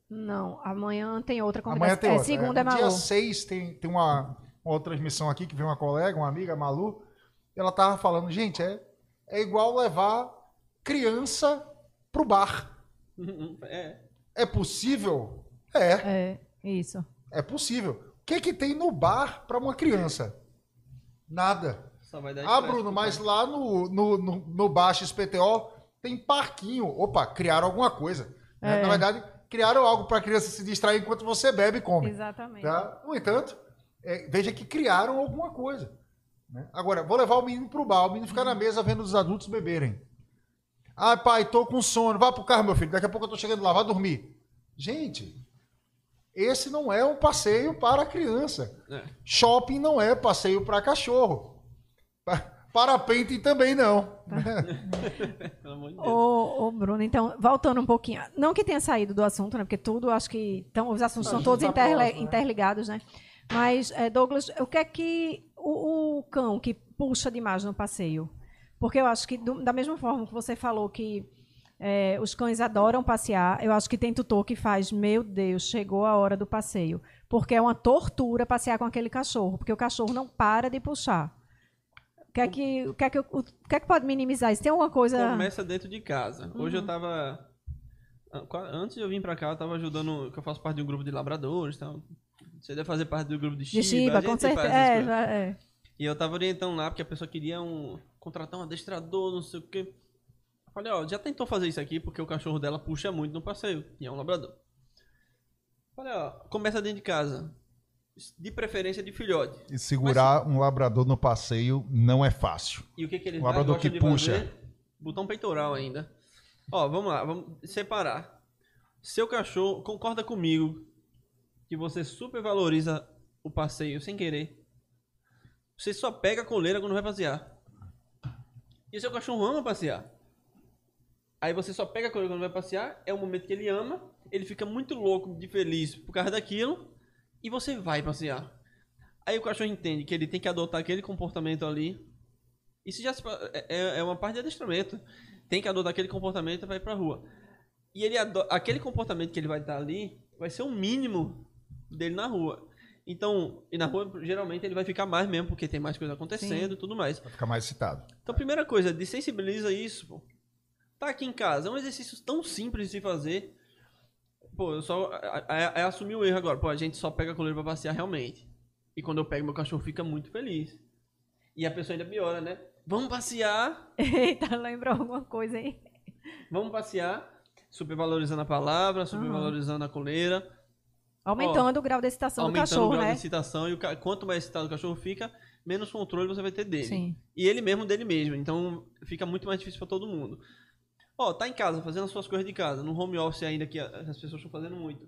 Não, amanhã tem outra convidada. Amanhã tem é, outra. segunda é, é Malu. Dia 6 tem, tem uma, uma outra transmissão aqui que vem uma colega, uma amiga, Malu. Ela tava falando, gente, é, é igual levar criança pro bar. <laughs> É. É possível? É. É, isso. É possível. O que que tem no bar para uma criança? Nada. ah, Bruno, mas lá no, no, no, no Baixo SPTO tem parquinho. Opa, criaram alguma coisa. É. Na verdade, criaram algo para a criança se distrair enquanto você bebe e come. Exatamente. Tá? No entanto, é, veja que criaram alguma coisa. Né? Agora, vou levar o menino pro bar, o menino ficar na mesa vendo os adultos beberem. Ah, pai, tô com sono. Vá pro carro, meu filho. Daqui a pouco eu tô chegando lá, vai dormir. Gente, esse não é um passeio para criança. É. Shopping não é passeio para cachorro. Parapente também não. <laughs> ô, ô, Bruno, então, voltando um pouquinho. Não que tenha saído do assunto, né? Porque tudo, acho que. Então, os assuntos não, são todos interli próximo, né? interligados, né? Mas, é, Douglas, o que é que o, o, cão que puxa demais no passeio? Porque eu acho que, do, da mesma forma que você falou que é, os cães adoram passear, eu acho que tem tutor que faz, meu Deus, chegou a hora do passeio. Porque é uma tortura passear com aquele cachorro, porque o cachorro não para de puxar. O que é que, o que, é que, o que, é que pode minimizar isso? Tem alguma coisa. Começa dentro de casa. Hoje uhum. eu estava Antes de eu vir para cá, eu estava ajudando, que eu faço parte de um grupo de labradores. Então, você deve fazer parte do grupo de Shiba. De Shiba, com certeza. É, é. E eu tava orientando lá, porque a pessoa queria um, contratar um adestrador, não sei o quê. Eu falei, ó, já tentou fazer isso aqui, porque o cachorro dela puxa muito no passeio. E é um labrador. Eu falei, ó, começa dentro de casa. De preferência de filhote. E segurar Mas, um labrador no passeio não é fácil. E o que, que eles um labrador que puxa. Fazer? Botão peitoral ainda. Ó, vamos lá, vamos separar. Seu cachorro concorda comigo que você supervaloriza o passeio sem querer. Você só pega a coleira quando vai passear. E seu cachorro ama passear. Aí você só pega a coleira quando vai passear, é o momento que ele ama, ele fica muito louco de feliz por causa daquilo, e você vai passear. Aí o cachorro entende que ele tem que adotar aquele comportamento ali. Isso já é, é, é uma parte de adestramento. Tem que adotar aquele comportamento e vai pra rua. E ele aquele comportamento que ele vai estar ali vai ser o mínimo dele na rua. Então, e na rua, geralmente, ele vai ficar mais mesmo, porque tem mais coisa acontecendo e tudo mais. Vai ficar mais excitado. Então, primeira coisa, desensibiliza isso, pô. Tá aqui em casa, é um exercício tão simples de se fazer. Pô, eu só. É, é assumir o erro agora. Pô, a gente só pega a coleira pra passear realmente. E quando eu pego, meu cachorro fica muito feliz. E a pessoa ainda piora, né? Vamos passear. <laughs> Eita, lembrou alguma coisa aí? Vamos passear. Supervalorizando a palavra, supervalorizando uhum. a coleira. Aumentando Ó, o grau de excitação do cachorro, né? Aumentando o grau né? de excitação. E o, quanto mais excitado o cachorro fica, menos controle você vai ter dele. Sim. E ele mesmo dele mesmo. Então fica muito mais difícil para todo mundo. Ó, tá em casa, fazendo as suas coisas de casa, no home office ainda que as pessoas estão fazendo muito.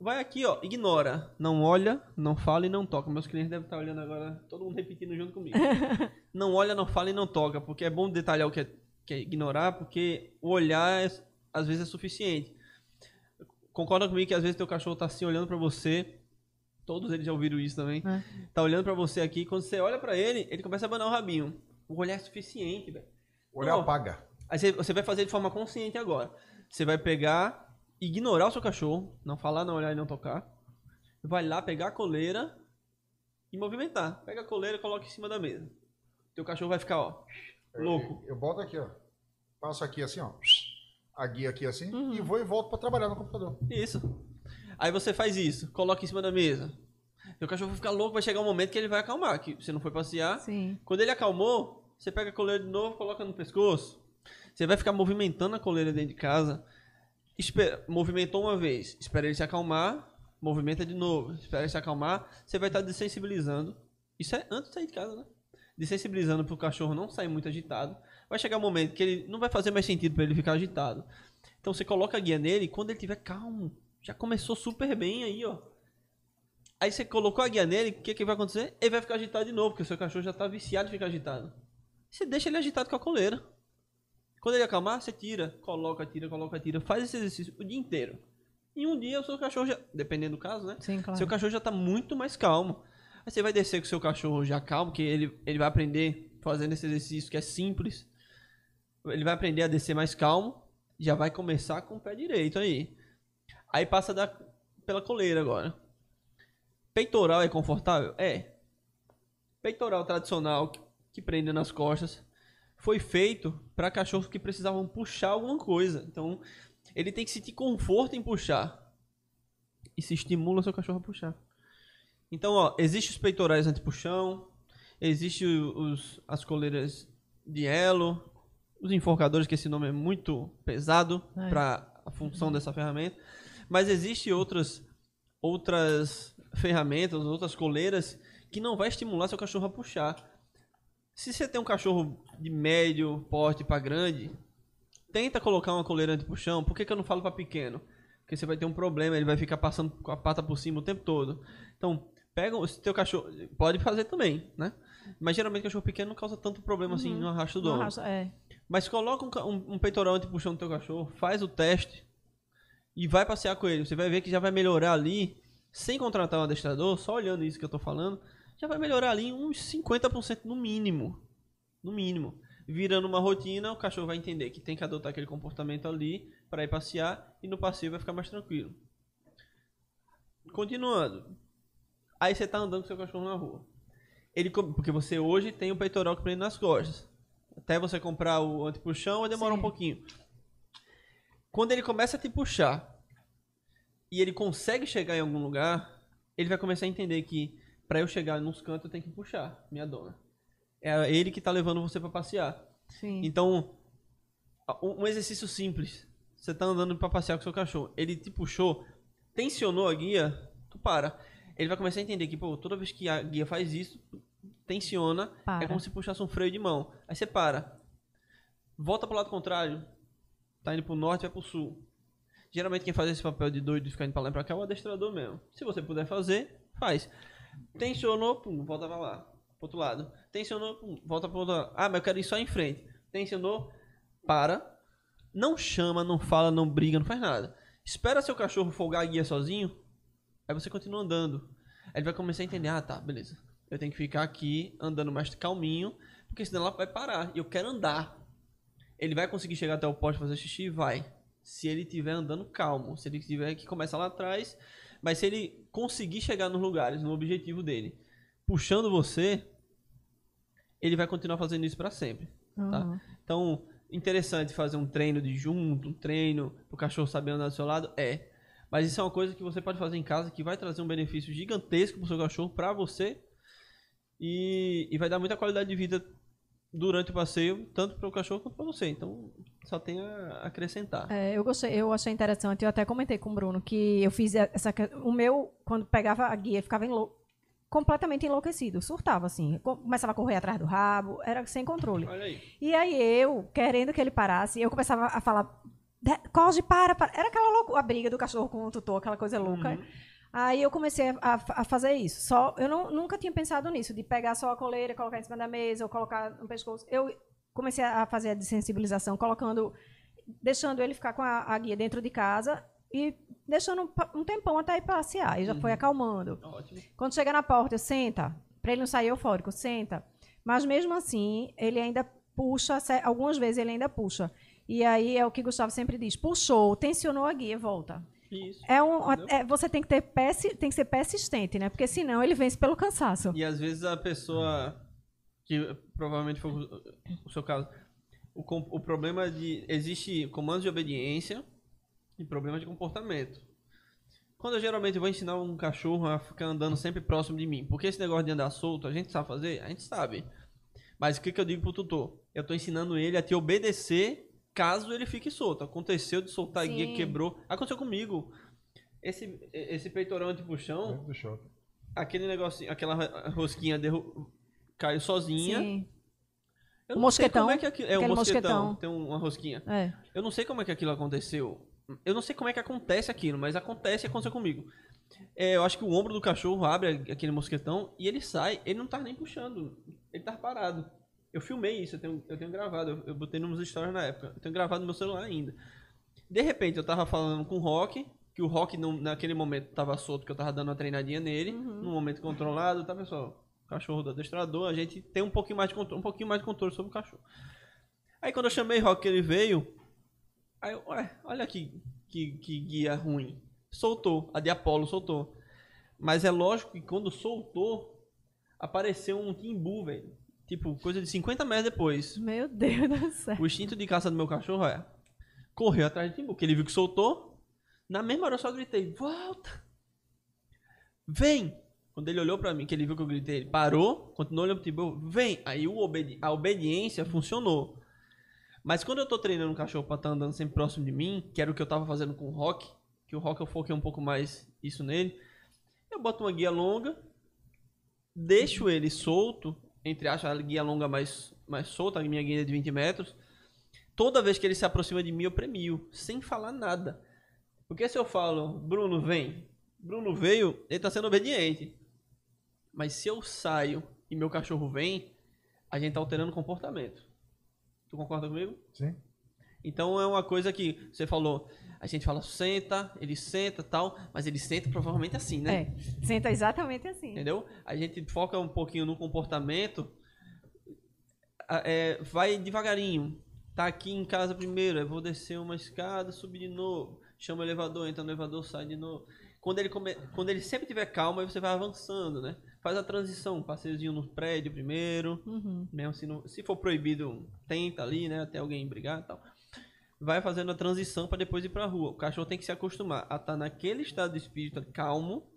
Vai aqui, ó, ignora. Não olha, não fala e não toca. Meus clientes devem estar olhando agora, todo mundo repetindo junto comigo. <laughs> não olha, não fala e não toca, porque é bom detalhar o que é, que é ignorar, porque o olhar é, às vezes é suficiente. Concorda comigo que às vezes teu cachorro tá assim olhando para você, todos eles já ouviram isso também. É. Tá olhando para você aqui, quando você olha para ele, ele começa a abanar o rabinho. O olhar é suficiente, velho. O olhar apaga. Aí você vai fazer de forma consciente agora. Você vai pegar, ignorar o seu cachorro, não falar, não olhar e não tocar. Vai lá pegar a coleira e movimentar. Pega a coleira e coloca em cima da mesa. Teu cachorro vai ficar, ó, louco. Eu, eu boto aqui, ó. Passo aqui assim, ó. A guia aqui assim uhum. e vou e volto para trabalhar no computador. Isso. Aí você faz isso, coloca em cima da mesa. Teu cachorro vai ficar louco, vai chegar um momento que ele vai acalmar, que você não foi passear. Sim. Quando ele acalmou, você pega a coleira de novo, coloca no pescoço. Você vai ficar movimentando a coleira dentro de casa. Espera, movimentou uma vez, espera ele se acalmar, movimenta de novo, espera ele se acalmar. Você vai estar desensibilizando. Isso é antes de sair de casa, né? Desensibilizando para o cachorro não sair muito agitado. Vai chegar um momento que ele não vai fazer mais sentido para ele ficar agitado. Então você coloca a guia nele quando ele estiver calmo. Já começou super bem aí, ó. Aí você colocou a guia nele, o que, que vai acontecer? Ele vai ficar agitado de novo, porque o seu cachorro já está viciado em ficar agitado. Você deixa ele agitado com a coleira. Quando ele acalmar, você tira, coloca, tira, coloca, tira. Faz esse exercício o dia inteiro. E um dia o seu cachorro já, dependendo do caso, né? Sim, claro. Seu cachorro já está muito mais calmo. Aí você vai descer com o seu cachorro já calmo, que ele, ele vai aprender fazendo esse exercício que é simples. Ele vai aprender a descer mais calmo. Já vai começar com o pé direito aí. Aí passa da, pela coleira agora. Peitoral é confortável? É. Peitoral tradicional que, que prende nas costas foi feito para cachorros que precisavam puxar alguma coisa. Então, ele tem que sentir conforto em puxar. E se estimula seu cachorro a puxar. Então, ó, existe os peitorais anti-puxão, existe os, as coleiras de elo, os enforcadores, que esse nome é muito pesado é. para a função dessa ferramenta. Mas existe outras outras ferramentas, outras coleiras que não vai estimular seu cachorro a puxar. Se você tem um cachorro de médio porte para grande, tenta colocar uma coleira anti-puxão. Por que, que eu não falo para pequeno? Porque você vai ter um problema, ele vai ficar passando com a pata por cima o tempo todo. Então, pega se teu cachorro, pode fazer também, né? Mas geralmente o cachorro pequeno não causa tanto problema assim uhum. assim no arrasto do dono. É. Mas coloca um, um, um peitoral anti-puxão no teu cachorro, faz o teste e vai passear com ele. Você vai ver que já vai melhorar ali, sem contratar um adestrador, só olhando isso que eu tô falando, já vai melhorar ali uns 50% no mínimo. No mínimo. Virando uma rotina, o cachorro vai entender que tem que adotar aquele comportamento ali para ir passear e no passeio vai ficar mais tranquilo. Continuando. Aí você tá andando com seu cachorro na rua. Ele, porque você hoje tem o peitoral que prende nas costas. Até você comprar o antipuxão, vai demorar Sim. um pouquinho. Quando ele começa a te puxar e ele consegue chegar em algum lugar, ele vai começar a entender que para eu chegar nos cantos eu tenho que puxar minha dona. É ele que tá levando você para passear. Sim. Então, um exercício simples. Você tá andando para passear com seu cachorro, ele te puxou, tensionou a guia, tu para. Ele vai começar a entender que, pô, toda vez que a guia faz isso, tensiona, é para. é como se puxasse um freio de mão. Aí você para. Volta pro lado contrário. Tá indo pro norte, vai pro sul. Geralmente quem faz esse papel de doido de ficar indo pra lá e pra cá é o adestrador mesmo. Se você puder fazer, faz. Tensionou, pum, volta pra lá. Pro outro lado. Tensionou, pum, volta pro outro lado. Ah, mas eu quero ir só em frente. Tensionou, para. Não chama, não fala, não briga, não faz nada. Espera seu cachorro folgar a guia sozinho. Aí você continua andando. Aí ele vai começar a entender, ah, tá, beleza. Eu tenho que ficar aqui andando mais calminho, porque senão ela vai parar. E eu quero andar. Ele vai conseguir chegar até o poste fazer xixi? Vai. Se ele estiver andando calmo. Se ele tiver que começar lá atrás mas se ele conseguir chegar nos lugares, no objetivo dele, puxando você, ele vai continuar fazendo isso para sempre. Uhum. Tá? Então, interessante fazer um treino de junto, um treino o cachorro saber andar do seu lado? É. Mas isso é uma coisa que você pode fazer em casa que vai trazer um benefício gigantesco pro seu cachorro, para você. E, e vai dar muita qualidade de vida durante o passeio, tanto para o cachorro quanto para você. Então, só tem a acrescentar. É, eu gostei, eu achei interessante. Eu até comentei com o Bruno que eu fiz essa, o meu quando pegava a guia ficava enlou completamente enlouquecido, surtava assim, começava a correr atrás do rabo, era sem controle. Aí. E aí eu, querendo que ele parasse, eu começava a falar Cosme, para, para. Era aquela loucura, a briga do cachorro com o tutor, aquela coisa louca. Uhum. Aí eu comecei a, a, fazer isso. Só eu não, nunca tinha pensado nisso, de pegar só a coleira, colocar em cima da mesa, ou colocar no pescoço. Eu comecei a fazer a desensibilização, colocando, deixando ele ficar com a, a guia dentro de casa e deixando um, um tempão até ir passear. E já uhum. foi acalmando. Ótimo. Quando chega na porta, eu senta, para ele não sair eufórico, senta. Mas mesmo assim, ele ainda puxa, algumas vezes ele ainda puxa. E aí é o que Gustavo sempre diz: puxou, tensionou a guia, volta. Isso. É um, é, você tem que, ter persi, tem que ser persistente, né? Porque senão ele vence pelo cansaço. E às vezes a pessoa, que provavelmente foi o seu caso, o, o problema de. Existe comandos de obediência e problemas de comportamento. Quando eu geralmente vou ensinar um cachorro a ficar andando sempre próximo de mim, porque esse negócio de andar solto, a gente sabe fazer? A gente sabe. Mas o que, que eu digo pro tutor? Eu estou ensinando ele a te obedecer caso ele fique solto. Aconteceu de soltar Sim. a guia, quebrou. Aconteceu comigo. Esse, esse peitorão de puxão. Aquele negocinho, aquela rosquinha derru... caiu sozinha. Sim. Eu o mosquetão. como é que aquilo... É, o mosquetão, mosquetão. Tem uma rosquinha. É. Eu não sei como é que aquilo aconteceu. Eu não sei como é que acontece aquilo, mas acontece e aconteceu comigo. É, eu acho que o ombro do cachorro abre aquele mosquetão e ele sai. Ele não tá nem puxando. Ele tá parado. Eu filmei isso, eu tenho, eu tenho gravado, eu, eu botei nos stories na época. Eu tenho gravado no meu celular ainda. De repente, eu tava falando com o Rock, que o Rock não, naquele momento tava solto, que eu tava dando uma treinadinha nele, uhum. num momento controlado, tá, pessoal? Cachorro do adestrador, a gente tem um pouquinho mais de controle, um pouquinho mais de controle sobre o cachorro. Aí quando eu chamei o Rock, ele veio, aí ué, olha aqui, que, que guia ruim. Soltou, a de Apollo soltou. Mas é lógico que quando soltou, apareceu um timbu, velho. Tipo, coisa de 50 metros depois. Meu Deus do céu. O instinto de caça do meu cachorro é. Correu atrás de timbu, porque ele viu que soltou. Na mesma hora eu só gritei: Volta! Vem! Quando ele olhou pra mim, que ele viu que eu gritei, ele parou, continuou olhando pro timbu, vem! Aí obedi a obediência funcionou. Mas quando eu tô treinando um cachorro pra estar tá andando sempre próximo de mim, que era o que eu tava fazendo com o Rock, que o Rock eu foquei um pouco mais isso nele, eu boto uma guia longa, deixo ele solto entre aspas, a guia longa mais, mais solta, a minha guia de 20 metros. Toda vez que ele se aproxima de mim, eu premio, sem falar nada. Porque se eu falo, Bruno, vem. Bruno veio, ele está sendo obediente. Mas se eu saio e meu cachorro vem, a gente está alterando o comportamento. Tu concorda comigo? Sim. Então é uma coisa que você falou, a gente fala senta, ele senta tal, mas ele senta provavelmente assim, né? É, senta exatamente assim. Entendeu? A gente foca um pouquinho no comportamento, é, vai devagarinho. Tá aqui em casa primeiro, eu vou descer uma escada, subir de novo, chama o elevador, entra no elevador, sai de novo. Quando ele, come... Quando ele sempre tiver calma, você vai avançando, né? Faz a transição, um passeiozinho no prédio primeiro, uhum. mesmo se, não... se for proibido, tenta ali, né? Até alguém brigar e tal vai fazendo a transição para depois ir para a rua. O cachorro tem que se acostumar a estar tá naquele estado de espírito calmo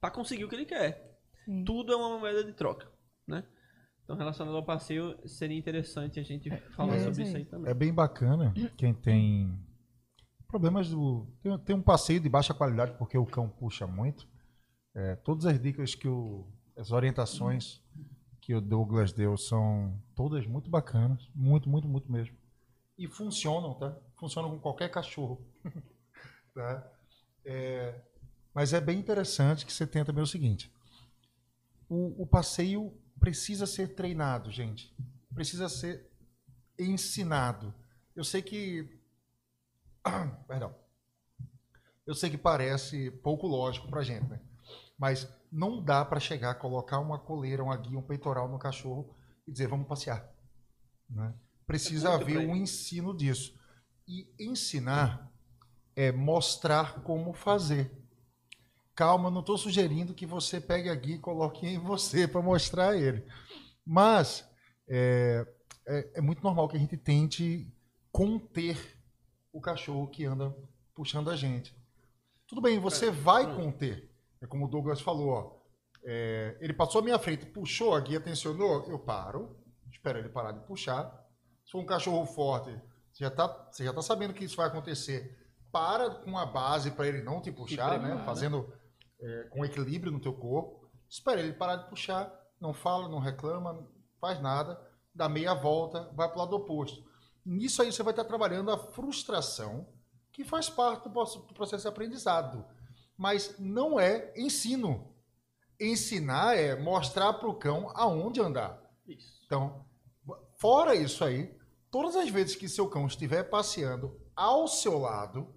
para conseguir o que ele quer. Sim. Tudo é uma moeda de troca, né? Então, relacionado ao passeio, seria interessante a gente é, falar é, sobre isso aí também. É bem bacana quem tem problemas do. Tem, tem, um passeio de baixa qualidade porque o cão puxa muito. É, todas as dicas que o. as orientações que o Douglas deu são todas muito bacanas. Muito, muito, muito mesmo. E funcionam, tá? Funciona com qualquer cachorro. <laughs> tá? É, mas é bem interessante que você tenha também o seguinte: o, o passeio precisa ser treinado, gente. Precisa ser ensinado. Eu sei que. <coughs> Perdão. Eu sei que parece pouco lógico pra gente, né? Mas não dá para chegar, colocar uma coleira, uma guia, um peitoral no cachorro e dizer vamos passear. Né? Precisa é haver um ensino disso. E ensinar é mostrar como fazer. Calma, não estou sugerindo que você pegue a guia e coloque em você para mostrar ele. Mas é, é, é, muito normal que a gente tente conter o cachorro que anda puxando a gente. Tudo bem, você vai conter. É como o Douglas falou, ó. É, ele passou a minha frente, puxou, a guia tensionou, eu paro, espero ele parar de puxar. Se for um cachorro forte, você já está você já tá sabendo que isso vai acontecer. Para com a base para ele não te puxar, né? Fazendo é, com equilíbrio no teu corpo. Espera ele parar de puxar, não fala, não reclama, faz nada, dá meia volta, vai para o lado oposto. Nisso aí você vai estar trabalhando a frustração, que faz parte do processo de aprendizado. Mas não é ensino. Ensinar é mostrar para o cão aonde andar. Isso. Então, fora isso aí, todas as vezes que seu cão estiver passeando ao seu lado,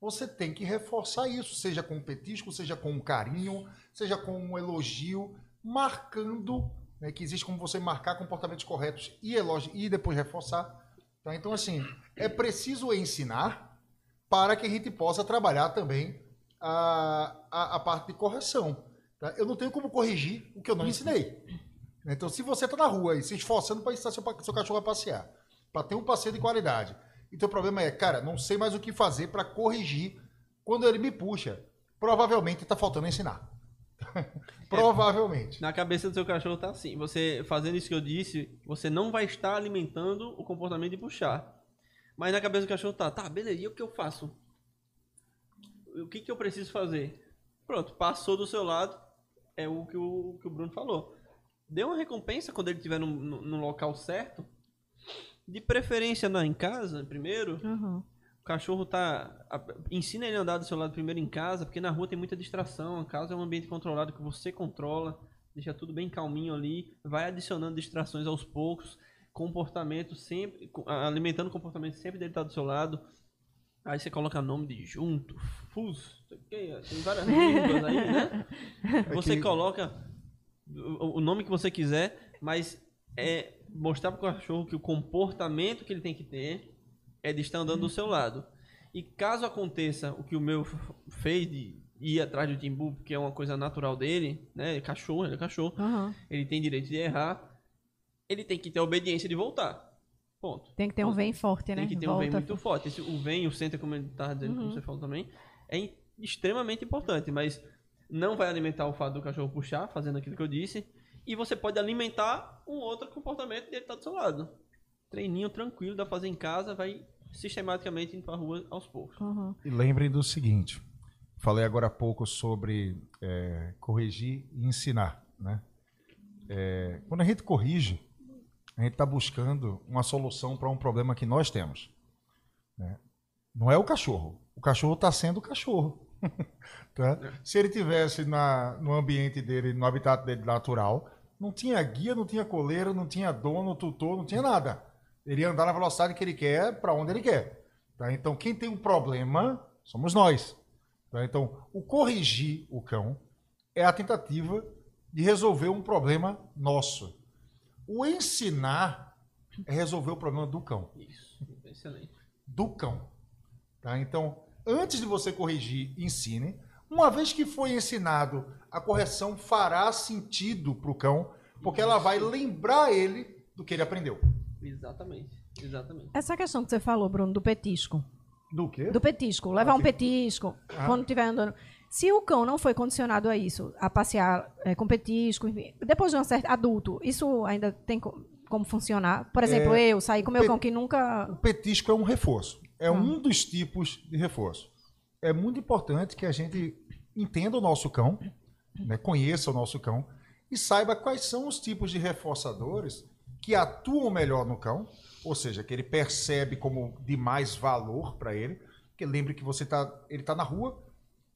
você tem que reforçar isso, seja com um petisco, seja com um carinho, seja com um elogio, marcando, né, que existe como você marcar comportamentos corretos e elogio, e depois reforçar. Tá? Então, assim, é preciso ensinar para que a gente possa trabalhar também a, a, a parte de correção. Tá? Eu não tenho como corrigir o que eu não ensinei. Então, se você está na rua e se esforçando para ensinar seu, seu cachorro a passear, para ter um passeio de qualidade, e teu problema é, cara, não sei mais o que fazer para corrigir quando ele me puxa, provavelmente está faltando ensinar. <laughs> provavelmente. É, na cabeça do seu cachorro tá assim. Você fazendo isso que eu disse, você não vai estar alimentando o comportamento de puxar. Mas na cabeça do cachorro tá, tá, beleza, e o que eu faço? O que, que eu preciso fazer? Pronto, passou do seu lado, é o que o, que o Bruno falou. Dê uma recompensa quando ele estiver no, no, no, local certo. De preferência não em casa, primeiro. Uhum. O cachorro tá. ensina ele a andar do seu lado primeiro em casa, porque na rua tem muita distração. A casa é um ambiente controlado que você controla, deixa tudo bem calminho ali, vai adicionando distrações aos poucos, comportamento sempre. alimentando o comportamento sempre dele estar tá do seu lado. Aí você coloca nome de junto, fus, tem várias línguas aí, né? <laughs> Você coloca o nome que você quiser, mas é mostrar para o cachorro que o comportamento que ele tem que ter é de estar andando do seu lado. E caso aconteça o que o meu fez de ir atrás do Timbu, porque é uma coisa natural dele, né? Cachorro, ele é cachorro. Uhum. Ele tem direito de errar. Ele tem que ter a obediência de voltar. Ponto. Tem que ter um vem forte, né? Tem que ter Volta. um vem muito forte. Esse, o vem, o center, como ele estava dizendo, uhum. como você falou também, é extremamente importante. Mas não vai alimentar o fato do cachorro puxar, fazendo aquilo que eu disse. E você pode alimentar um outro comportamento dele estar tá do seu lado. Treininho tranquilo, dá pra fazer em casa, vai sistematicamente indo pra rua aos poucos. Uhum. E lembrem do seguinte: falei agora há pouco sobre é, corrigir e ensinar. Né? É, quando a gente corrige, a gente está buscando uma solução para um problema que nós temos. Né? Não é o cachorro. O cachorro está sendo o cachorro. <laughs> tá? Se ele tivesse na, no ambiente dele, no habitat dele natural, não tinha guia, não tinha coleiro, não tinha dono, tutor, não tinha nada. Ele ia andar na velocidade que ele quer, para onde ele quer. Tá? Então, quem tem um problema somos nós. Tá? Então, o corrigir o cão é a tentativa de resolver um problema nosso. O ensinar é resolver o problema do cão. Isso, excelente. Do cão. Tá? Então, antes de você corrigir, ensine. Uma vez que foi ensinado, a correção fará sentido para o cão, porque ela vai lembrar ele do que ele aprendeu. Exatamente, exatamente. Essa questão que você falou, Bruno, do petisco. Do quê? Do petisco. Levar ah, um petisco ah. quando estiver andando. Se o cão não foi condicionado a isso, a passear é, com petisco, enfim, depois de um certo adulto, isso ainda tem como funcionar? Por exemplo, é, eu saí com meu cão que nunca. O petisco é um reforço. É hum. um dos tipos de reforço. É muito importante que a gente entenda o nosso cão, né, conheça o nosso cão e saiba quais são os tipos de reforçadores que atuam melhor no cão, ou seja, que ele percebe como de mais valor para ele. Porque lembre que você tá, ele está na rua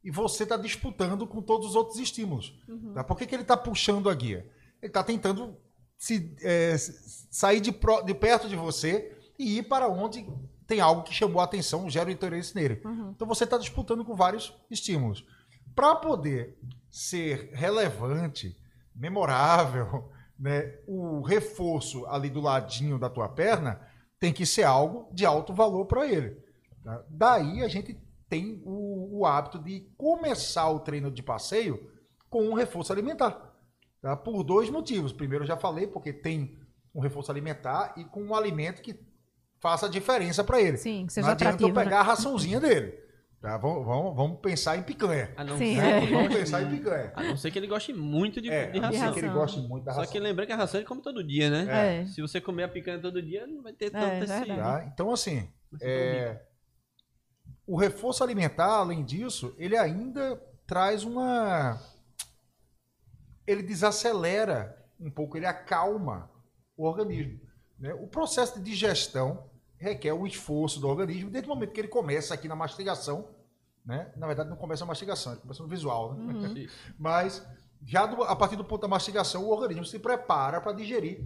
e você está disputando com todos os outros estímulos. Uhum. Tá? Por que, que ele está puxando a guia? Ele está tentando se, é, sair de, pro, de perto de você e ir para onde tem algo que chamou a atenção, gera o interesse nele. Uhum. Então você está disputando com vários estímulos. Para poder ser relevante, memorável, <laughs> né, o reforço ali do ladinho da tua perna tem que ser algo de alto valor para ele. Tá? Daí a gente tem o, o, hábito de começar o treino de passeio com um reforço alimentar. Tá? Por dois motivos. Primeiro, eu já falei, porque tem um reforço alimentar e com um alimento que faça diferença para ele. Sim, que seja Não adianta atrativo. eu né? pegar a raçãozinha dele. Tá? Vamos, vamos, vamos pensar em picanha. A não, Sim, ser, é. Vamos pensar em picanha. a não ser que ele goste muito de, É, de a não ser ração. que ele ração. goste muito da Só ração. que lembra que a ração ele come todo dia, né? É. Se você comer a picanha todo dia, não vai ter tanto É, esse... verdade. Tá? Então, assim, é, o reforço alimentar, além disso, ele ainda traz uma. Ele desacelera um pouco, ele acalma o organismo. né? O processo de digestão requer um esforço do organismo desde o momento que ele começa aqui na mastigação. Né? Na verdade, não começa na mastigação, ele começa no visual. Né? Uhum. <laughs> Mas já do- a partir do ponto da mastigação, o organismo se prepara para digerir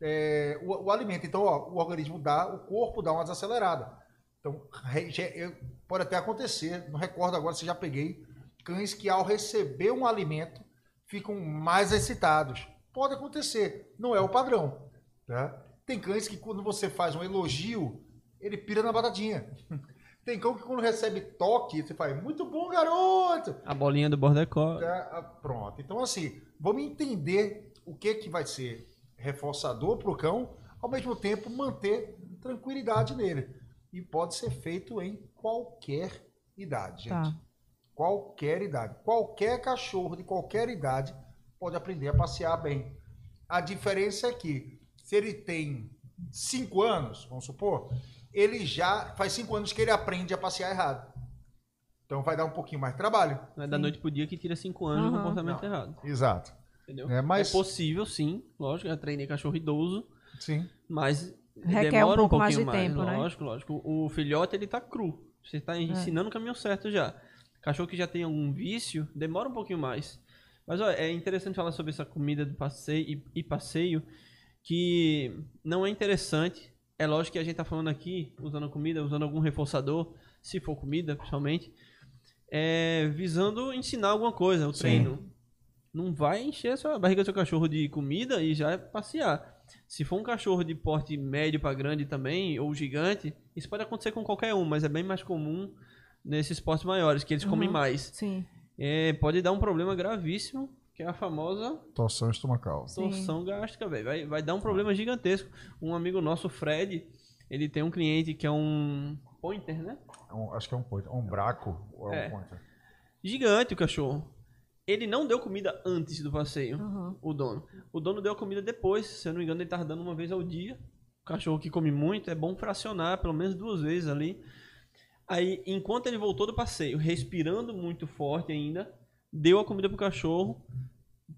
é, o, o alimento. Então, ó, o organismo dá, o corpo dá uma desacelerada. Então, re- ge- eu- pode até acontecer, não recordo agora se já peguei, cães que ao receber um alimento ficam mais excitados. Pode acontecer, não é o padrão. Tá? Tem cães que quando você faz um elogio, ele pira na batatinha. <laughs> Tem cão que quando recebe toque, você faz, muito bom, garoto! A bolinha do border collie. Tá, ah, pronto. Então, assim, vamos entender o que, que vai ser reforçador para o cão, ao mesmo tempo manter tranquilidade nele. E pode ser feito em qualquer idade, gente. Tá. Qualquer idade. Qualquer cachorro de qualquer idade pode aprender a passear bem. A diferença é que, se ele tem 5 anos, vamos supor, ele já faz 5 anos que ele aprende a passear errado. Então vai dar um pouquinho mais de trabalho. Não é da noite pro dia que tira 5 anos de Aham. comportamento Não. errado. Exato. Entendeu? É, mas- é possível, sim. Lógico, eu treinei cachorro idoso, Sim. mas Requer demora um pouco mais pouquinho de tempo, né? Lógico, lógico. O filhote, ele tá cru. Você É. tá ensinando o caminho certo já. Cachorro que já tem algum vício, demora um pouquinho mais. Mas ó, é interessante falar sobre essa comida do passeio e, e passeio, que não é interessante. É lógico que a gente tá falando aqui, usando comida, usando algum reforçador, se for comida, principalmente, é, visando ensinar alguma coisa, o Sim. treino. Não vai encher a sua- a barriga do seu cachorro de comida e já passear. Se for um cachorro de porte médio para grande também, ou gigante, isso pode acontecer com qualquer um, mas é bem mais comum nesses portes maiores, que eles comem Uhum. mais. Sim. É, pode dar um problema gravíssimo, que é a famosa Torção estomacal. Sim. torção gástrica, velho. Vai, vai dar um problema gigantesco. Um amigo nosso, Fred, ele tem um cliente que é um pointer, né? É um- acho que é um point, um braco ou é É. um pointer. Gigante o cachorro. Ele não deu comida antes do passeio, Uhum. o dono. O dono deu a comida depois, se eu não me engano, ele tava dando uma vez ao dia. O cachorro que come muito, é bom fracionar pelo menos duas vezes ali. Aí, enquanto ele voltou do passeio, respirando muito forte ainda, deu a comida pro cachorro,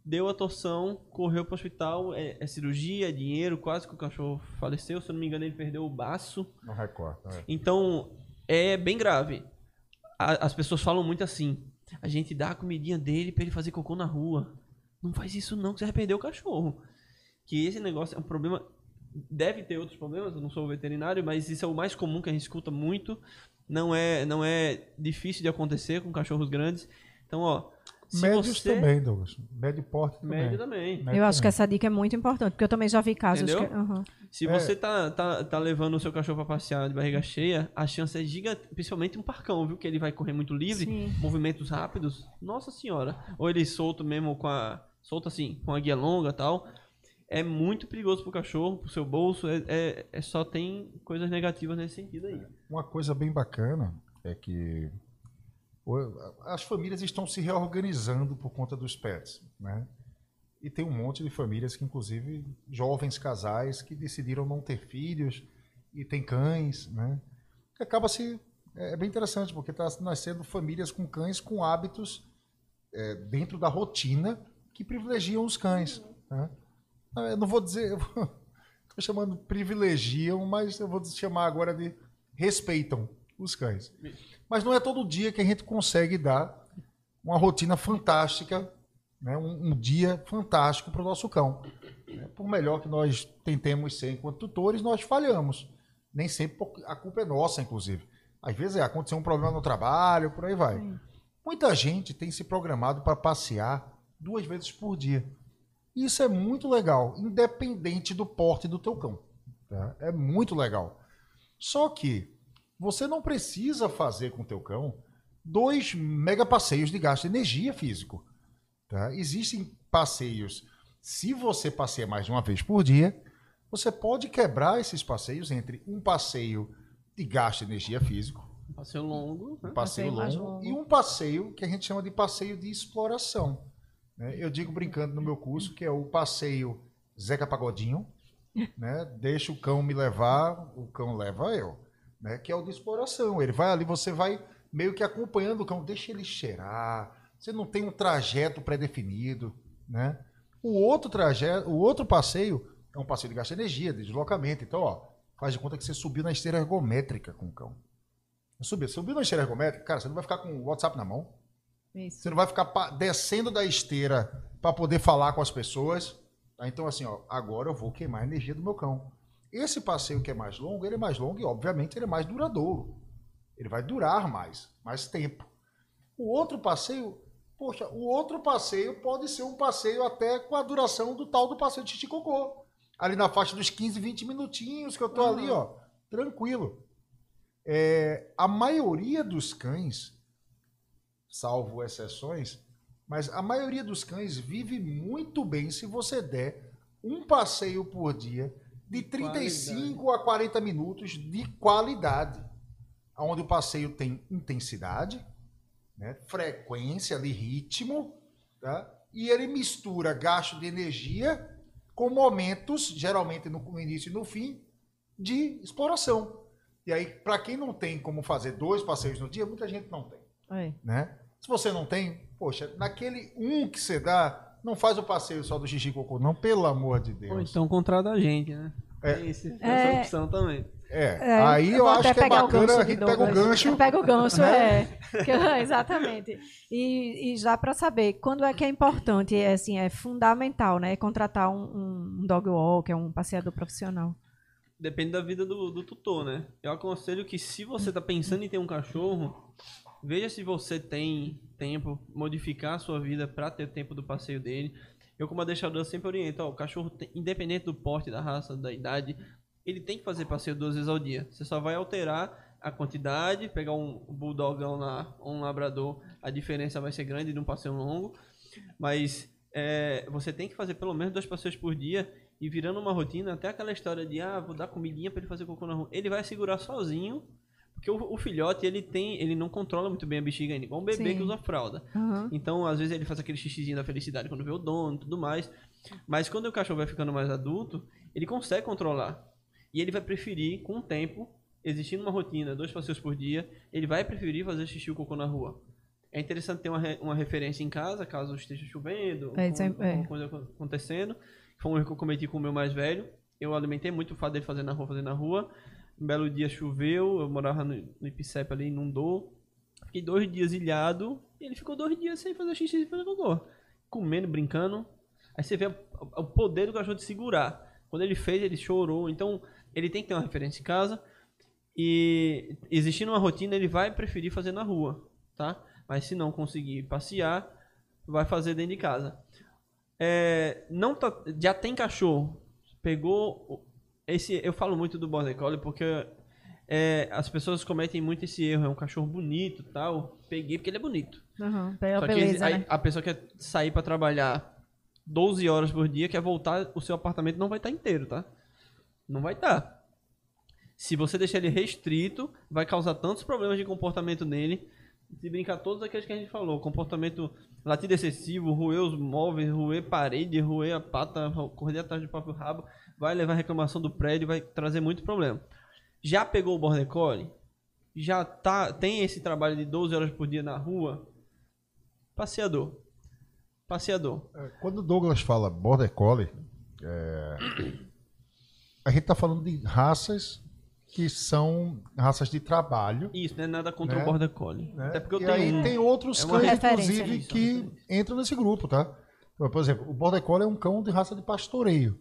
deu a torção, correu pro hospital, é, é cirurgia, é dinheiro, quase que o cachorro faleceu. Se eu não me engano, ele perdeu o baço. Não recorta. É. Então, é bem grave. A- as pessoas falam muito assim: a gente dá a comidinha dele pra ele fazer cocô na rua. Não faz isso não, que você vai perder o cachorro. Que esse negócio é um problema. Deve ter outros problemas, eu não sou veterinário, mas isso é o mais comum que a gente escuta muito. Não é, não é difícil de acontecer com cachorros grandes. Então, ó. Se Médios você... também, Douglas. Médio porte também. Médio também. Médio Eu acho que essa dica é muito importante, porque eu também já vi casos que. Uhum. Se É. você tá, tá, tá levando o seu cachorro pra passear de barriga cheia, a chance é gigante, principalmente um parcão, viu? Que ele vai correr muito livre, Sim. movimentos rápidos. Nossa senhora. Ou ele solto mesmo com a. Solto assim, com a guia longa e tal. É muito perigoso pro cachorro, pro seu bolso. É, é, é só tem coisas negativas nesse sentido aí. Uma coisa bem bacana é que as famílias estão se reorganizando por conta dos pets, né? E tem um monte de famílias que, inclusive, jovens casais que decidiram não ter filhos e tem cães, né? Que acaba se é é bem interessante porque está nascendo famílias com cães com hábitos é, dentro da rotina que privilegiam os cães. Né? Ah, Eu não vou dizer, estou <laughs> chamando privilegiam, mas eu vou chamar agora de respeitam os cães. Mas não é todo dia que a gente consegue dar uma rotina fantástica, né? um, um dia fantástico para o nosso cão. né? Por melhor que nós tentemos ser enquanto tutores, nós falhamos. Nem sempre a culpa é nossa, inclusive. Às vezes é, aconteceu um problema no trabalho, por aí vai. Sim. Muita gente tem se programado para passear duas vezes por dia. Isso é muito legal, independente do porte do teu cão. tá? É muito legal. Só que você não precisa fazer com o teu cão dois mega passeios de gasto de energia físico. tá? Existem passeios, se você passeia mais de uma vez por dia, você pode quebrar esses passeios entre um passeio de gasto de energia físico, um passeio longo, né? um passeio, passeio longo, longo, e um passeio que a gente chama de passeio de exploração. Né? Eu digo brincando no meu curso que é o passeio Zeca Pagodinho, né? Deixa o cão me levar, o cão leva eu, né? Que é o de exploração. Ele vai ali, você vai meio que acompanhando o cão, deixa ele cheirar. Você não tem um trajeto pré-definido, né? O outro trajeto, o outro passeio é um passeio de gasto de energia, de deslocamento. Então, ó, faz de conta que você subiu na esteira ergométrica com o cão. Subiu, subiu na esteira ergométrica, cara, você não vai ficar com o WhatsApp na mão. Isso. Você não vai ficar descendo da esteira para poder falar com as pessoas. Tá? Então, assim, ó, agora eu vou queimar a energia do meu cão. Esse passeio que é mais longo, ele é mais longo e, obviamente, ele é mais duradouro. Ele vai durar mais, mais tempo. O outro passeio, poxa, o outro passeio pode ser um passeio até com a duração do tal do passeio de xixi cocô. Ali na faixa dos 15, 20 minutinhos que eu tô uhum. ali, ó, tranquilo. É, a maioria dos cães, salvo exceções, mas a maioria dos cães vive muito bem se você der um passeio por dia de 35 qualidade. a 40 minutos de qualidade. Onde o passeio tem intensidade, né, frequência ali, ritmo, tá? e ele mistura gasto de energia com momentos, geralmente no início e no fim, de exploração. E aí, para quem não tem como fazer dois passeios no dia, muita gente não tem. É. Né? Se você não tem, poxa, naquele um que você dá, não faz o passeio só do xixi cocô, não, pelo amor de Deus. Ou então contrata a gente, né? É. Esse, essa é... opção também. É, é, aí eu, eu acho que é bacana, a gente pega o gancho. <laughs> Pega o gancho, né? é. <laughs> Exatamente. E, e já para saber, quando é que é importante, é, assim, é fundamental, né? Contratar um, um dog walker, um passeador profissional. Depende da vida do, do tutor, né? Eu aconselho que se você está pensando em ter um cachorro, Veja se você tem tempo, modificar a sua vida para ter tempo do passeio dele. Eu, como adestrador, sempre oriento: ó, o cachorro, tem, independente do porte, da raça, da idade, ele tem que fazer passeio duas vezes ao dia. Você só vai alterar a quantidade, pegar um bulldogão lá, um labrador, a diferença vai ser grande de um passeio longo. Mas é, você tem que fazer pelo menos dois passeios por dia e virando uma rotina, até aquela história de, ah, vou dar comidinha para ele fazer cocô na rua. Ele vai segurar sozinho porque o, o, filhote, ele tem, ele não controla muito bem a bexiga ainda, igual um bebê Sim. que usa fralda. Uhum. Então, às vezes ele faz aquele xixizinho da felicidade quando vê o dono e tudo mais. Mas quando o cachorro vai ficando mais adulto, ele consegue controlar. E ele vai preferir, com o tempo, existindo uma rotina, dois passeios por dia, ele vai preferir fazer xixi ou cocô na rua. É interessante ter uma, uma referência em casa, caso esteja chovendo, é, com, é. alguma coisa acontecendo. Foi um erro que eu cometi com o meu mais velho. Eu alimentei muito o fato dele fazer na rua, fazer na rua. Um belo dia choveu, eu morava no, no Ipicep ali, inundou. Fiquei dois dias ilhado e ele ficou dois dias sem fazer xixi e fazer cocô. Comendo, brincando. Aí você vê o poder do cachorro de segurar. Quando ele fez, ele chorou. Então, ele tem que ter uma referência em casa. E existindo uma rotina, ele vai preferir fazer na rua, tá? Mas se não conseguir passear, vai fazer dentro de casa. É, não tá, já tem cachorro, pegou esse, eu falo muito do Border Collie porque é, as pessoas cometem muito esse erro. É um cachorro bonito tal. Peguei porque ele é bonito. Uhum, Só beleza, que né? a pessoa quer sair para trabalhar 12 horas por dia, quer voltar, o seu apartamento não vai estar tá inteiro, tá? Não vai estar. Tá. Se você deixar ele restrito, vai causar tantos problemas de comportamento nele. Se brincar todos aqueles que a gente falou, comportamento latido excessivo, roer os móveis, roer parede, roer a pata, correr atrás do próprio rabo vai levar reclamação do prédio, vai trazer muito problema. Já pegou o Border Collie? Já tá, tem esse trabalho de 12 horas por dia na rua? Passeador. Passeador. É, quando o Douglas fala Border Collie, é... a gente está falando de raças que são raças de trabalho. Isso, não é nada contra né? o Border Collie. Né? Até porque eu e aí um... tem outros é cães, inclusive, que entram nesse grupo, tá? Por exemplo, o Border Collie é um cão de raça de pastoreio.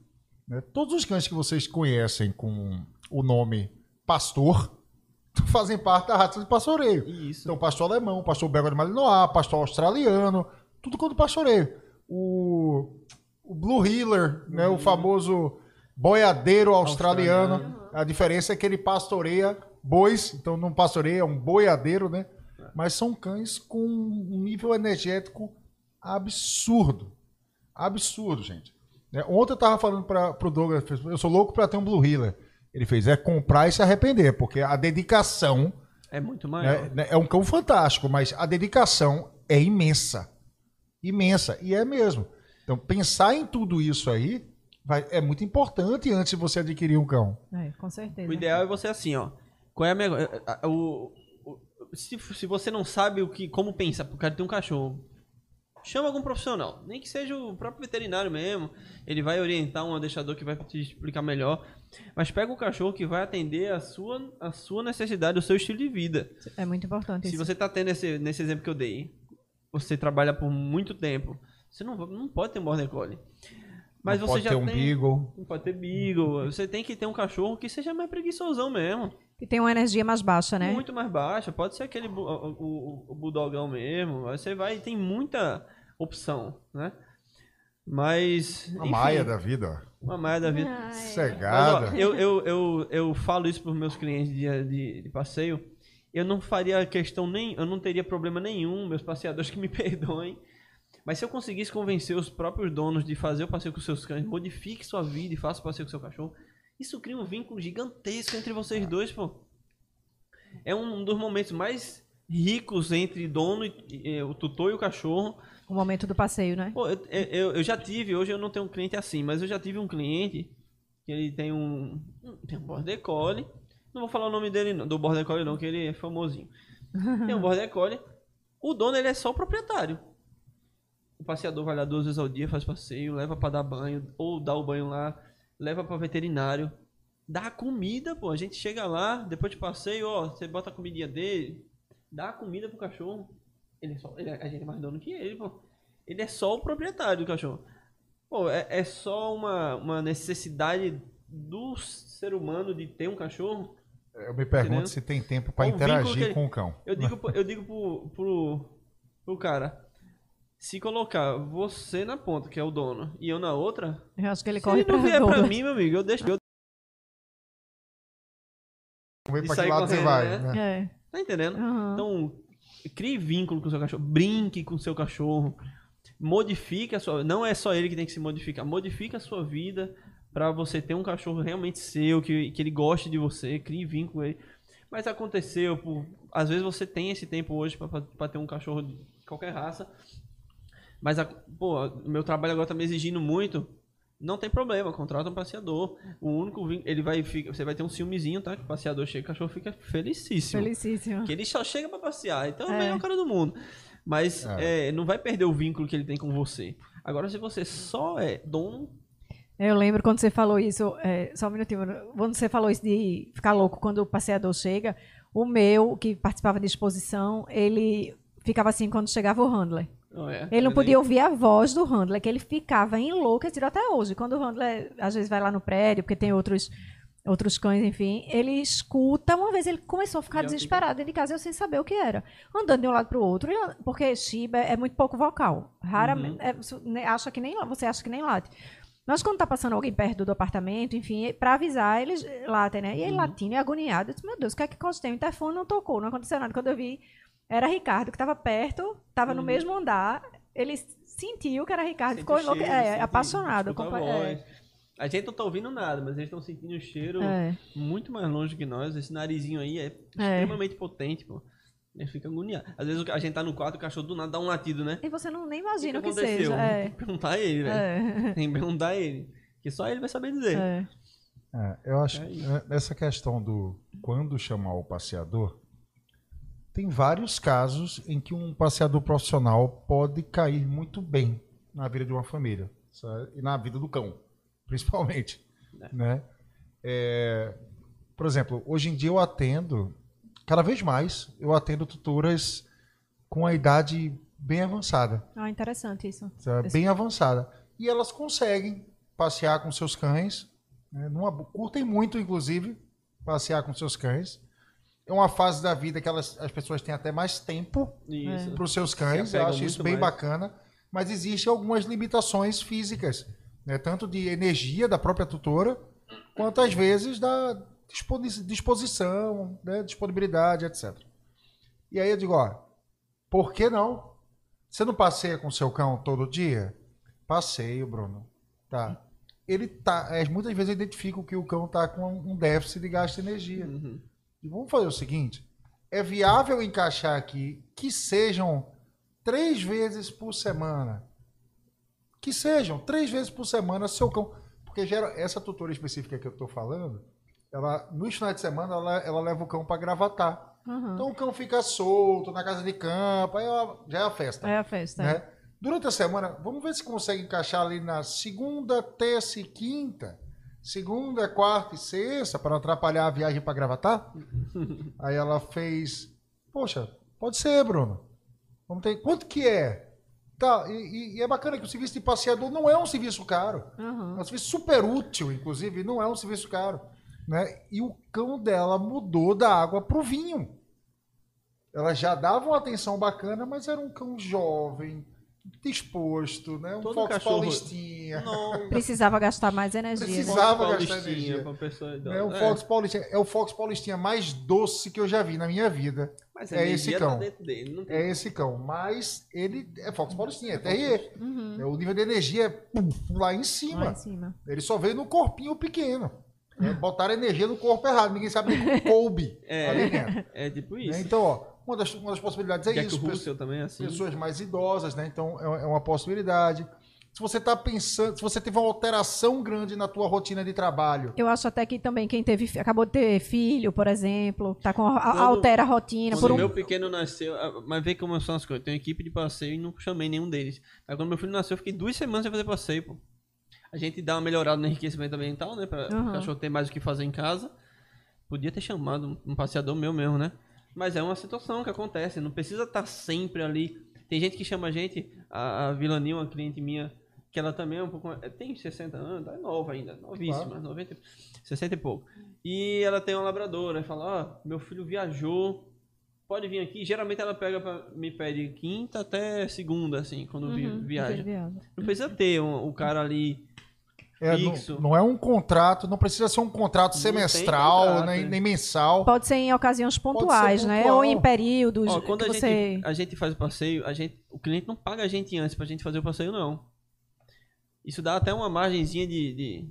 Né? Todos os cães que vocês conhecem com o nome pastor <laughs> fazem parte da raça de pastoreio. Isso. Então, pastor alemão, pastor belga de Malinois, pastor australiano, tudo quanto pastoreio. O, o Blue Healer, né, o famoso boiadeiro australiano. australiano. A diferença é que ele pastoreia bois, então não pastoreia, é um boiadeiro, né? Mas são cães com um nível energético absurdo. Absurdo, gente. Né? Ontem eu tava falando para pro Douglas, eu sou louco para ter um Blue Healer. Ele fez, é comprar e se arrepender, porque a dedicação... É muito maior. Né, é um cão fantástico, mas a dedicação é imensa. Imensa. E é mesmo. Então, pensar em tudo isso aí vai, é muito importante antes de você adquirir um cão. É, com certeza. O ideal é você assim, ó. Qual é a minha, o, o, se, se você não sabe o que, como pensa, o cara tem um cachorro, chama algum profissional, nem que seja o próprio veterinário mesmo. Ele vai orientar um adestrador que vai te explicar melhor. Mas pega o cachorro que vai atender a sua, a sua necessidade, o seu estilo de vida. É muito importante. Se isso. você está tendo esse, nesse exemplo que eu dei, você trabalha por muito tempo, você não, não pode ter um border collie. Mas não você pode já ter um tem, beagle. Não pode ter beagle. Você tem que ter um cachorro que seja mais preguiçosão mesmo. Que tem uma energia mais baixa, né? Muito mais baixa. Pode ser aquele o, o, o bulldogão mesmo. Você vai tem muita opção, né? Mas. Uma maia da vida. Uma maia da vida. Ai. Cegada. Mas, ó, eu, eu, eu, eu falo isso para os meus clientes de, de, de, passeio. Eu não faria questão nem. Eu não teria problema nenhum, meus passeadores que me <laughs> perdoem. Mas se eu conseguisse convencer os próprios donos de fazer o passeio com seus cães, modifique sua vida e faça o passeio com seu cachorro, isso cria um vínculo gigantesco entre vocês dois, pô. É um dos momentos mais ricos entre dono e, e o tutor e o cachorro. O momento do passeio, né? Pô, eu, eu, eu, já tive, hoje eu não tenho um cliente assim, mas eu já tive um cliente que ele tem um, tem um border collie. Não vou falar o nome dele não, do border collie não, que ele é famosinho. <laughs> Tem um border collie. O dono ele é só o proprietário. O passeador vai lá duas vezes ao dia, faz passeio, leva para dar banho, ou dá o banho lá, leva para veterinário, dá comida, pô. A gente chega lá, depois de passeio, ó, você bota a comidinha dele, dá comida pro cachorro. Ele é só, ele é, a gente é mais dono que ele, pô. Ele é só o proprietário do cachorro. Pô, é, é só uma, uma necessidade do ser humano de ter um cachorro. Eu me pergunto entendeu? se tem tempo para interagir ele, com o cão. Eu digo, eu digo pro, pro, pro cara, se colocar você na ponta, que é o dono, e eu na outra. Eu acho que ele corre se não vier pra mim, meu amigo, eu deixo. Eu... Vamos ver pra que lado você vai. Né? É. Tá entendendo? Uhum. Então, crie vínculo com o seu cachorro, brinque com o seu cachorro, modifique a sua. Não é só ele que tem que se modificar, modifique a sua vida para você ter um cachorro realmente seu, que, que ele goste de você, crie vínculo com ele. Mas aconteceu, por, às vezes você tem esse tempo hoje para ter um cachorro de qualquer raça, mas, a, pô, meu trabalho agora tá me exigindo muito. Não tem problema, contrata um passeador. O único ele vai você vai ter um ciúmezinho, tá? Que o passeador chega, o cachorro fica felicíssimo. Felicíssimo. Que ele só chega para passear, então é, é o melhor cara do mundo. Mas é. É, não vai perder o vínculo que ele tem com você. Agora, se você só é dono. Eu lembro quando você falou isso, é, só um minutinho, quando você falou isso de ficar louco quando o passeador chega, o meu, que participava de exposição, ele ficava assim quando chegava o handler. É? Ele não podia ouvir a voz do Handler, que ele ficava enlouquecido até hoje. Quando o Handler, às vezes, vai lá no prédio, porque tem outros, outros cães, enfim, ele escuta. Uma vez ele começou a ficar desesperado dentro de casa, eu sem saber o que era. Andando de um lado para o outro, porque Shiba é muito pouco vocal. Raramente, uhum. é, acha que nem, você acha que nem late. Mas quando tá passando alguém perto do apartamento, enfim, para avisar, eles latem, né? E ele uhum. latindo e agoniado. Eu disse, meu Deus, o que é que aconteceu? O interfone não tocou, não aconteceu nada. Quando eu vi, era Ricardo que estava perto, estava no uhum. mesmo andar. Ele sentiu que era Ricardo, ficou cheiro, é, apaixonado. Com, a, é. a gente não está ouvindo nada, mas eles estão sentindo o cheiro é. muito mais longe que nós. Esse narizinho aí é, é. extremamente potente, pô. Ele fica agoniado. Às vezes a gente tá no quarto, o cachorro do nada dá um latido, né? E você não nem imagina o que, que, que seja. É. Tem que perguntar a ele, velho. É. Tem que perguntar a ele. Que só ele vai saber dizer. É. É, eu acho que essa questão do quando chamar o passeador, tem vários casos em que um passeador profissional pode cair muito bem na vida de uma família sabe? e na vida do cão, <laughs> principalmente, é. né? É, por exemplo, hoje em dia eu atendo, cada vez mais, eu atendo tutoras com a idade bem avançada. Ah, interessante isso. Sabe? Bem avançada. E elas conseguem passear com seus cães, né? Numa, curtem muito, inclusive, passear com seus cães é uma fase da vida que elas, as pessoas têm até mais tempo para os seus cães. Eu acho isso bem mais. bacana. Mas existem algumas limitações físicas, né? tanto de energia da própria tutora, quanto às vezes da disposição, né? disponibilidade, etc. E aí eu digo, ó, por que não? Você não passeia com seu cão todo dia? Passeio, Bruno. Tá. ele tá. É, muitas vezes eu identifico que o cão tá com um déficit de gasto de energia. Uhum. E vamos fazer o seguinte: é viável encaixar aqui que sejam três vezes por semana. Que sejam três vezes por semana seu cão. Porque gera, essa tutora específica que eu estou falando, ela, nos finais de semana, ela, ela leva o cão para gravatar. Uhum. Então o cão fica solto na casa de campo, aí ó, já é a festa. É a festa. Né? Durante a semana, vamos ver se consegue encaixar ali na segunda, terça e quinta. Segunda, quarta e sexta, para não atrapalhar a viagem para Gravatar. <laughs> Aí ela fez, poxa, pode ser, Bruno. Vamos ter, quanto que é? Tá, e, e, é bacana que o serviço de passeador não é um serviço caro. Uhum. É um serviço super útil, inclusive, não é um serviço caro. Né? E o cão dela mudou da água pro vinho. Ela já dava uma atenção bacana, mas era um cão jovem, disposto, né? Um Todo Fox cachorro- Paulistinha. Não, <laughs> Precisava gastar mais energia. né? Precisava gastar Paulistinha energia. pra pessoa idosa. É, o É, Fox Paulistinha. É o Fox Paulistinha mais doce que eu já vi na minha vida. mas é esse energia cão. Tá dentro dele, não tem É esse cão. Mas ele é Fox Paulistinha, é terrier. Uhum. É, O nível de energia é pum, lá em Lá cima. em cima. Ele só veio no corpinho pequeno. É, botaram energia no corpo errado. Ninguém sabe nem como coube É. dentro. É tipo né? isso. Então, ó, uma das, uma das possibilidades é Jack isso. Russell também é assim. pessoas mais idosas, né? Então é é uma possibilidade. Se você está pensando, se você teve uma alteração grande na tua rotina de trabalho, Eu acho até que também quem teve, acabou de ter filho, por exemplo, tá com a- Quando- altera a rotina Quando por um meu pequeno nasceu, ah, mas vê como são as coisas. Tem uma equipe de passeio e não chamei nenhum deles. Aí quando meu filho nasceu, eu fiquei duas semanas sem fazer passeio, pô. A gente dá uma melhorada no enriquecimento ambiental, né? Pra Uhum. o cachorro ter mais o que fazer em casa. Podia ter chamado um- um passeador meu mesmo, né? Mas é uma situação que acontece. Não precisa estar sempre ali. Tem gente que chama a gente, a, a uma cliente minha, que ela também é um pouco. é, Tem 60 anos, é nova ainda, novíssima, Claro. 90, 60 e pouco. E ela tem uma labradora, e fala: Ó, meu filho viajou, pode vir aqui. Geralmente ela pega pra, me pede quinta até segunda, assim, quando Uhum, viaja. viaja. Não precisa ter um- o cara ali. É, não, Fixo. não é um contrato, não precisa ser um contrato Não semestral, contrato, nem, né? nem mensal. Pode ser em ocasiões pontuais, né? Ou em períodos Ó, quando que a, você... gente, a gente faz o passeio, a gente, o cliente não paga a gente antes pra gente fazer o passeio, não. Isso dá até uma margenzinha de, de,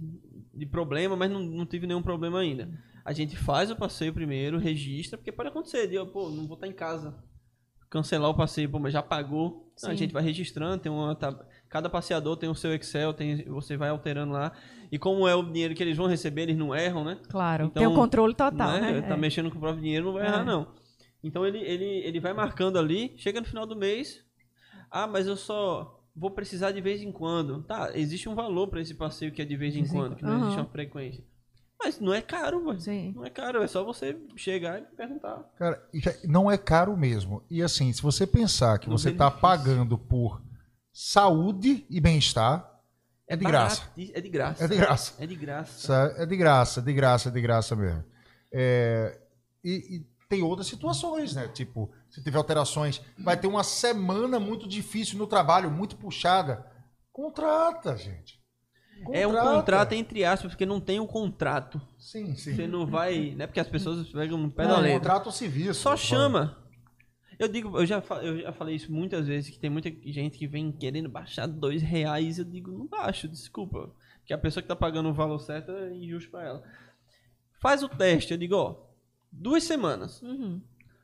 de problema, mas não, não tive nenhum problema ainda. A gente faz o passeio primeiro, registra, porque pode acontecer, de, pô, não vou estar em casa. Cancelar o passeio, pô, mas já pagou. Não, a gente vai registrando, tem uma, tab- cada passeador tem o seu Excel, tem, você vai alterando lá. E como é o dinheiro que eles vão receber, eles não erram, né? Claro, Então, tem o controle total, né? né? Tá É. mexendo com o próprio dinheiro, não vai É. errar, não. Então ele, ele, ele vai marcando ali, chega no final do mês. Ah, mas eu só vou precisar de vez em quando. Tá, existe um valor para esse passeio que é de vez em em quando, que não Aham. existe uma frequência. Mas não é caro, velho. Sim. Não é caro, é só você chegar e perguntar. Cara, não é caro mesmo. E assim, se você pensar que No você está benefício. pagando por saúde e bem-estar, é de graça. É de graça. É de graça. É de graça. É de graça, de graça, de graça mesmo. É, e, e tem outras situações, né? Tipo, se tiver alterações, vai ter uma semana muito difícil no trabalho, muito puxada. Contrata, gente. É um Contrata. contrato entre aspas, porque não tem um contrato. Sim, sim. Você não vai. Né? Porque as pessoas pegam no pé Não, da letra. contrato ou serviço. Só tô falando. chama. Eu digo, eu já, eu já falei isso muitas vezes, que tem muita gente que vem querendo baixar dois reais. Eu digo, não baixo, desculpa. Porque a pessoa que tá pagando o valor certo é injusto pra ela. Faz o teste, eu digo, ó, duas semanas. Uhum.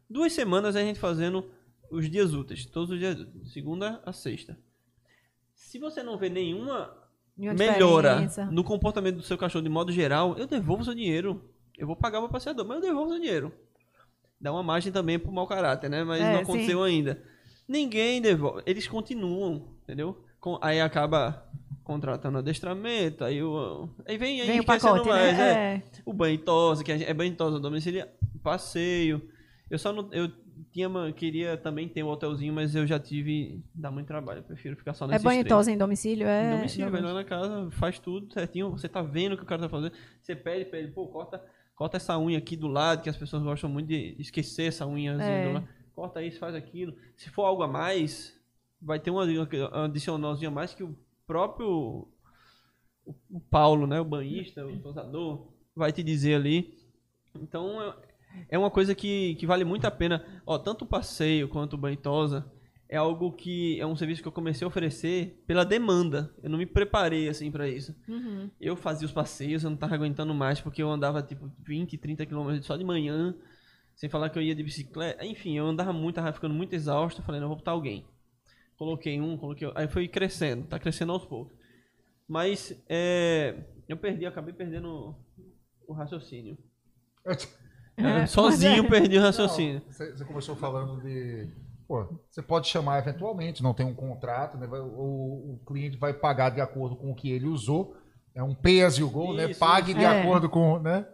Duas semanas a gente fazendo os dias úteis, todos os dias úteis, segunda a sexta. Se você não vê nenhuma melhora no comportamento do seu cachorro de modo geral, eu devolvo seu dinheiro. Eu vou pagar meu passeador, mas eu devolvo seu dinheiro. Dá uma margem também pro mau caráter, né? Mas É, não aconteceu ainda. Ninguém devolve. Eles continuam, entendeu? Com- aí acaba contratando adestramento, aí, o, aí vem, aí Vem o pacote, mais, né? é. É. O banho tosa, que é banho tosa domicílio, passeio. Eu só não. Eu tinha, queria também ter um hotelzinho, mas eu já tive. Dá muito trabalho. Eu prefiro ficar só É nesse banho e tosa em domicílio? É. em domicílio, vai lá na casa, faz tudo certinho. Você tá vendo o que o cara tá fazendo. Você pede pra ele, pô, corta, corta essa unha aqui do lado, que as pessoas gostam muito de esquecer essa unhazinha É. do lado. Corta isso, faz aquilo. Se for algo a mais, vai ter uma, uma adicionalzinha a mais que o próprio o, o Paulo, né, o banhista, o tosador, vai te dizer ali. Então, é- é uma coisa que, que vale muito a pena. Ó, tanto o passeio quanto o banho tosa é algo que é um serviço que eu comecei a oferecer pela demanda. Eu não me preparei assim para isso. Uhum. Eu fazia os passeios, eu não tava aguentando mais porque eu andava tipo 20, 30 quilômetros só de manhã, sem falar que eu ia de bicicleta. Enfim, eu andava muito, tava ficando muito exausto. Eu falei, não, vou botar alguém. Coloquei um, coloquei outro. Aí foi crescendo, tá crescendo aos poucos. Mas é, eu perdi, eu acabei perdendo o raciocínio. É, sozinho é. <laughs> perdi o raciocínio. Não, você, você começou falando de. Pô, você pode chamar eventualmente, não tem um contrato, né? o, o cliente vai pagar de acordo com o que ele usou. É um pay as you go, né? Isso, Pague isso. de É. acordo com, né?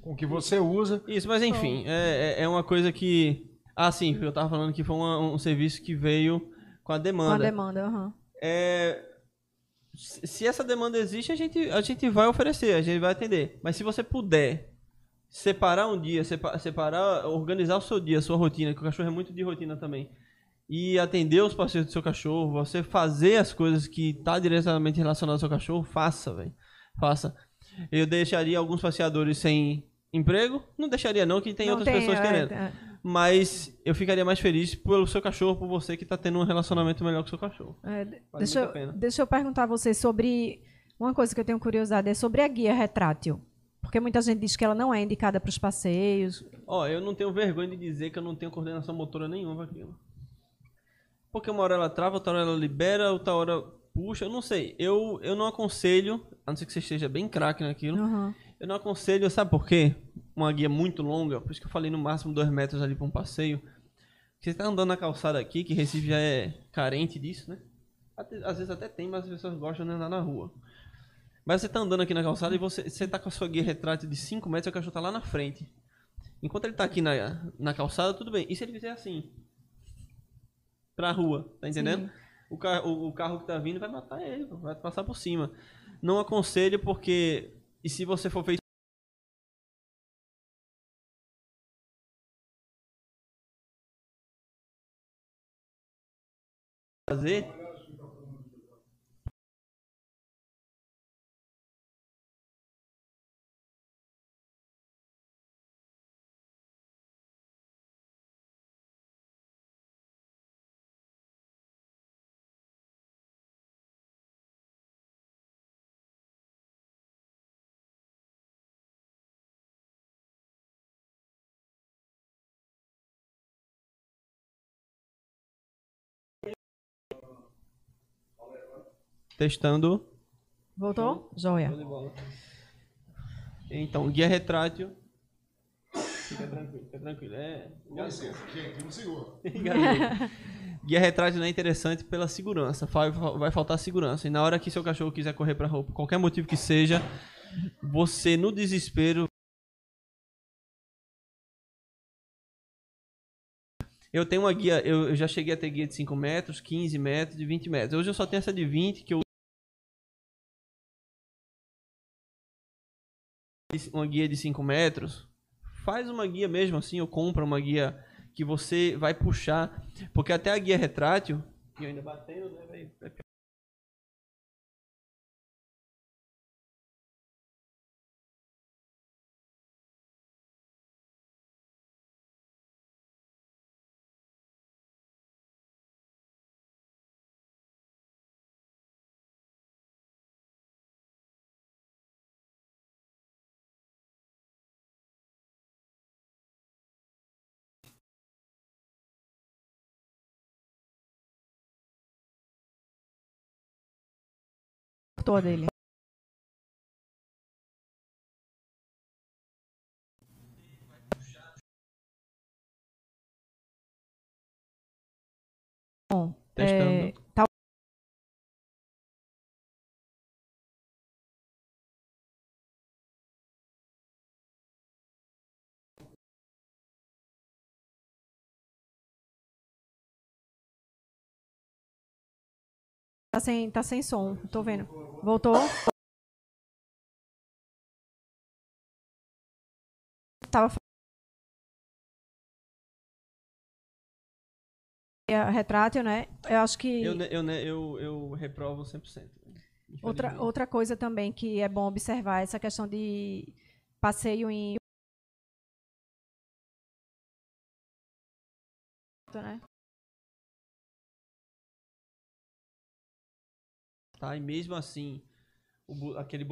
com o que você usa. Isso, mas enfim, é, é- é uma coisa que. Ah, sim, eu tava falando que foi uma- um serviço que veio com a Com a demanda. demanda, aham. É, se se essa demanda existe, a gente, a gente vai oferecer, a gente vai atender. Mas se você puder separar um dia, sepa- separar, organizar o seu dia, a sua rotina, que o cachorro é muito de rotina também, e atender os passeios do seu cachorro, você fazer as coisas que tá diretamente relacionadas ao seu cachorro, faça, velho. Faça. Eu deixaria alguns passeadores sem emprego? Não deixaria não, que tem Não outras pessoas é, querendo. é. Mas eu ficaria mais feliz pelo seu cachorro, por você que tá tendo um relacionamento melhor com o seu cachorro. É, Vale deixa, eu, pena. deixa eu perguntar a você sobre uma coisa que eu tenho curiosidade, é sobre a guia retrátil. Porque muita gente diz que ela não é indicada para os passeios. Ó, eu não tenho vergonha de dizer que eu não tenho coordenação motora nenhuma pra aquilo. Porque uma hora ela trava, outra hora ela libera, outra hora puxa, eu não sei. Eu, eu não aconselho, a não ser que você esteja bem craque naquilo, Aham. eu não aconselho, sabe por quê? Uma guia muito longa, por isso que eu falei no máximo dois metros ali pra um passeio. Você tá andando na calçada aqui, que Recife já é carente disso, né? Às vezes até tem, mas as pessoas gostam de andar na rua. Mas você tá andando aqui na calçada e você, você tá com a sua guia retrátil de 5 metros e o cachorro tá lá na frente. Enquanto ele tá aqui na, na calçada, tudo bem. E se ele fizer assim? Pra rua, tá entendendo? O, ca o, o carro que tá vindo vai matar ele, vai passar por cima. Não aconselho porque. E se você for feito. Fazer. Testando. Voltou? Joia. Então, guia retrátil. Fica tranquilo, fica tranquilo. É. gente, um. <laughs> Engasgou. Guia retrátil não é interessante pela segurança. Vai, vai faltar segurança. E na hora que seu cachorro quiser correr pra por qualquer motivo que seja, você no desespero. Eu tenho uma guia, eu, eu já cheguei a ter guia de 5 metros, 15 metros, de 20 metros. Hoje eu só tenho essa de 20 que eu uma guia de 5 metros, faz uma guia mesmo assim, ou compra uma guia que você vai puxar, porque até a guia retrátil, e ainda batendo, né, vai- vai ficar- Cortou a dele. Bom, é, tá Tá sem, tá sem som, tô vendo. Voltou? Tava É, retrátil, né? Eu acho que eu, eu, eu, eu reprovo 100%. né? outra, outra coisa também que é bom observar é essa questão de passeio em né? Tá? E mesmo assim, o, aquele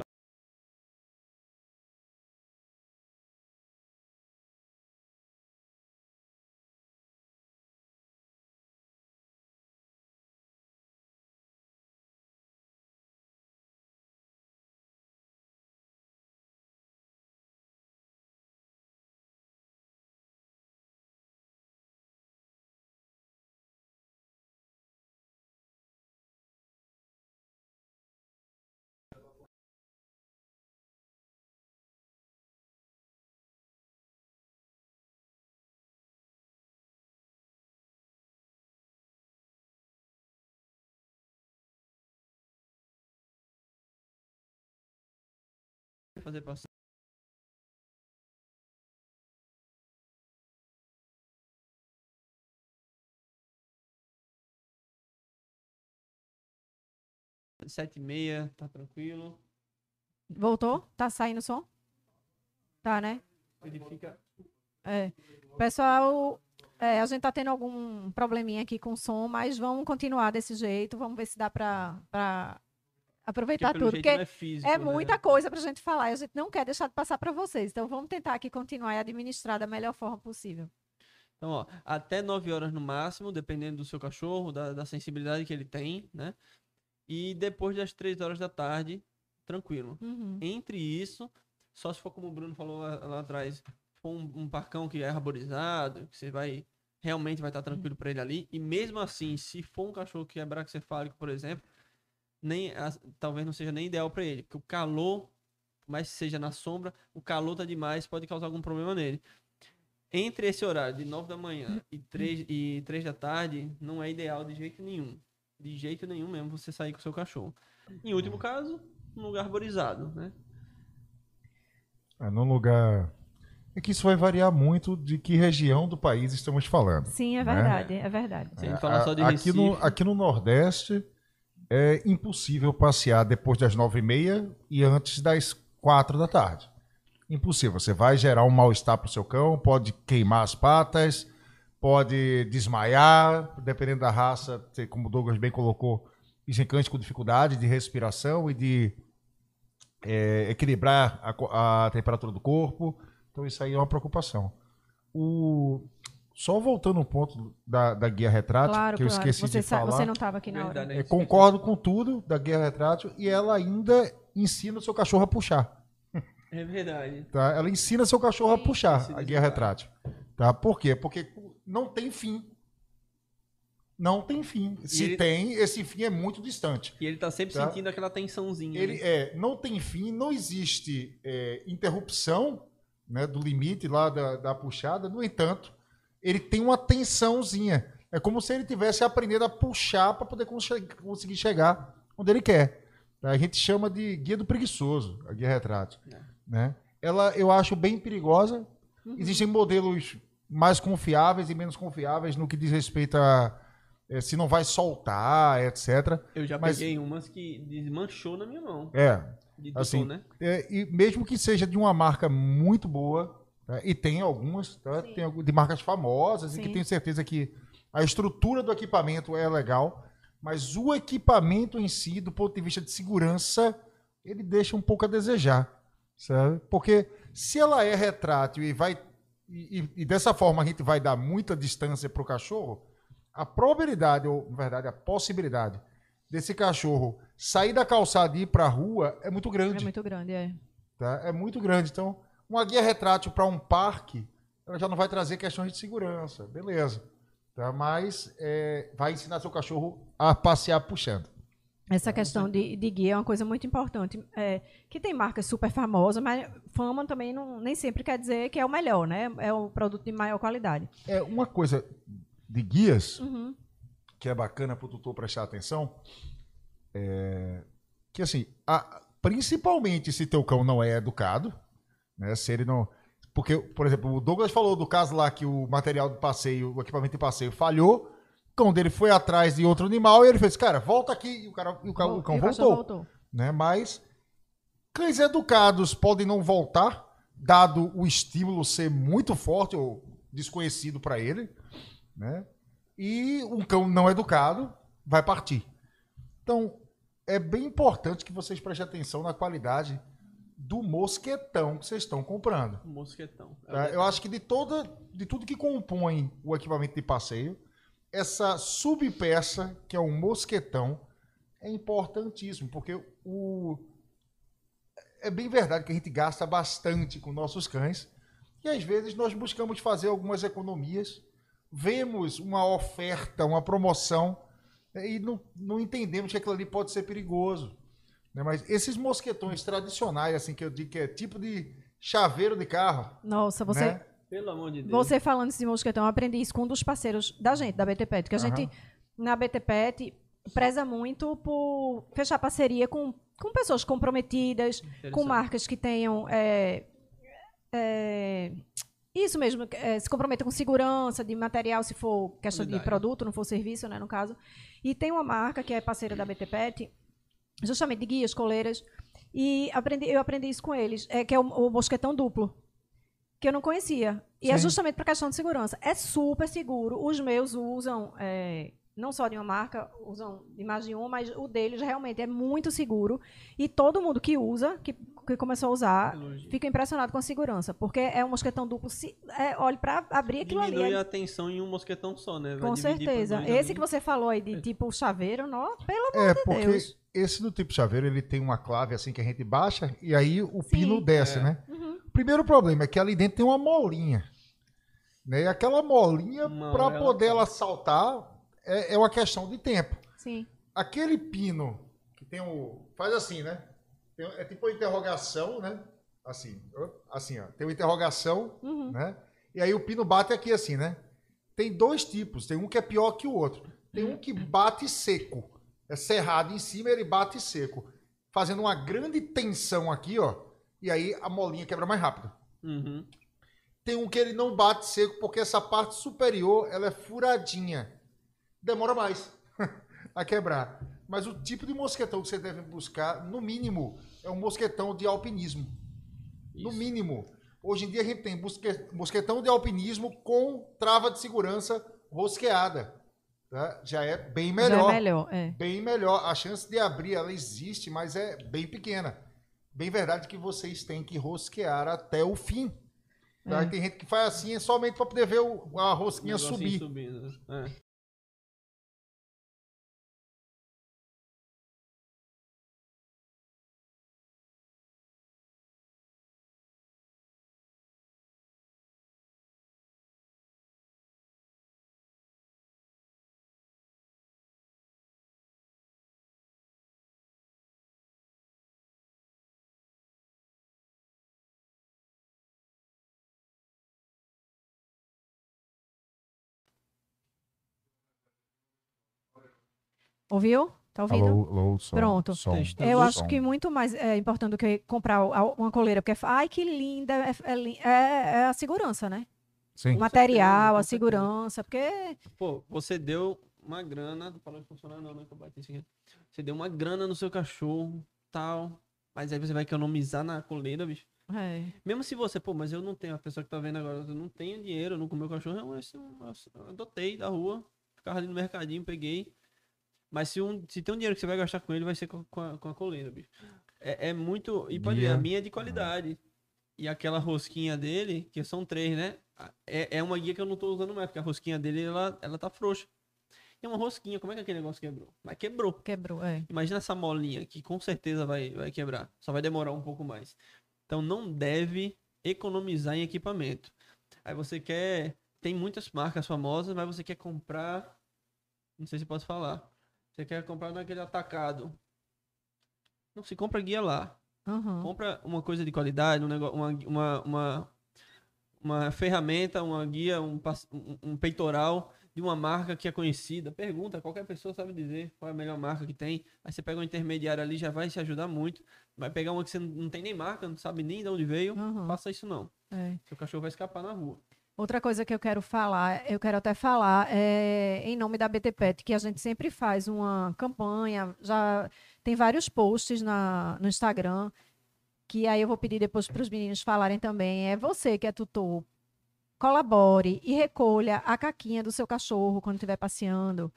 fazer passar. Sete e meia, tá tranquilo. Voltou? Tá saindo o som? Tá, né? Ele fica. É. Pessoal, é, a gente tá tendo algum probleminha aqui com o som, mas vamos continuar desse jeito. Vamos ver se dá pra, pra aproveitar tudo. Porque é, físico, é né? muita coisa para a gente falar e a gente não quer deixar de passar para vocês. Então vamos tentar aqui continuar e administrar da melhor forma possível. Então, ó, até 9 horas no máximo, dependendo do seu cachorro, da, da sensibilidade que ele tem, né? E depois das 3 horas da tarde, tranquilo. Uhum. Entre isso, só se for como o Bruno falou lá, lá atrás, for um, um, parcão que é arborizado, que você vai realmente vai estar tranquilo uhum. para ele ali. E mesmo assim, se for um cachorro que é braxcefálico, por exemplo, nem a, talvez não seja nem ideal para ele, porque o calor, mais seja na sombra, o calor tá demais, pode causar algum problema nele. Entre esse horário de 9 da manhã e 3, e 3 da tarde, não é ideal de jeito nenhum. De jeito nenhum mesmo você sair com o seu cachorro. Em último caso, um lugar arborizado, né? É, num lugar. É que isso vai variar muito de que região do país estamos falando. Sim, é verdade, né? é verdade. A de aqui, no, aqui no Nordeste, é impossível passear depois das nove e meia e antes das quatro da tarde. Impossível. Você vai gerar um mal-estar para o seu cão, pode queimar as patas, pode desmaiar, dependendo da raça, como o Douglas bem colocou, existem cães com dificuldade de respiração e de é, equilibrar a, a temperatura do corpo. Então isso aí é uma preocupação. O, só voltando um ponto da, da guia retrátil, claro, que eu claro. esqueci você de falar. Você não estava aqui na Verdade, hora. É, concordo com tudo da guia retrátil e ela ainda ensina o seu cachorro a puxar. É verdade. Tá? Ela ensina seu cachorro a puxar a guia retrátil. Tá? Por quê? Porque não tem fim. Não tem fim. Se ele- tem, esse fim é muito distante. E ele tá sempre Tá. sentindo aquela tensãozinha. Ele né? é, não tem fim, não existe é, interrupção né, do limite lá da, da puxada. No entanto, ele tem uma tensãozinha. É como se ele tivesse aprendendo a puxar para poder cons- conseguir chegar onde ele quer. A gente chama de guia do preguiçoso, a guia retrátil. É. Né? Ela eu acho bem perigosa. Uhum. Existem modelos mais confiáveis e menos confiáveis no que diz respeito a eh, se não vai soltar, etc. Eu já Mas- peguei umas que desmanchou na minha mão. É, De Assim, né? É, e mesmo que seja de uma marca muito boa? E tem algumas, tá? Sim. tem de marcas famosas, e que Sim. tenho certeza que a estrutura do equipamento é legal, mas o equipamento em si, do ponto de vista de segurança, ele deixa um pouco a desejar, sabe? Porque se ela é retrátil e vai e, e- e dessa forma a gente vai dar muita distância para o cachorro, a probabilidade, ou na verdade a possibilidade desse cachorro sair da calçada e ir para a rua é muito grande É muito grande, é. tá? É muito grande. Então, uma guia retrátil para um parque, ela já não vai trazer questões de segurança, beleza. Tá? Mas é, vai ensinar seu cachorro a passear puxando. Essa questão de, de guia é uma coisa muito importante. É, que tem marcas super famosas, mas fama também não, nem sempre quer dizer que é o melhor, né? É o produto de maior qualidade. É uma coisa de guias Uhum. que é bacana para o tutor prestar atenção, é que assim, a- principalmente se teu cão não é educado, né? Se ele não, porque, por exemplo, o Douglas falou do caso lá que o material de passeio, o equipamento de passeio falhou, o cão dele foi atrás de outro animal e ele fez, cara, volta aqui e o cara, e o, ca- o cão voltou, voltou. né? Mas cães educados podem não voltar, dado o estímulo ser muito forte ou desconhecido para ele, né? E um cão não educado vai partir. Então, é bem importante que vocês prestem atenção na qualidade do mosquetão que vocês estão comprando. Mosquetão. Tá? Eu acho que de toda, de tudo que compõe o equipamento de passeio, essa subpeça, que é um mosquetão, é importantíssimo, porque o é bem verdade que a gente gasta bastante com nossos cães e às vezes nós buscamos fazer algumas economias, vemos uma oferta, uma promoção e não, não entendemos que aquilo ali pode ser perigoso. Né? Mas esses mosquetões tradicionais, assim, que eu digo que é tipo de chaveiro de carro. Nossa, você. Né? Pelo amor de Deus. Você falando de mosquetão, eu aprendi isso com um dos parceiros da gente, da BT Pet, que a Aham. gente, na BT Pet, preza muito por fechar parceria com, com pessoas comprometidas, com marcas que tenham. é, é, isso mesmo, é, se comprometam com segurança de material, se for questão de produto, não for serviço, né, no caso. E tem uma marca que é parceira da BT Pet, justamente de guias, coleiras, e aprendi, eu aprendi isso com eles, é, que é o, o mosquetão duplo, que eu não conhecia. E é Sim. justamente por questão de segurança. É super seguro. Os meus usam, é, não só de uma marca, usam de mais de uma, mas o deles realmente é muito seguro. E todo mundo que usa, que, que começou a usar, Elogio. fica impressionado com a segurança. Porque é um mosquetão duplo. Se, é, olha, para abrir aquilo ali. Diminui é- a atenção em um mosquetão só, né? Vai com certeza. dois Esse ali. que você falou aí de tipo chaveiro, não, pelo amor É, de porque Deus. esse do tipo chaveiro, ele tem uma clave assim que a gente baixa e aí o Sim. pino desce, É. né? Uhum. O primeiro problema é que ali dentro tem uma molinha. Né? E aquela molinha, para poder ela saltar, é, é uma questão de tempo. Sim. Aquele pino que tem o. Faz assim, né? Tem- é tipo uma interrogação, né? Assim, ó, assim, ó. Tem uma interrogação, Uhum. né? E aí o pino bate aqui assim, né? Tem dois tipos, tem um que é pior que o outro. Tem um que bate seco. É cerrado em cima, ele bate seco. Fazendo uma grande tensão aqui, ó. E aí a molinha quebra mais rápido. Uhum. Tem um que ele não bate seco porque essa parte superior ela é furadinha. Demora mais <laughs> a quebrar. Mas o tipo de mosquetão que você deve buscar, no mínimo, é um mosquetão de alpinismo. No Isso. mínimo. Hoje em dia a gente tem mosquetão de alpinismo com trava de segurança rosqueada. tá? Já é bem Já melhor. é melhor, é. Bem melhor. A chance de abrir ela existe, mas é bem pequena. Bem verdade que vocês têm que rosquear até o fim. Tá? É. Tem gente que faz assim é somente para poder ver o- a rosquinha subir. subindo. É. Ouviu? Tá ouvindo? Alô, alô, som, Pronto. som. Eu Som. acho que muito mais é importante do que comprar uma coleira, porque, ai, que linda, é, é é- é a segurança, né? Sim. O material, a segurança, porque Pô, você deu uma grana. Não parou de funcionar, não, né? Que eu bati isso aqui. Você deu uma grana no seu cachorro, tal. Mas aí você vai economizar na coleira, bicho. é, Mesmo se você, pô, mas eu não tenho, a pessoa que tá vendo agora, eu não tenho dinheiro, eu não com meu cachorro, eu, eu, eu adotei da rua, ficava ali no mercadinho, peguei. Mas se, um, se tem um dinheiro que você vai gastar com ele, vai ser com, com a, com a coleira, bicho. É, é muito. E pode ver, a minha é de qualidade. E aquela rosquinha dele, que são três, né? É, é uma guia que eu não tô usando mais, porque a rosquinha dele, ela, ela tá frouxa. É uma rosquinha, como é que aquele negócio quebrou? Mas quebrou. quebrou, é. Imagina essa molinha que com certeza vai, vai quebrar. Só vai demorar um pouco mais. Então não deve economizar em equipamento. Aí você quer. Tem muitas marcas famosas, mas você quer comprar. Não sei se posso falar. Você quer comprar naquele atacado. Não se compra guia lá. Aham. Compra uma coisa de qualidade, um negócio, uma, uma, uma, uma ferramenta, uma guia, um, um, peitoral de uma marca que é conhecida. Pergunta, qualquer pessoa sabe dizer qual é a melhor marca que tem. Aí você pega um intermediário ali, já vai te ajudar muito. Vai pegar uma que você não tem nem marca, não sabe nem de onde veio. Aham. Faça isso não. É. Seu cachorro vai escapar na rua. Outra coisa que eu quero falar, eu quero até falar, é, em nome da BT Pet, que a gente sempre faz uma campanha, já tem vários posts na, no Instagram, que aí eu vou pedir depois para os meninos falarem também. É você que é tutor, colabore e recolha a caquinha do seu cachorro quando estiver passeando.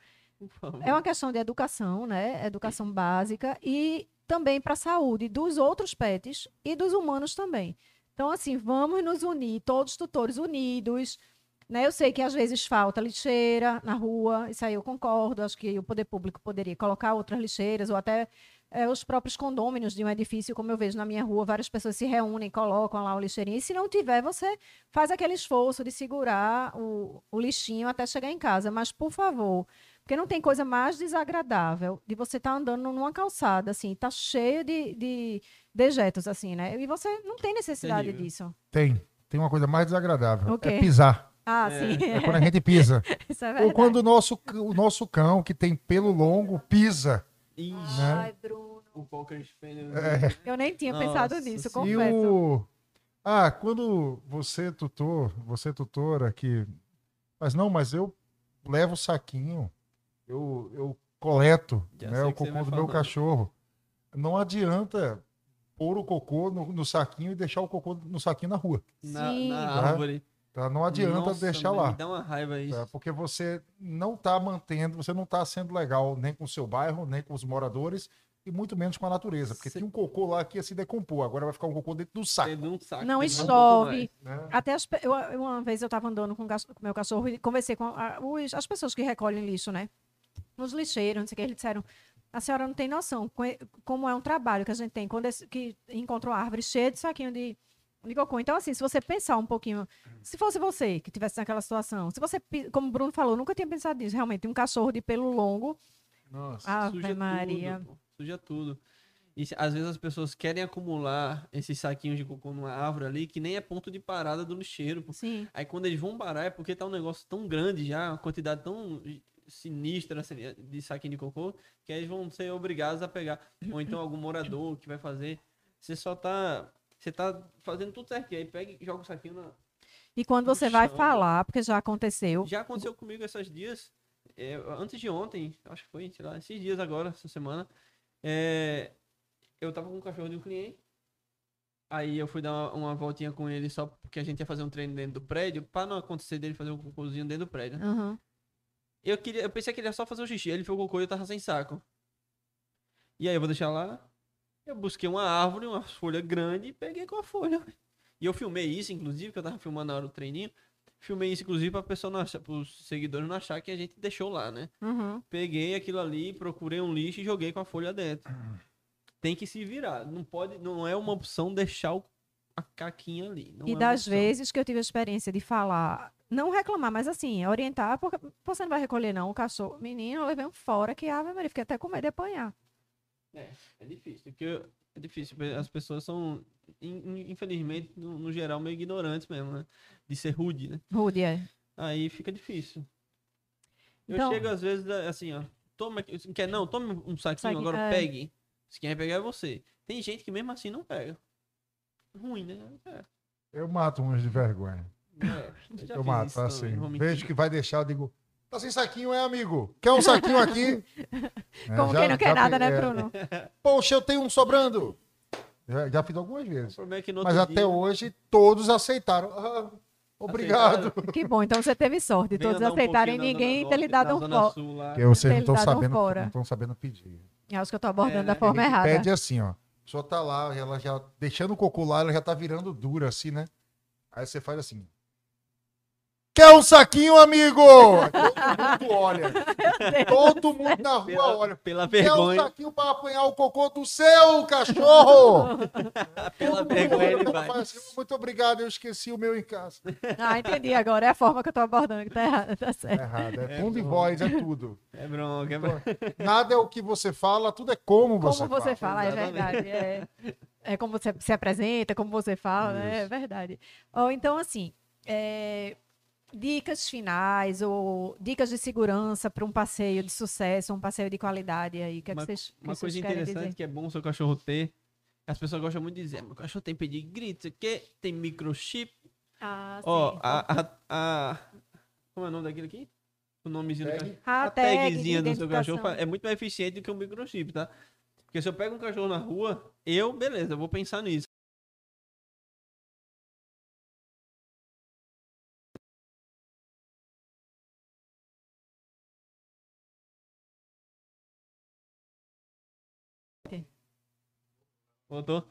É uma questão de educação, né? Educação básica e também para a saúde dos outros pets e dos humanos também. Então, assim, vamos nos unir, todos os tutores unidos. Né? Eu sei que às vezes falta lixeira na rua, isso aí eu concordo. Acho que o poder público poderia colocar outras lixeiras ou até é, os próprios condôminos de um edifício, como eu vejo na minha rua, várias pessoas se reúnem, colocam lá o lixeirinho. E se não tiver, você faz aquele esforço de segurar o, o lixinho até chegar em casa. Mas, por favor, porque não tem coisa mais desagradável de você estar tá andando numa calçada, assim, tá cheio de, de dejetos, assim, né? E você não tem necessidade Terrível. disso. Tem. Tem uma coisa mais desagradável. É pisar. Ah, é. sim. É quando a gente pisa. <laughs> Isso é verdade. Ou quando o nosso, o nosso cão, que tem pelo longo, pisa. Ixi. Né? Ai, Bruno. O poker é. Eu nem tinha Nossa, pensado nisso, confesso. E o... Ah, quando você, tutor, você, tutora, que... Mas não, mas eu levo o saquinho, eu, eu coleto né, o cocô do meu cachorro. Não adianta pôr o cocô no, no, saquinho e deixar o cocô no saquinho na rua. Na, na tá? árvore. Tá? Não adianta Nossa, deixar lá. Me dá uma raiva isso. Tá? Porque você não está mantendo, você não está sendo legal nem com o seu bairro, nem com os moradores e muito menos com a natureza. Porque Cê... tinha um cocô lá que ia se decompor, agora vai ficar um cocô dentro do saco. Dentro um saco não chove. Um né? Até as, eu, uma vez eu estava andando com o meu cachorro e conversei com a, os, as pessoas que recolhem lixo, né? Nos lixeiros, não sei o que, eles disseram. A senhora não tem noção como é um trabalho que a gente tem quando esse, que encontra uma árvore cheia de saquinho de de cocô. Então, assim, se você pensar um pouquinho, se fosse você que tivesse naquela situação, se você, como o Bruno falou, nunca tinha pensado nisso, realmente, um cachorro de pelo longo. Nossa, Ave suja Maria. tudo. Suja tudo. E às vezes as pessoas querem acumular esses saquinhos de cocô numa árvore ali que nem é ponto de parada do lixeiro. Sim. Aí quando eles vão parar é porque tá um negócio tão grande já, uma quantidade tão sinistra de saquinho de cocô, que eles vão ser obrigados a pegar. Ou então algum morador que vai fazer. Você só tá você tá fazendo tudo certo. Aí pega e joga o saquinho na. E quando você vai falar, porque já aconteceu. Já aconteceu comigo esses dias. É, antes de ontem, acho que foi, sei lá, esses dias agora, essa semana. É, eu tava com um cachorro de um cliente. Aí eu fui dar uma, uma, voltinha com ele só porque a gente ia fazer um treino dentro do prédio, para não acontecer dele fazer um cocôzinho dentro do prédio. Uhum. Eu, queria, eu pensei que ele ia só fazer o xixi. Ele o cocô e eu tava sem saco. E aí eu vou deixar lá. Eu busquei uma árvore, uma folha grande e peguei com a folha. E eu filmei isso, inclusive, que eu tava filmando na hora do treininho. Filmei isso, inclusive, para pessoa não achar, pros seguidores não achar que a gente deixou lá, né? Uhum. Peguei aquilo ali, procurei um lixo e joguei com a folha dentro. Tem que se virar. Não pode, não é uma opção deixar o, a caquinha ali. e é das vezes que eu tive a experiência de falar, não reclamar, mas assim, orientar, porque você não vai recolher, não, o cachorro. Menino, eu levei um fora que, ave Maria, fiquei até com medo de apanhar. É, é difícil. Porque é difícil. As pessoas são, infelizmente, no, no, geral, meio ignorantes mesmo, né? De ser rude, né? Rude, é. Aí fica difícil. Eu então, chego às vezes assim, ó. Toma, quer não? Tome um saquinho, Saque, agora é... pegue. Se quem vai pegar é você. Tem gente que mesmo assim não pega. Ruim, né? É. Eu mato uns de vergonha. É, <laughs> eu, mato, assim. Vejo que vai deixar, eu digo, Tá sem saquinho, é, amigo? Quer um saquinho aqui? <laughs> Como é, já, quem não quer nada, né, Bruno? Poxa, eu tenho um sobrando. Já, já fiz algumas vezes. É Mas até dia... hoje todos aceitaram. Ah, obrigado. Aceitaram. Que bom, então você teve sorte. Todos aceitarem um ninguém ter lhe dado um fora. Porque vocês não estão sabendo, não sabendo pedir. Eu acho que eu tô abordando é, da forma errada. Pede assim, ó. A pessoa tá lá, ela já deixando o cocô lá, ela já tá virando dura assim, né? Aí você faz assim. Quer um saquinho, amigo? <laughs> Todo mundo olha. Todo mundo na rua pela, olha. Pela vergonha. Quer um saquinho para apanhar o cocô do seu cachorro? <laughs> pela Todo vergonha ele vai. Assim, Muito obrigado, eu esqueci o meu em casa. Ah, entendi agora. É a forma que eu tô abordando que tá errada, tá certo. É errado. É, é tom de voz, é tudo. É bronca. É bronca. Nada é o que você fala, tudo é como você fala. Como você fala, fala é verdade. É, é como você se apresenta, como você fala, né? é verdade. Ou então, assim... É, dicas finais ou dicas de segurança para um passeio de sucesso, um passeio de qualidade aí? Que é uma, que vocês, uma coisa interessante dizer? que é bom o seu cachorro ter, as pessoas gostam muito de dizer, meu cachorro tem pedigree, isso aqui, tem microchip. Ah, Ó, sim. A, a, a, como é o nome daquele aqui? O nomezinho tag. do cachorro. A, a tagzinha do seu cachorro é muito mais eficiente do que o microchip, tá? Porque se eu pego um cachorro na rua, eu, beleza, eu vou pensar nisso. Voltou?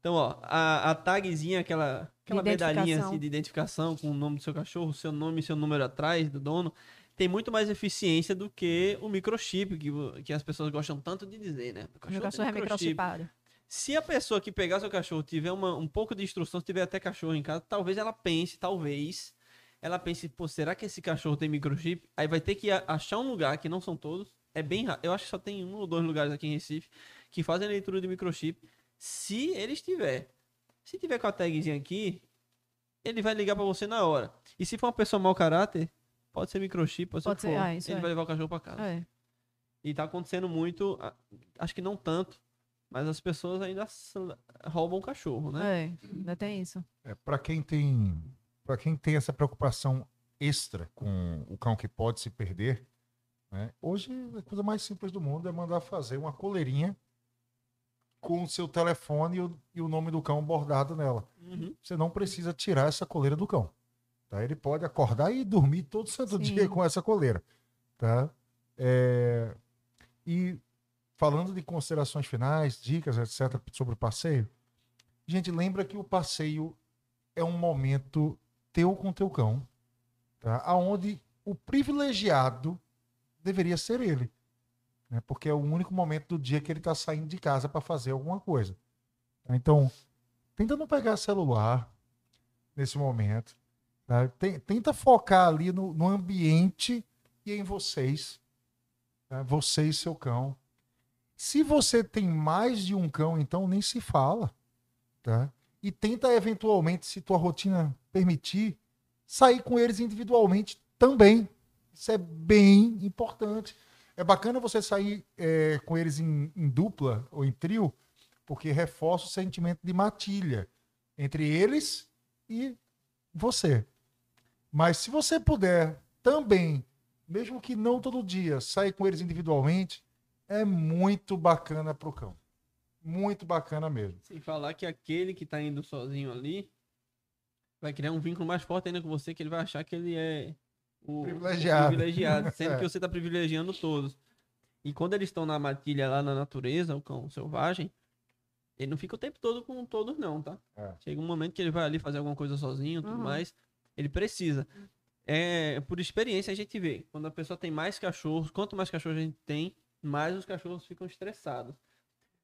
Então, ó, a, a tagzinha, aquela, aquela medalhinha assim, de identificação com o nome do seu cachorro, seu nome e seu número atrás do dono, tem muito mais eficiência do que o microchip, que, que as pessoas gostam tanto de dizer, né? O cachorro, Meu cachorro é microchipado. Se a pessoa que pegar seu cachorro tiver uma, um pouco de instrução, se tiver até cachorro em casa, talvez ela pense, talvez, ela pense, pô, será que esse cachorro tem microchip? Aí vai ter que achar um lugar, que não são todos, é bem raro, eu acho que só tem um ou dois lugares aqui em Recife, que fazem leitura de microchip, se ele estiver. Se tiver com a tagzinha aqui, ele vai ligar para você na hora. E se for uma pessoa mau caráter, pode ser microchip, pode, pode ser, ser. Ah, ele é. vai levar o cachorro para casa. É. E tá acontecendo muito, acho que não tanto, mas as pessoas ainda roubam o cachorro, né? É, ainda tem isso. É, para quem tem, para quem tem essa preocupação extra com o cão que pode se perder, né? Hoje a coisa mais simples do mundo é mandar fazer uma coleirinha com o seu telefone e o, e o nome do cão bordado nela. Uhum. Você não precisa tirar essa coleira do cão. Tá? Ele pode acordar e dormir todo santo Sim. dia com essa coleira. Tá? É... E falando de considerações finais, dicas, etc., sobre o passeio, gente, lembra que o passeio é um momento teu com teu cão, tá? aonde o privilegiado deveria ser ele. Né? Porque é o único momento do dia que ele está saindo de casa para fazer alguma coisa. Então, tenta não pegar celular nesse momento. Tá? Tenta focar ali no, no ambiente e em vocês. Tá? Você e seu cão. Se você tem mais de um cão, então nem se fala, tá? E tenta eventualmente, se tua rotina permitir, sair com eles individualmente também. Isso é bem importante. É bacana você sair é, com eles em, em, dupla ou em trio, porque reforça o sentimento de matilha entre eles e você. Mas se você puder também, mesmo que não todo dia, sair com eles individualmente, é muito bacana pro cão. Muito bacana mesmo. Sem falar que aquele que tá indo sozinho ali vai criar um vínculo mais forte ainda com você, que ele vai achar que ele é o privilegiado. privilegiado sendo <laughs> é. que você tá privilegiando todos. E quando eles estão na matilha lá na natureza, o cão selvagem, ele não fica o tempo todo com todos, não, tá? É. Chega um momento que ele vai ali fazer alguma coisa sozinho tudo uhum. mais. Ele precisa. É, por experiência, a gente vê. Quando a pessoa tem mais cachorros, quanto mais cachorros a gente tem, mais os cachorros ficam estressados.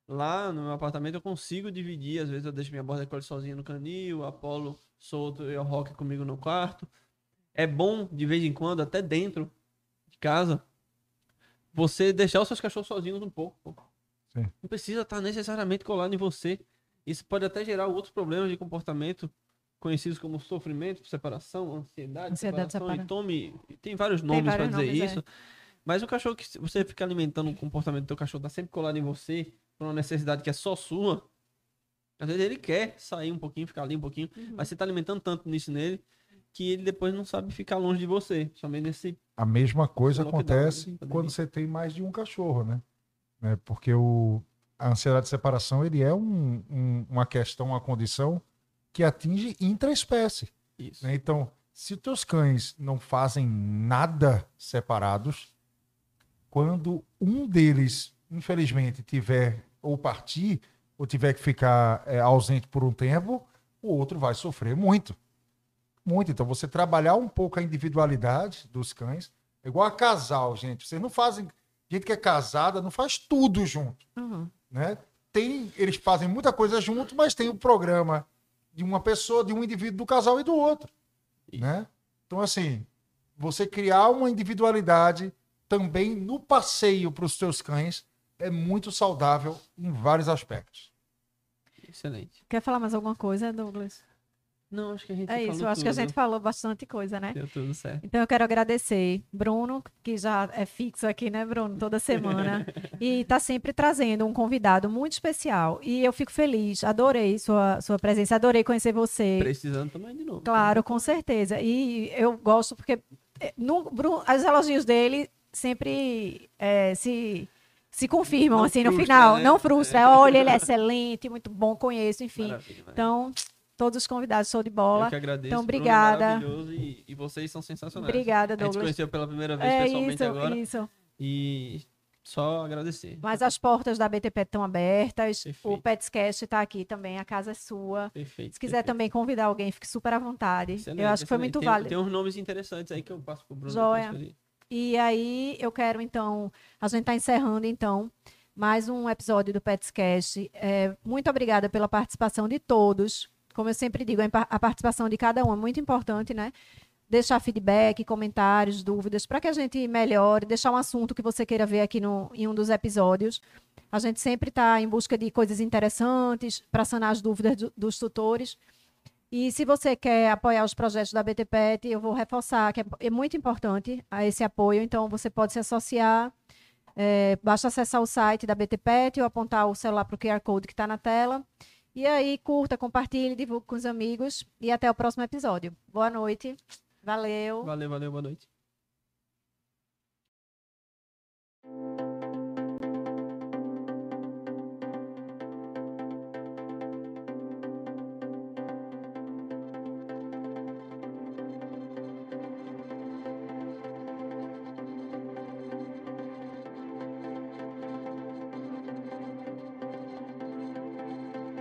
Lá no meu apartamento eu consigo dividir, às vezes eu deixo minha borda collie sozinha no canil, o Apolo solto e o Rock comigo no quarto. É bom, de vez em quando, até dentro de casa, você deixar os seus cachorros sozinhos um pouco. Sim. Não precisa estar necessariamente colado em você. Isso pode até gerar outros problemas de comportamento conhecidos como sofrimento, separação, ansiedade, ansiedade separação, e tome, tem vários nomes para dizer nomes, isso. É. Mas o cachorro que você fica alimentando o comportamento do teu cachorro, tá sempre colado em você, por uma necessidade que é só sua. Às vezes ele quer sair um pouquinho, ficar ali um pouquinho, uhum. mas você tá alimentando tanto nisso nele que ele depois não sabe ficar longe de você. Somente nesse. A mesma coisa acontece né? quando você tem mais de um cachorro, né? É porque o, a ansiedade de separação ele é um, um, uma questão, uma condição que atinge intraespécie. Isso. Né? Então, se os teus cães não fazem nada separados, quando um deles, infelizmente, tiver ou partir, ou tiver que ficar é, ausente por um tempo, o outro vai sofrer muito. Muito. Então, você trabalhar um pouco a individualidade dos cães, é igual a casal, gente. Vocês não fazem. Gente que é casada não faz tudo junto. Uhum. Né? Tem, eles fazem muita coisa junto, mas tem o programa de uma pessoa, de um indivíduo do casal e do outro. Né? Então, assim, você criar uma individualidade também no passeio para os seus cães é muito saudável em vários aspectos. Excelente. Quer falar mais alguma coisa, Douglas? Não, acho que a gente É isso, acho tudo. que a gente falou bastante coisa, né? Deu tudo certo. Então eu quero agradecer Bruno, que já é fixo aqui, né, Bruno, toda semana, e está sempre trazendo um convidado muito especial. E eu fico feliz, adorei sua, sua presença, adorei conhecer você. Precisando também de novo. Claro, com certeza. E eu gosto porque eh, no, Bruno, os elogios dele sempre é, se, se confirmam, não assim, frustra, no final. Né? Não frustra. É. Olha, ele é excelente, muito bom, conheço, enfim. Maravilha, maravilha. Então, todos os convidados, show de bola. Eu que agradeço. Então, obrigada. E, e, vocês são sensacionais. Obrigada, Douglas. A gente conheceu pela primeira vez é, pessoalmente isso, agora. Isso. E Só agradecer. Mas as portas da BTP estão abertas. Perfeito. O Petscast está aqui também, a casa é sua. Perfeito. Se quiser perfeito. também convidar alguém, fique super à vontade. Excelente, eu acho que foi muito tem, válido. Tem uns nomes interessantes aí que eu passo pro Bruno. Joia. E aí eu quero, então, a gente está encerrando, então, mais um episódio do Petscast. É, muito obrigada pela participação de todos. Como eu sempre digo, a participação de cada um é muito importante, né? deixar feedback, comentários, dúvidas, para que a gente melhore, deixar um assunto que você queira ver aqui no, em um dos episódios. A gente sempre está em busca de coisas interessantes para sanar as dúvidas do, dos tutores. E se você quer apoiar os projetos da BTPET, eu vou reforçar que é, é muito importante esse apoio, então você pode se associar. É, basta acessar o site da BTPET ou apontar o celular para o QR Code que está na tela. E aí, curta, compartilhe, divulgue com os amigos e até o próximo episódio. Boa noite. Valeu. Valeu, valeu, boa noite.